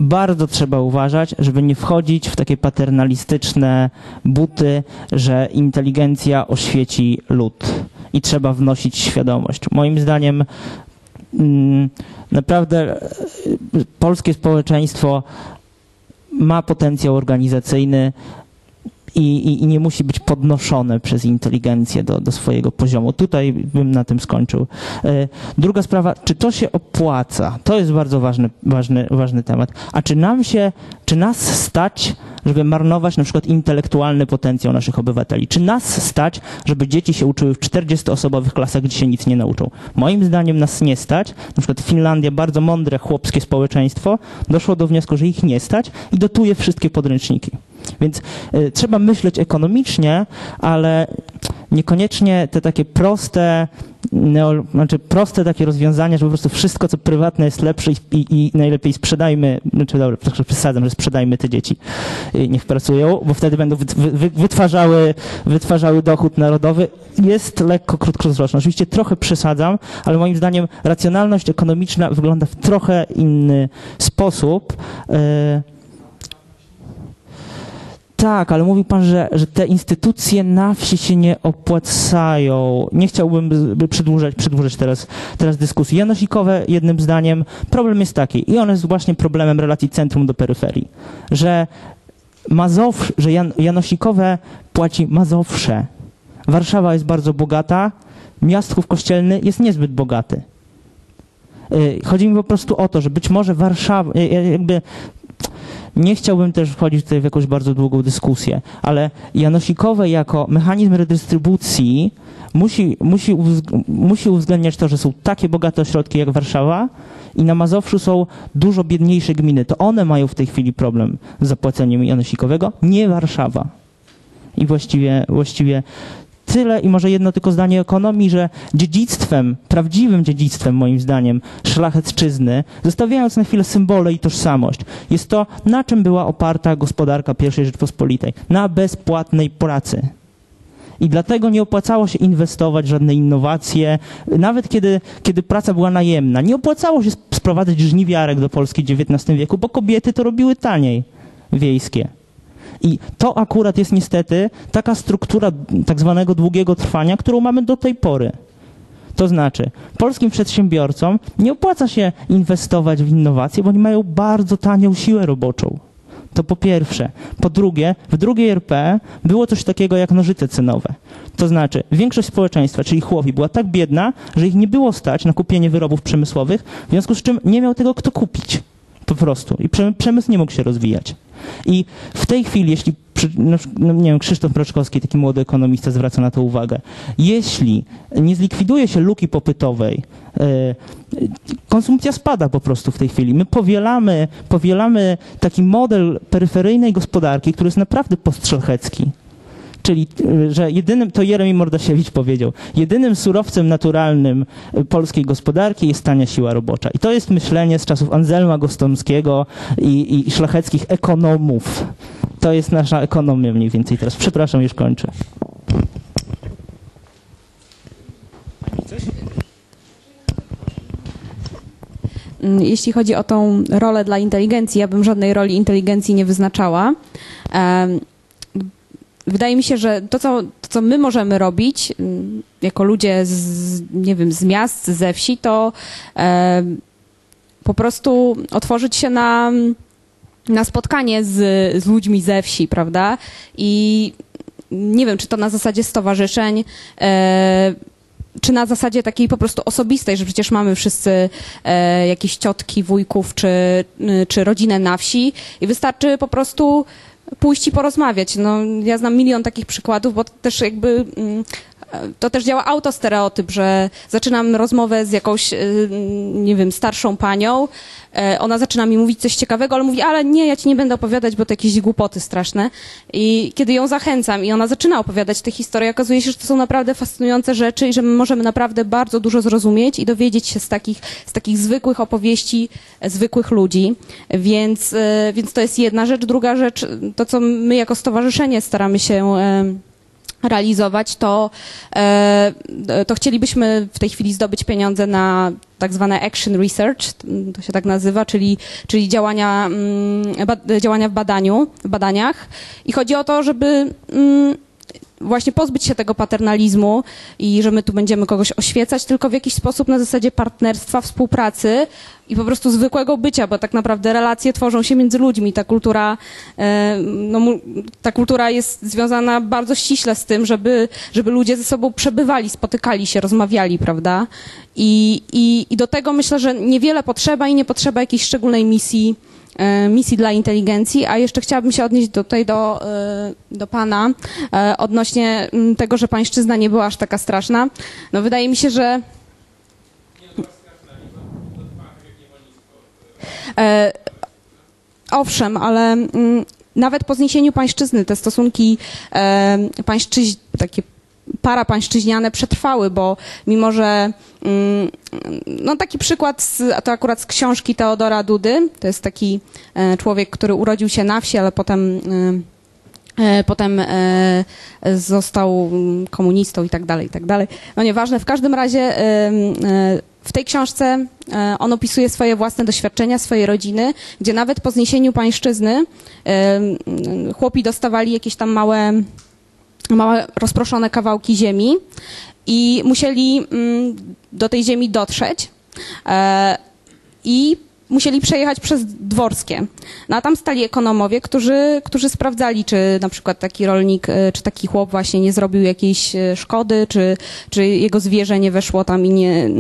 Bardzo trzeba uważać, żeby nie wchodzić w takie paternalistyczne buty, że inteligencja oświeci lud i trzeba wnosić świadomość. Moim zdaniem mm, naprawdę e, polskie społeczeństwo ma potencjał organizacyjny i, i, nie musi być podnoszone przez inteligencję do, do swojego poziomu. Tutaj bym na tym skończył. E, Druga sprawa, czy to się opłaca? To jest bardzo ważny, ważny, ważny temat. A czy nam się, czy nas stać, żeby marnować na przykład intelektualny potencjał naszych obywateli? Czy nas stać, żeby dzieci się uczyły w 40-osobowych klasach, gdzie się nic nie nauczą? Moim zdaniem nas nie stać. Na przykład Finlandia, bardzo mądre chłopskie społeczeństwo, doszło do wniosku, że ich nie stać i dotuje wszystkie podręczniki. Więc y, trzeba myśleć ekonomicznie, ale niekoniecznie te takie proste, neo, znaczy proste takie rozwiązania, że po prostu wszystko, co prywatne jest lepsze i, i, i najlepiej sprzedajmy, znaczy dobra, przesadzam, że sprzedajmy te dzieci, y, niech pracują, bo wtedy będą wyt- wy, wy, wytwarzały, wytwarzały dochód narodowy. Jest lekko krótkowzroczne. Oczywiście trochę przesadzam, ale moim zdaniem racjonalność ekonomiczna wygląda w trochę inny sposób. Y, tak, ale mówił pan, że, że te instytucje na wsi się nie opłacają. Nie chciałbym przedłużać, przedłużać teraz, teraz dyskusji. Janosikowe jednym zdaniem. Problem jest taki i on jest właśnie problemem relacji centrum do peryferii, że Mazow, że Jan, Janosikowe płaci Mazowsze. Warszawa jest bardzo bogata, Miastków Kościelny jest niezbyt bogaty. Y, Chodzi mi po prostu o to, że być może Warszawa, y, y, jakby nie chciałbym też wchodzić tutaj w jakąś bardzo długą dyskusję, ale Janosikowe jako mechanizm redystrybucji musi, musi, musi uwzględniać to, że są takie bogate ośrodki jak Warszawa i na Mazowszu są dużo biedniejsze gminy. To one mają w tej chwili problem z zapłaceniem Janosikowego, nie Warszawa. I właściwie, właściwie tyle i może jedno tylko zdanie ekonomii, że dziedzictwem, prawdziwym dziedzictwem moim zdaniem szlachecczyzny, zostawiając na chwilę symbole i tożsamość, jest to, na czym była oparta gospodarka I Rzeczpospolitej. Na bezpłatnej pracy. I dlatego nie opłacało się inwestować w żadne innowacje, nawet kiedy, kiedy praca była najemna. Nie opłacało się sp- sprowadzać żniwiarek do Polski w XIX wieku, bo kobiety to robiły taniej, wiejskie. I to akurat jest niestety taka struktura tak zwanego długiego trwania, którą mamy do tej pory. To znaczy, polskim przedsiębiorcom nie opłaca się inwestować w innowacje, bo oni mają bardzo tanią siłę roboczą. To po pierwsze. Po drugie, w drugiej RP było coś takiego jak nożyce cenowe. To znaczy, większość społeczeństwa, czyli chłopi, była tak biedna, że ich nie było stać na kupienie wyrobów przemysłowych, w związku z czym nie miał tego kto kupić. Po prostu. I przemy- przemysł nie mógł się rozwijać. I w tej chwili, jeśli, no, no, nie wiem, Krzysztof Proczkowski, taki młody ekonomista, zwraca na to uwagę, jeśli nie zlikwiduje się luki popytowej, e, konsumpcja spada po prostu w tej chwili. My powielamy, powielamy taki model peryferyjnej gospodarki, który jest naprawdę postszlachecki. Czyli, y, że jedynym, to Jeremi Mordasiewicz powiedział, jedynym surowcem naturalnym y, polskiej gospodarki jest tania siła robocza. I to jest myślenie z czasów Anselma Gostomskiego i, i szlacheckich ekonomów. To jest nasza ekonomia mniej więcej teraz. Przepraszam, już kończę. Mm, Jeśli chodzi o tą rolę dla inteligencji, ja bym żadnej roli inteligencji nie wyznaczała. Wydaje mi się, że to, co, to, co my możemy robić mm, jako ludzie z, nie wiem, z miast, ze wsi, to em, po prostu otworzyć się na, na spotkanie z, z ludźmi ze wsi, prawda? I nie wiem, czy to na zasadzie stowarzyszeń, e, czy na zasadzie takiej po prostu osobistej, że przecież mamy wszyscy e, jakieś ciotki, wujków, czy, y, czy rodzinę na wsi i wystarczy po prostu pójść i porozmawiać. No, ja znam milion takich przykładów, bo też jakby mm, to też działa autostereotyp, że zaczynam rozmowę z jakąś, y, nie wiem, starszą panią, e, ona zaczyna mi mówić coś ciekawego, ale mówi, ale nie, ja ci nie będę opowiadać, bo to jakieś głupoty straszne. I kiedy ją zachęcam i ona zaczyna opowiadać te historie, okazuje się, że to są naprawdę fascynujące rzeczy i że my możemy naprawdę bardzo dużo zrozumieć i dowiedzieć się z takich, z takich zwykłych opowieści e, zwykłych ludzi. Więc, e, więc to jest jedna rzecz. Druga rzecz, to co my jako stowarzyszenie staramy się em, realizować, to, e, to chcielibyśmy w tej chwili zdobyć pieniądze na tak zwane action research, to się tak nazywa, czyli, czyli działania, mm, działania w badaniu, w badaniach. I chodzi o to, żeby mm, właśnie pozbyć się tego paternalizmu i że my tu będziemy kogoś oświecać, tylko w jakiś sposób na zasadzie partnerstwa, współpracy i po prostu zwykłego bycia, bo tak naprawdę relacje tworzą się między ludźmi. Ta kultura, e, no, ta kultura jest związana bardzo ściśle z tym, żeby, żeby ludzie ze sobą przebywali, spotykali się, rozmawiali, prawda? I, i, I do tego myślę, że niewiele potrzeba i nie potrzeba jakiejś szczególnej misji, misji dla inteligencji, a jeszcze chciałabym się odnieść tutaj do, e, do pana e, odnośnie tego, że pańszczyzna nie była aż taka straszna. No wydaje mi się, że E, owszem, ale nawet po zniesieniu pańszczyzny te stosunki e, pańszczyź, takie parapańszczyźniane przetrwały, bo mimo, że mm, no taki przykład, z, to akurat z książki Teodora Dudy, to jest taki e, człowiek, który urodził się na wsi, ale potem e, e, Potem został mm, komunistą i tak dalej, i tak dalej. No nieważne, w każdym razie w tej książce on opisuje swoje własne doświadczenia, swojej rodziny, gdzie nawet po zniesieniu pańszczyzny chłopi dostawali jakieś tam małe, małe rozproszone kawałki ziemi i musieli mm, do tej ziemi dotrzeć e, i musieli przejechać przez dworskie. No a tam stali ekonomowie, którzy, którzy sprawdzali, czy na przykład taki rolnik, e, czy taki chłop właśnie nie zrobił jakiejś e, szkody, czy, czy jego zwierzę nie weszło tam i nie...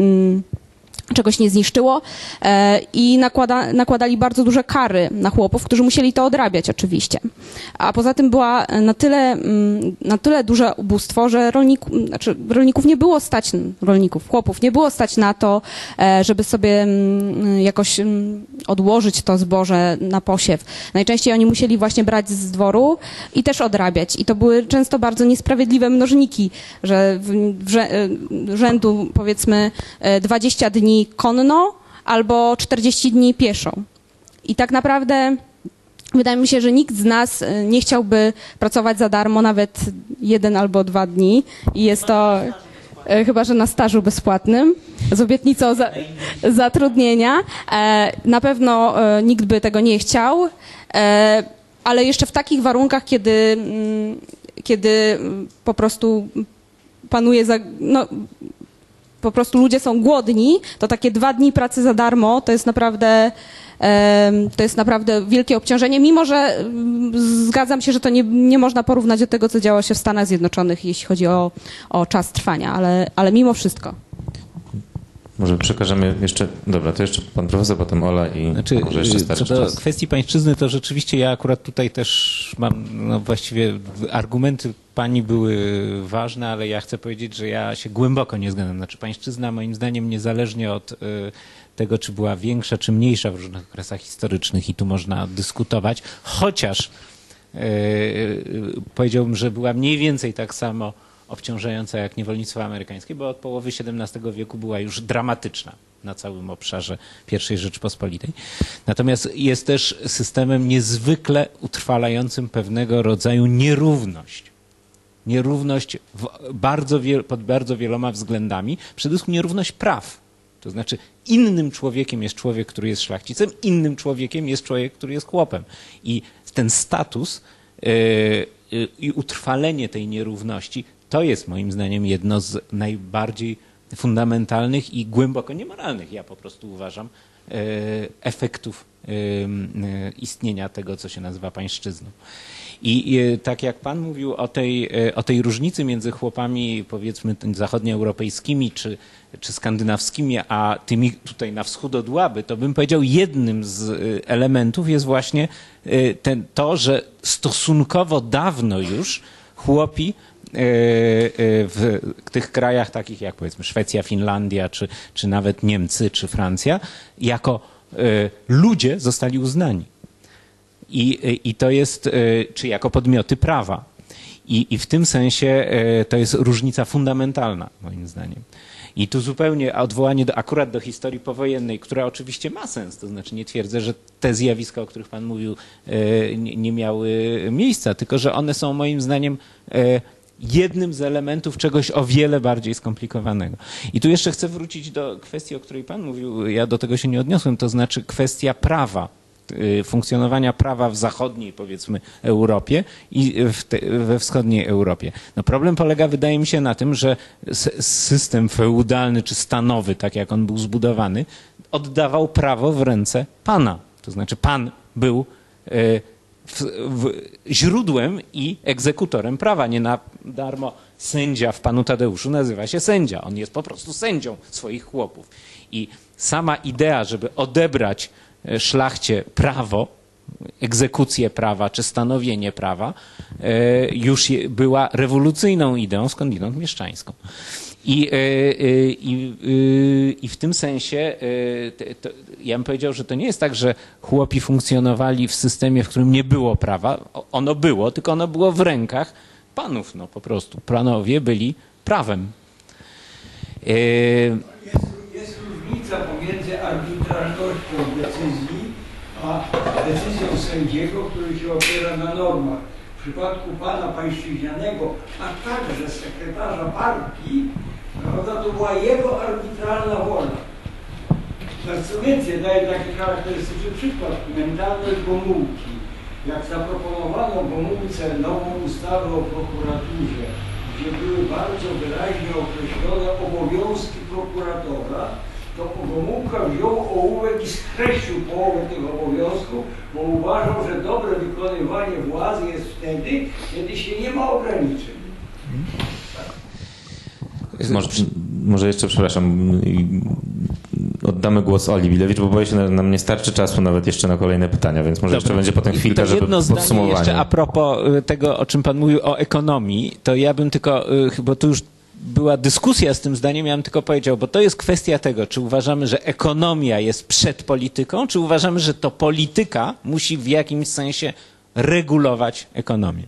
Czegoś nie zniszczyło e, i nakłada, nakładali bardzo duże kary na chłopów, którzy musieli to odrabiać oczywiście. A poza tym była na tyle, mm, na tyle duże ubóstwo, że rolniku, znaczy rolników nie było stać, rolników, chłopów nie było stać na to, e, żeby sobie mm, jakoś mm, odłożyć to zboże na posiew. Najczęściej oni musieli właśnie brać z dworu i też odrabiać. I to były często bardzo niesprawiedliwe mnożniki, że w, w, e, rzędu powiedzmy e, 20 dni konno albo 40 dni pieszo. I tak naprawdę wydaje mi się, że nikt z nas e, nie chciałby pracować za darmo nawet jeden albo dwa dni. I jest to e, chyba, że na stażu bezpłatnym z obietnicą za, zatrudnienia. E, Na pewno e, nikt by tego nie chciał, e, ale jeszcze w takich warunkach, kiedy, mm, kiedy po prostu panuje za, no, po prostu ludzie są głodni, to takie dwa dni pracy za darmo to jest naprawdę to jest naprawdę wielkie obciążenie, mimo że mm, zgadzam się, że to nie, nie można porównać do tego, co działo się w Stanach Zjednoczonych, jeśli chodzi o, o czas trwania, ale, ale mimo wszystko. Może przekażemy jeszcze, dobra, to jeszcze pan profesor, potem Ola i Znaczy, może jeszcze co starczy do czas. kwestii pańszczyzny, to rzeczywiście ja akurat tutaj też mam, no właściwie argumenty pani były ważne, ale ja chcę powiedzieć, że ja się głęboko nie zgadzam. Znaczy pańszczyzna moim zdaniem niezależnie od y, tego, czy była większa, czy mniejsza w różnych okresach historycznych i tu można dyskutować, chociaż y, y, powiedziałbym, że była mniej więcej tak samo obciążająca jak niewolnictwo amerykańskie, bo od połowy XVII wieku była już dramatyczna na całym obszarze I Rzeczpospolitej. Natomiast jest też systemem niezwykle utrwalającym pewnego rodzaju nierówność. Nierówność bardzo wiel- pod bardzo wieloma względami, przede wszystkim nierówność praw. To znaczy, innym człowiekiem jest człowiek, który jest szlachcicem, innym człowiekiem jest człowiek, który jest chłopem. I ten status yy, i utrwalenie tej nierówności to jest moim zdaniem jedno z najbardziej fundamentalnych i głęboko niemoralnych, ja po prostu uważam, e, efektów e, istnienia tego, co się nazywa pańszczyzną. I tak jak pan mówił o tej, e, o tej różnicy między chłopami, powiedzmy, zachodnioeuropejskimi czy, czy skandynawskimi, a tymi tutaj na wschód od Łaby, to bym powiedział, jednym z elementów jest właśnie ten, to, że stosunkowo dawno już chłopi w tych krajach takich jak powiedzmy Szwecja, Finlandia, czy, czy nawet Niemcy, czy Francja, jako e, ludzie zostali uznani. I, e, i to jest, e, czy jako podmioty prawa. I, I w tym sensie e, to jest różnica fundamentalna, moim zdaniem. I tu zupełnie odwołanie do, akurat do historii powojennej, która oczywiście ma sens, to znaczy nie twierdzę, że te zjawiska, o których Pan mówił, e, nie, miały miejsca, tylko że one są moim zdaniem e, jednym z elementów czegoś o wiele bardziej skomplikowanego. I tu jeszcze chcę wrócić do kwestii, o której Pan mówił, ja do tego się nie odniosłem, to znaczy kwestia prawa y, funkcjonowania prawa w zachodniej, powiedzmy, Europie i te, we wschodniej Europie. No problem polega, wydaje mi się, na tym, że system feudalny czy stanowy, tak jak on był zbudowany, oddawał prawo w ręce pana. To znaczy pan był y, w, w, źródłem i egzekutorem prawa. Nie na darmo sędzia w panu Tadeuszu nazywa się sędzia. On jest po prostu sędzią swoich chłopów. I sama idea, żeby odebrać e, szlachcie prawo, egzekucję prawa czy stanowienie prawa, e, już była rewolucyjną ideą, skądinąd mieszczańską. I, e, e, i, e, I w tym sensie to, ja bym powiedział, że to nie jest tak, że chłopi funkcjonowali w systemie, w którym nie było prawa. Ono było, tylko ono było w rękach panów, no po prostu. Panowie byli prawem. Jest, jest różnica pomiędzy arbitralnością decyzji, a decyzją sędziego, który się opiera na normach. W przypadku pana pańszczyźnianego, a także sekretarza partii, prawda, to była jego arbitralna wola. Co więcej, daję taki charakterystyczny przykład. Mentalność Gomułki. Jak zaproponowano Gomułce nową ustawę o prokuraturze, gdzie były bardzo wyraźnie określone obowiązki prokuratora, to Gomułka wziął ołówek i skreślił połowę tych obowiązków, bo uważał, że dobre wykonywanie władzy jest wtedy, kiedy się nie ma ograniczeń. Może, może jeszcze, przepraszam, oddamy głos Oli Bilewicz, bo boję się, że nam nie starczy czasu nawet jeszcze na kolejne pytania, więc może jeszcze Dobra. będzie potem chwilka, to żeby jedno podsumowanie. jeszcze a propos y, tego, o czym pan mówił, o ekonomii, to ja bym tylko, y, bo tu już była dyskusja z tym zdaniem, ja bym tylko powiedział, bo to jest kwestia tego, czy uważamy, że ekonomia jest przed polityką, czy uważamy, że to polityka musi w jakimś sensie regulować ekonomię.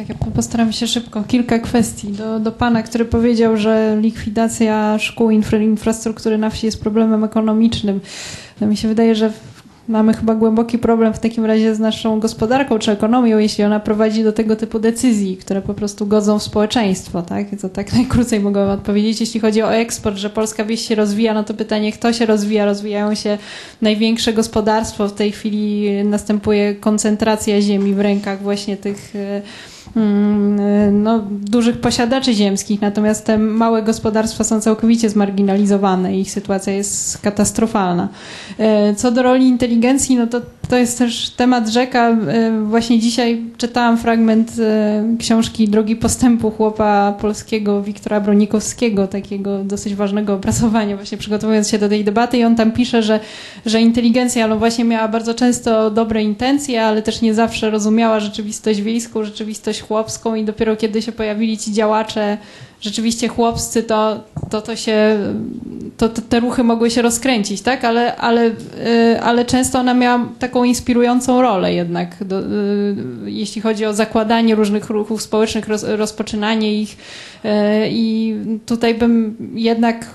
Tak, ja postaram się szybko. Kilka kwestii. Do, do pana, który powiedział, że likwidacja szkół infra, infrastruktury na wsi jest problemem ekonomicznym. To mi się wydaje, że mamy chyba głęboki problem w takim razie z naszą gospodarką czy ekonomią, jeśli ona prowadzi do tego typu decyzji, które po prostu godzą w społeczeństwo. Tak? To tak najkrócej mogę odpowiedzieć. Jeśli chodzi o eksport, że polska wieś się rozwija, no to pytanie, kto się rozwija? Rozwijają się największe gospodarstwo. W tej chwili następuje koncentracja ziemi w rękach właśnie tych e, no, dużych posiadaczy ziemskich, natomiast te małe gospodarstwa są całkowicie zmarginalizowane i ich sytuacja jest katastrofalna. E, Co do roli inteligencji, no to to jest też temat rzeka. E, Właśnie dzisiaj czytałam fragment e, książki Drogi Postępu chłopa polskiego Wiktora Bronikowskiego, takiego dosyć ważnego opracowania, właśnie przygotowując się do tej debaty i on tam pisze, że, że inteligencja no właśnie miała bardzo często dobre intencje, ale też nie zawsze rozumiała rzeczywistość wiejską, rzeczywistość chłopską i dopiero kiedy się pojawili ci działacze rzeczywiście chłopscy, to, to, to się, to, to te ruchy mogły się rozkręcić, tak? Ale, ale, y, ale często ona miała taką inspirującą rolę jednak, do, y, jeśli chodzi o zakładanie różnych ruchów społecznych, roz, rozpoczynanie ich y, i tutaj bym jednak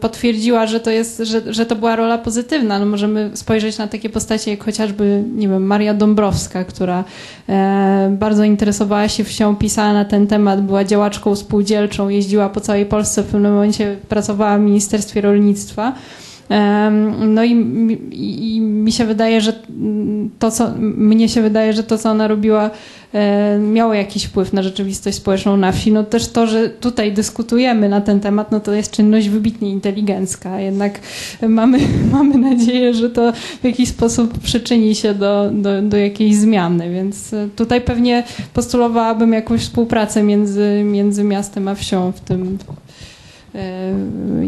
potwierdziła, że to jest, że, że to była rola pozytywna. No możemy spojrzeć na takie postacie jak chociażby, nie wiem, Maria Dąbrowska, która e, bardzo interesowała się wsią, pisała na ten temat, była działaczką spółdzielczą, jeździła po całej Polsce, w pewnym momencie pracowała w Ministerstwie Rolnictwa. No i, i, i mi się wydaje, że to, co mnie się wydaje, że to, co ona robiła, e, miało jakiś wpływ na rzeczywistość społeczną na wsi. No też to, że tutaj dyskutujemy na ten temat, no to jest czynność wybitnie inteligencka. Jednak mamy, mamy nadzieję, że to w jakiś sposób przyczyni się do, do, do jakiejś zmiany, więc e, tutaj pewnie postulowałabym jakąś współpracę między, między miastem a wsią w tym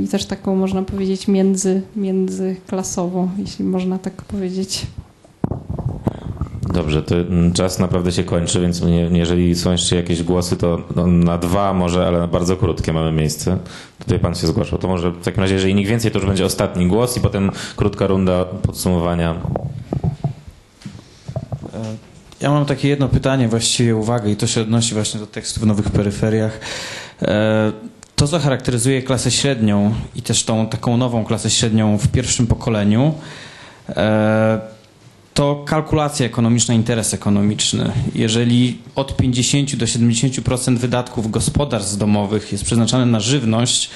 i też taką można powiedzieć między, międzyklasową, jeśli można tak powiedzieć. Dobrze, to czas naprawdę się kończy, więc nie, jeżeli są jeszcze jakieś głosy, to no, na dwa może, ale na bardzo krótkie mamy miejsce. Tutaj pan się zgłaszał. To może w takim razie, jeżeli nikt więcej, to już będzie ostatni głos i potem krótka runda podsumowania. Ja mam takie jedno pytanie, właściwie uwagę i to się odnosi właśnie do tekstu w Nowych Peryferiach. To, co charakteryzuje klasę średnią i też tą taką nową klasę średnią w pierwszym pokoleniu, e, to kalkulacja ekonomiczna, interes ekonomiczny. Jeżeli od 50 do 70% wydatków gospodarstw domowych jest przeznaczane na żywność,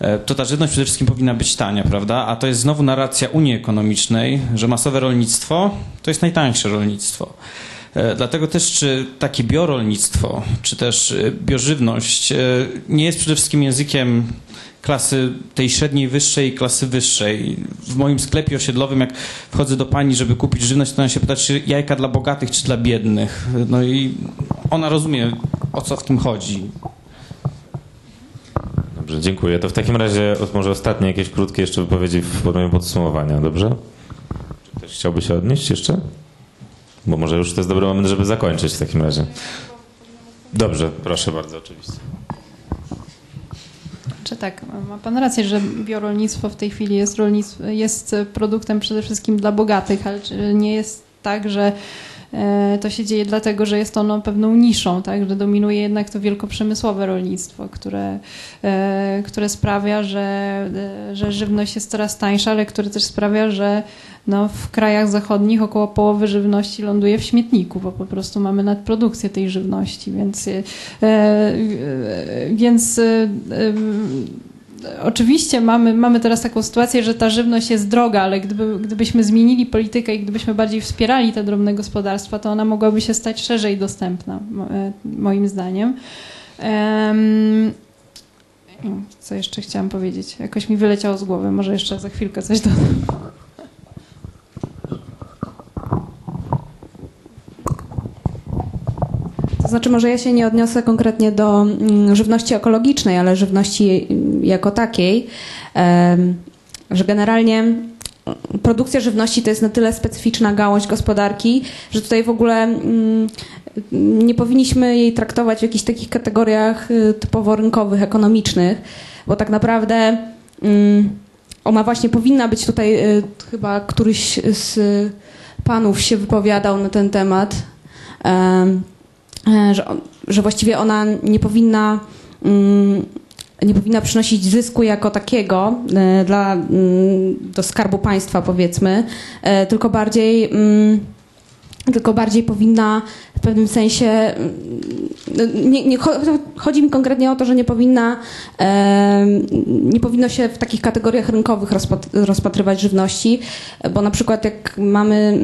e, to ta żywność przede wszystkim powinna być tania, prawda? A to jest znowu narracja Unii Ekonomicznej, że masowe rolnictwo to jest najtańsze rolnictwo. E, Dlatego też, czy takie biorolnictwo, czy też e, biożywność e, nie jest przede wszystkim językiem klasy tej średniej, wyższej i klasy wyższej. W moim sklepie osiedlowym, jak wchodzę do pani, żeby kupić żywność, to ona się pyta, czy jajka dla bogatych, czy dla biednych. No i ona rozumie, o co w tym chodzi. Dobrze, dziękuję. To w takim razie może ostatnie jakieś krótkie jeszcze wypowiedzi w formie podsumowania, dobrze? Czy ktoś chciałby się odnieść jeszcze? Bo może już to jest dobry moment, żeby zakończyć w takim razie. Dobrze, proszę bardzo, oczywiście. Czy tak, ma pan rację, że biorolnictwo w tej chwili jest, jest produktem przede wszystkim dla bogatych, ale nie jest tak, że to się dzieje dlatego, że jest ono pewną niszą, tak? że dominuje jednak to wielkoprzemysłowe rolnictwo, które, e, które sprawia, że, e, że żywność jest coraz tańsza, ale które też sprawia, że no, w krajach zachodnich około połowy żywności ląduje w śmietniku, bo po prostu mamy nadprodukcję tej żywności, więc, e, e, więc e, e, oczywiście mamy, mamy teraz taką sytuację, że ta żywność jest droga, ale gdyby, gdybyśmy zmienili politykę i gdybyśmy bardziej wspierali te drobne gospodarstwa, to ona mogłaby się stać szerzej dostępna, e, moim zdaniem. Em, co jeszcze chciałam powiedzieć? Jakoś mi wyleciało z głowy, może jeszcze za chwilkę coś dodam. Znaczy, może ja się nie odniosę konkretnie do mm, żywności ekologicznej, ale żywności mm, jako takiej, że generalnie mm, produkcja żywności to jest na tyle specyficzna gałąź gospodarki, że tutaj w ogóle nie powinniśmy jej traktować w jakichś takich kategoriach y, typowo rynkowych, ekonomicznych, bo tak naprawdę ona właśnie powinna być tutaj, y, chyba któryś z panów się wypowiadał na ten temat, em, że, on- że właściwie ona nie powinna, mm, nie powinna przynosić zysku jako takiego e, dla, mm, do skarbu państwa, powiedzmy, e, tylko bardziej. mm, Tylko bardziej powinna w pewnym sensie. mm, Nie, nie, cho- chodzi mi konkretnie o to, że nie powinna, e, nie powinno się w takich kategoriach rynkowych rozpat- rozpatrywać żywności, bo na przykład jak mamy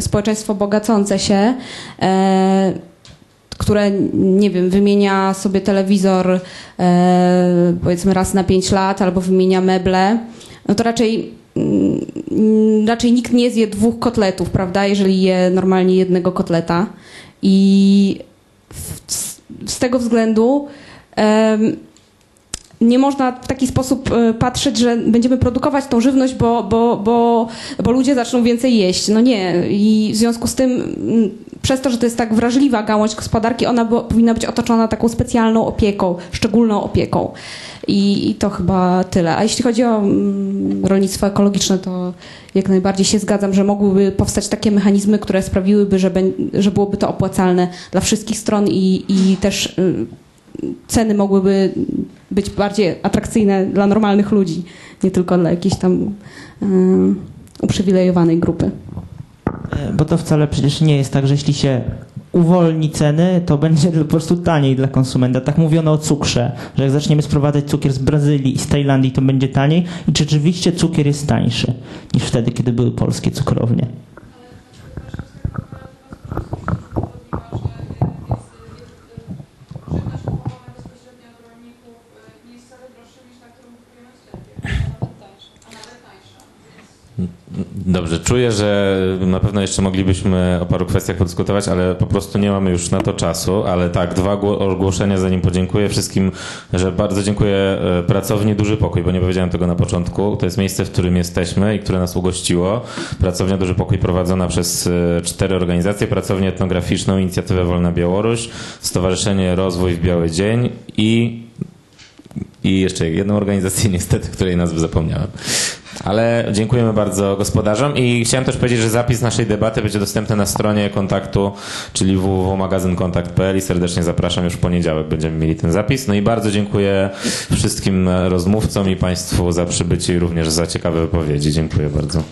społeczeństwo bogacące się, e, które, nie wiem, wymienia sobie telewizor e, powiedzmy raz na 5 lat albo wymienia meble, no to raczej, mm, raczej nikt nie zje dwóch kotletów, prawda, jeżeli je normalnie jednego kotleta. I z, tego względu nie można w taki sposób e, patrzeć, że będziemy produkować tą żywność, bo, bo, bo, bo ludzie zaczną więcej jeść. No nie. I w związku z tym, przez to, że to jest tak wrażliwa gałąź gospodarki, ona bo, powinna być otoczona taką specjalną opieką, szczególną opieką. I, I to chyba tyle. A jeśli chodzi o rolnictwo ekologiczne, to jak najbardziej się zgadzam, że mogłyby powstać takie mechanizmy, które sprawiłyby, że, że byłoby to opłacalne dla wszystkich stron i, i też y, ceny mogłyby być bardziej atrakcyjne dla normalnych ludzi, nie tylko dla jakiejś tam y, uprzywilejowanej grupy. E, Bo to wcale przecież nie jest tak, że jeśli się uwolni ceny, to będzie po prostu taniej dla konsumenta. Tak mówiono o cukrze, że jak zaczniemy sprowadzać cukier z Brazylii i z Tajlandii, to będzie taniej i czy rzeczywiście cukier jest tańszy niż wtedy, kiedy były polskie cukrownie. Dobrze, czuję, że na pewno jeszcze moglibyśmy o paru kwestiach podyskutować, ale po prostu nie mamy już na to czasu. Ale tak, dwa gło- ogłoszenia, zanim podziękuję wszystkim, że bardzo dziękuję e, pracowni Duży Pokój, bo nie powiedziałem tego na początku. To jest miejsce, w którym jesteśmy i które nas ugościło. Pracownia Duży Pokój prowadzona przez e, cztery organizacje. Pracownię etnograficzną, Inicjatywę Wolna Białoruś, Stowarzyszenie Rozwój w Biały Dzień i i jeszcze jedną organizację niestety, której nazwy zapomniałem. Ale dziękujemy bardzo gospodarzom i chciałem też powiedzieć, że zapis naszej debaty będzie dostępny na stronie kontaktu, czyli www.magazynkontakt.pl i serdecznie zapraszam już w poniedziałek będziemy mieli ten zapis. No i bardzo dziękuję wszystkim rozmówcom i Państwu za przybycie i również za ciekawe wypowiedzi. Dziękuję bardzo.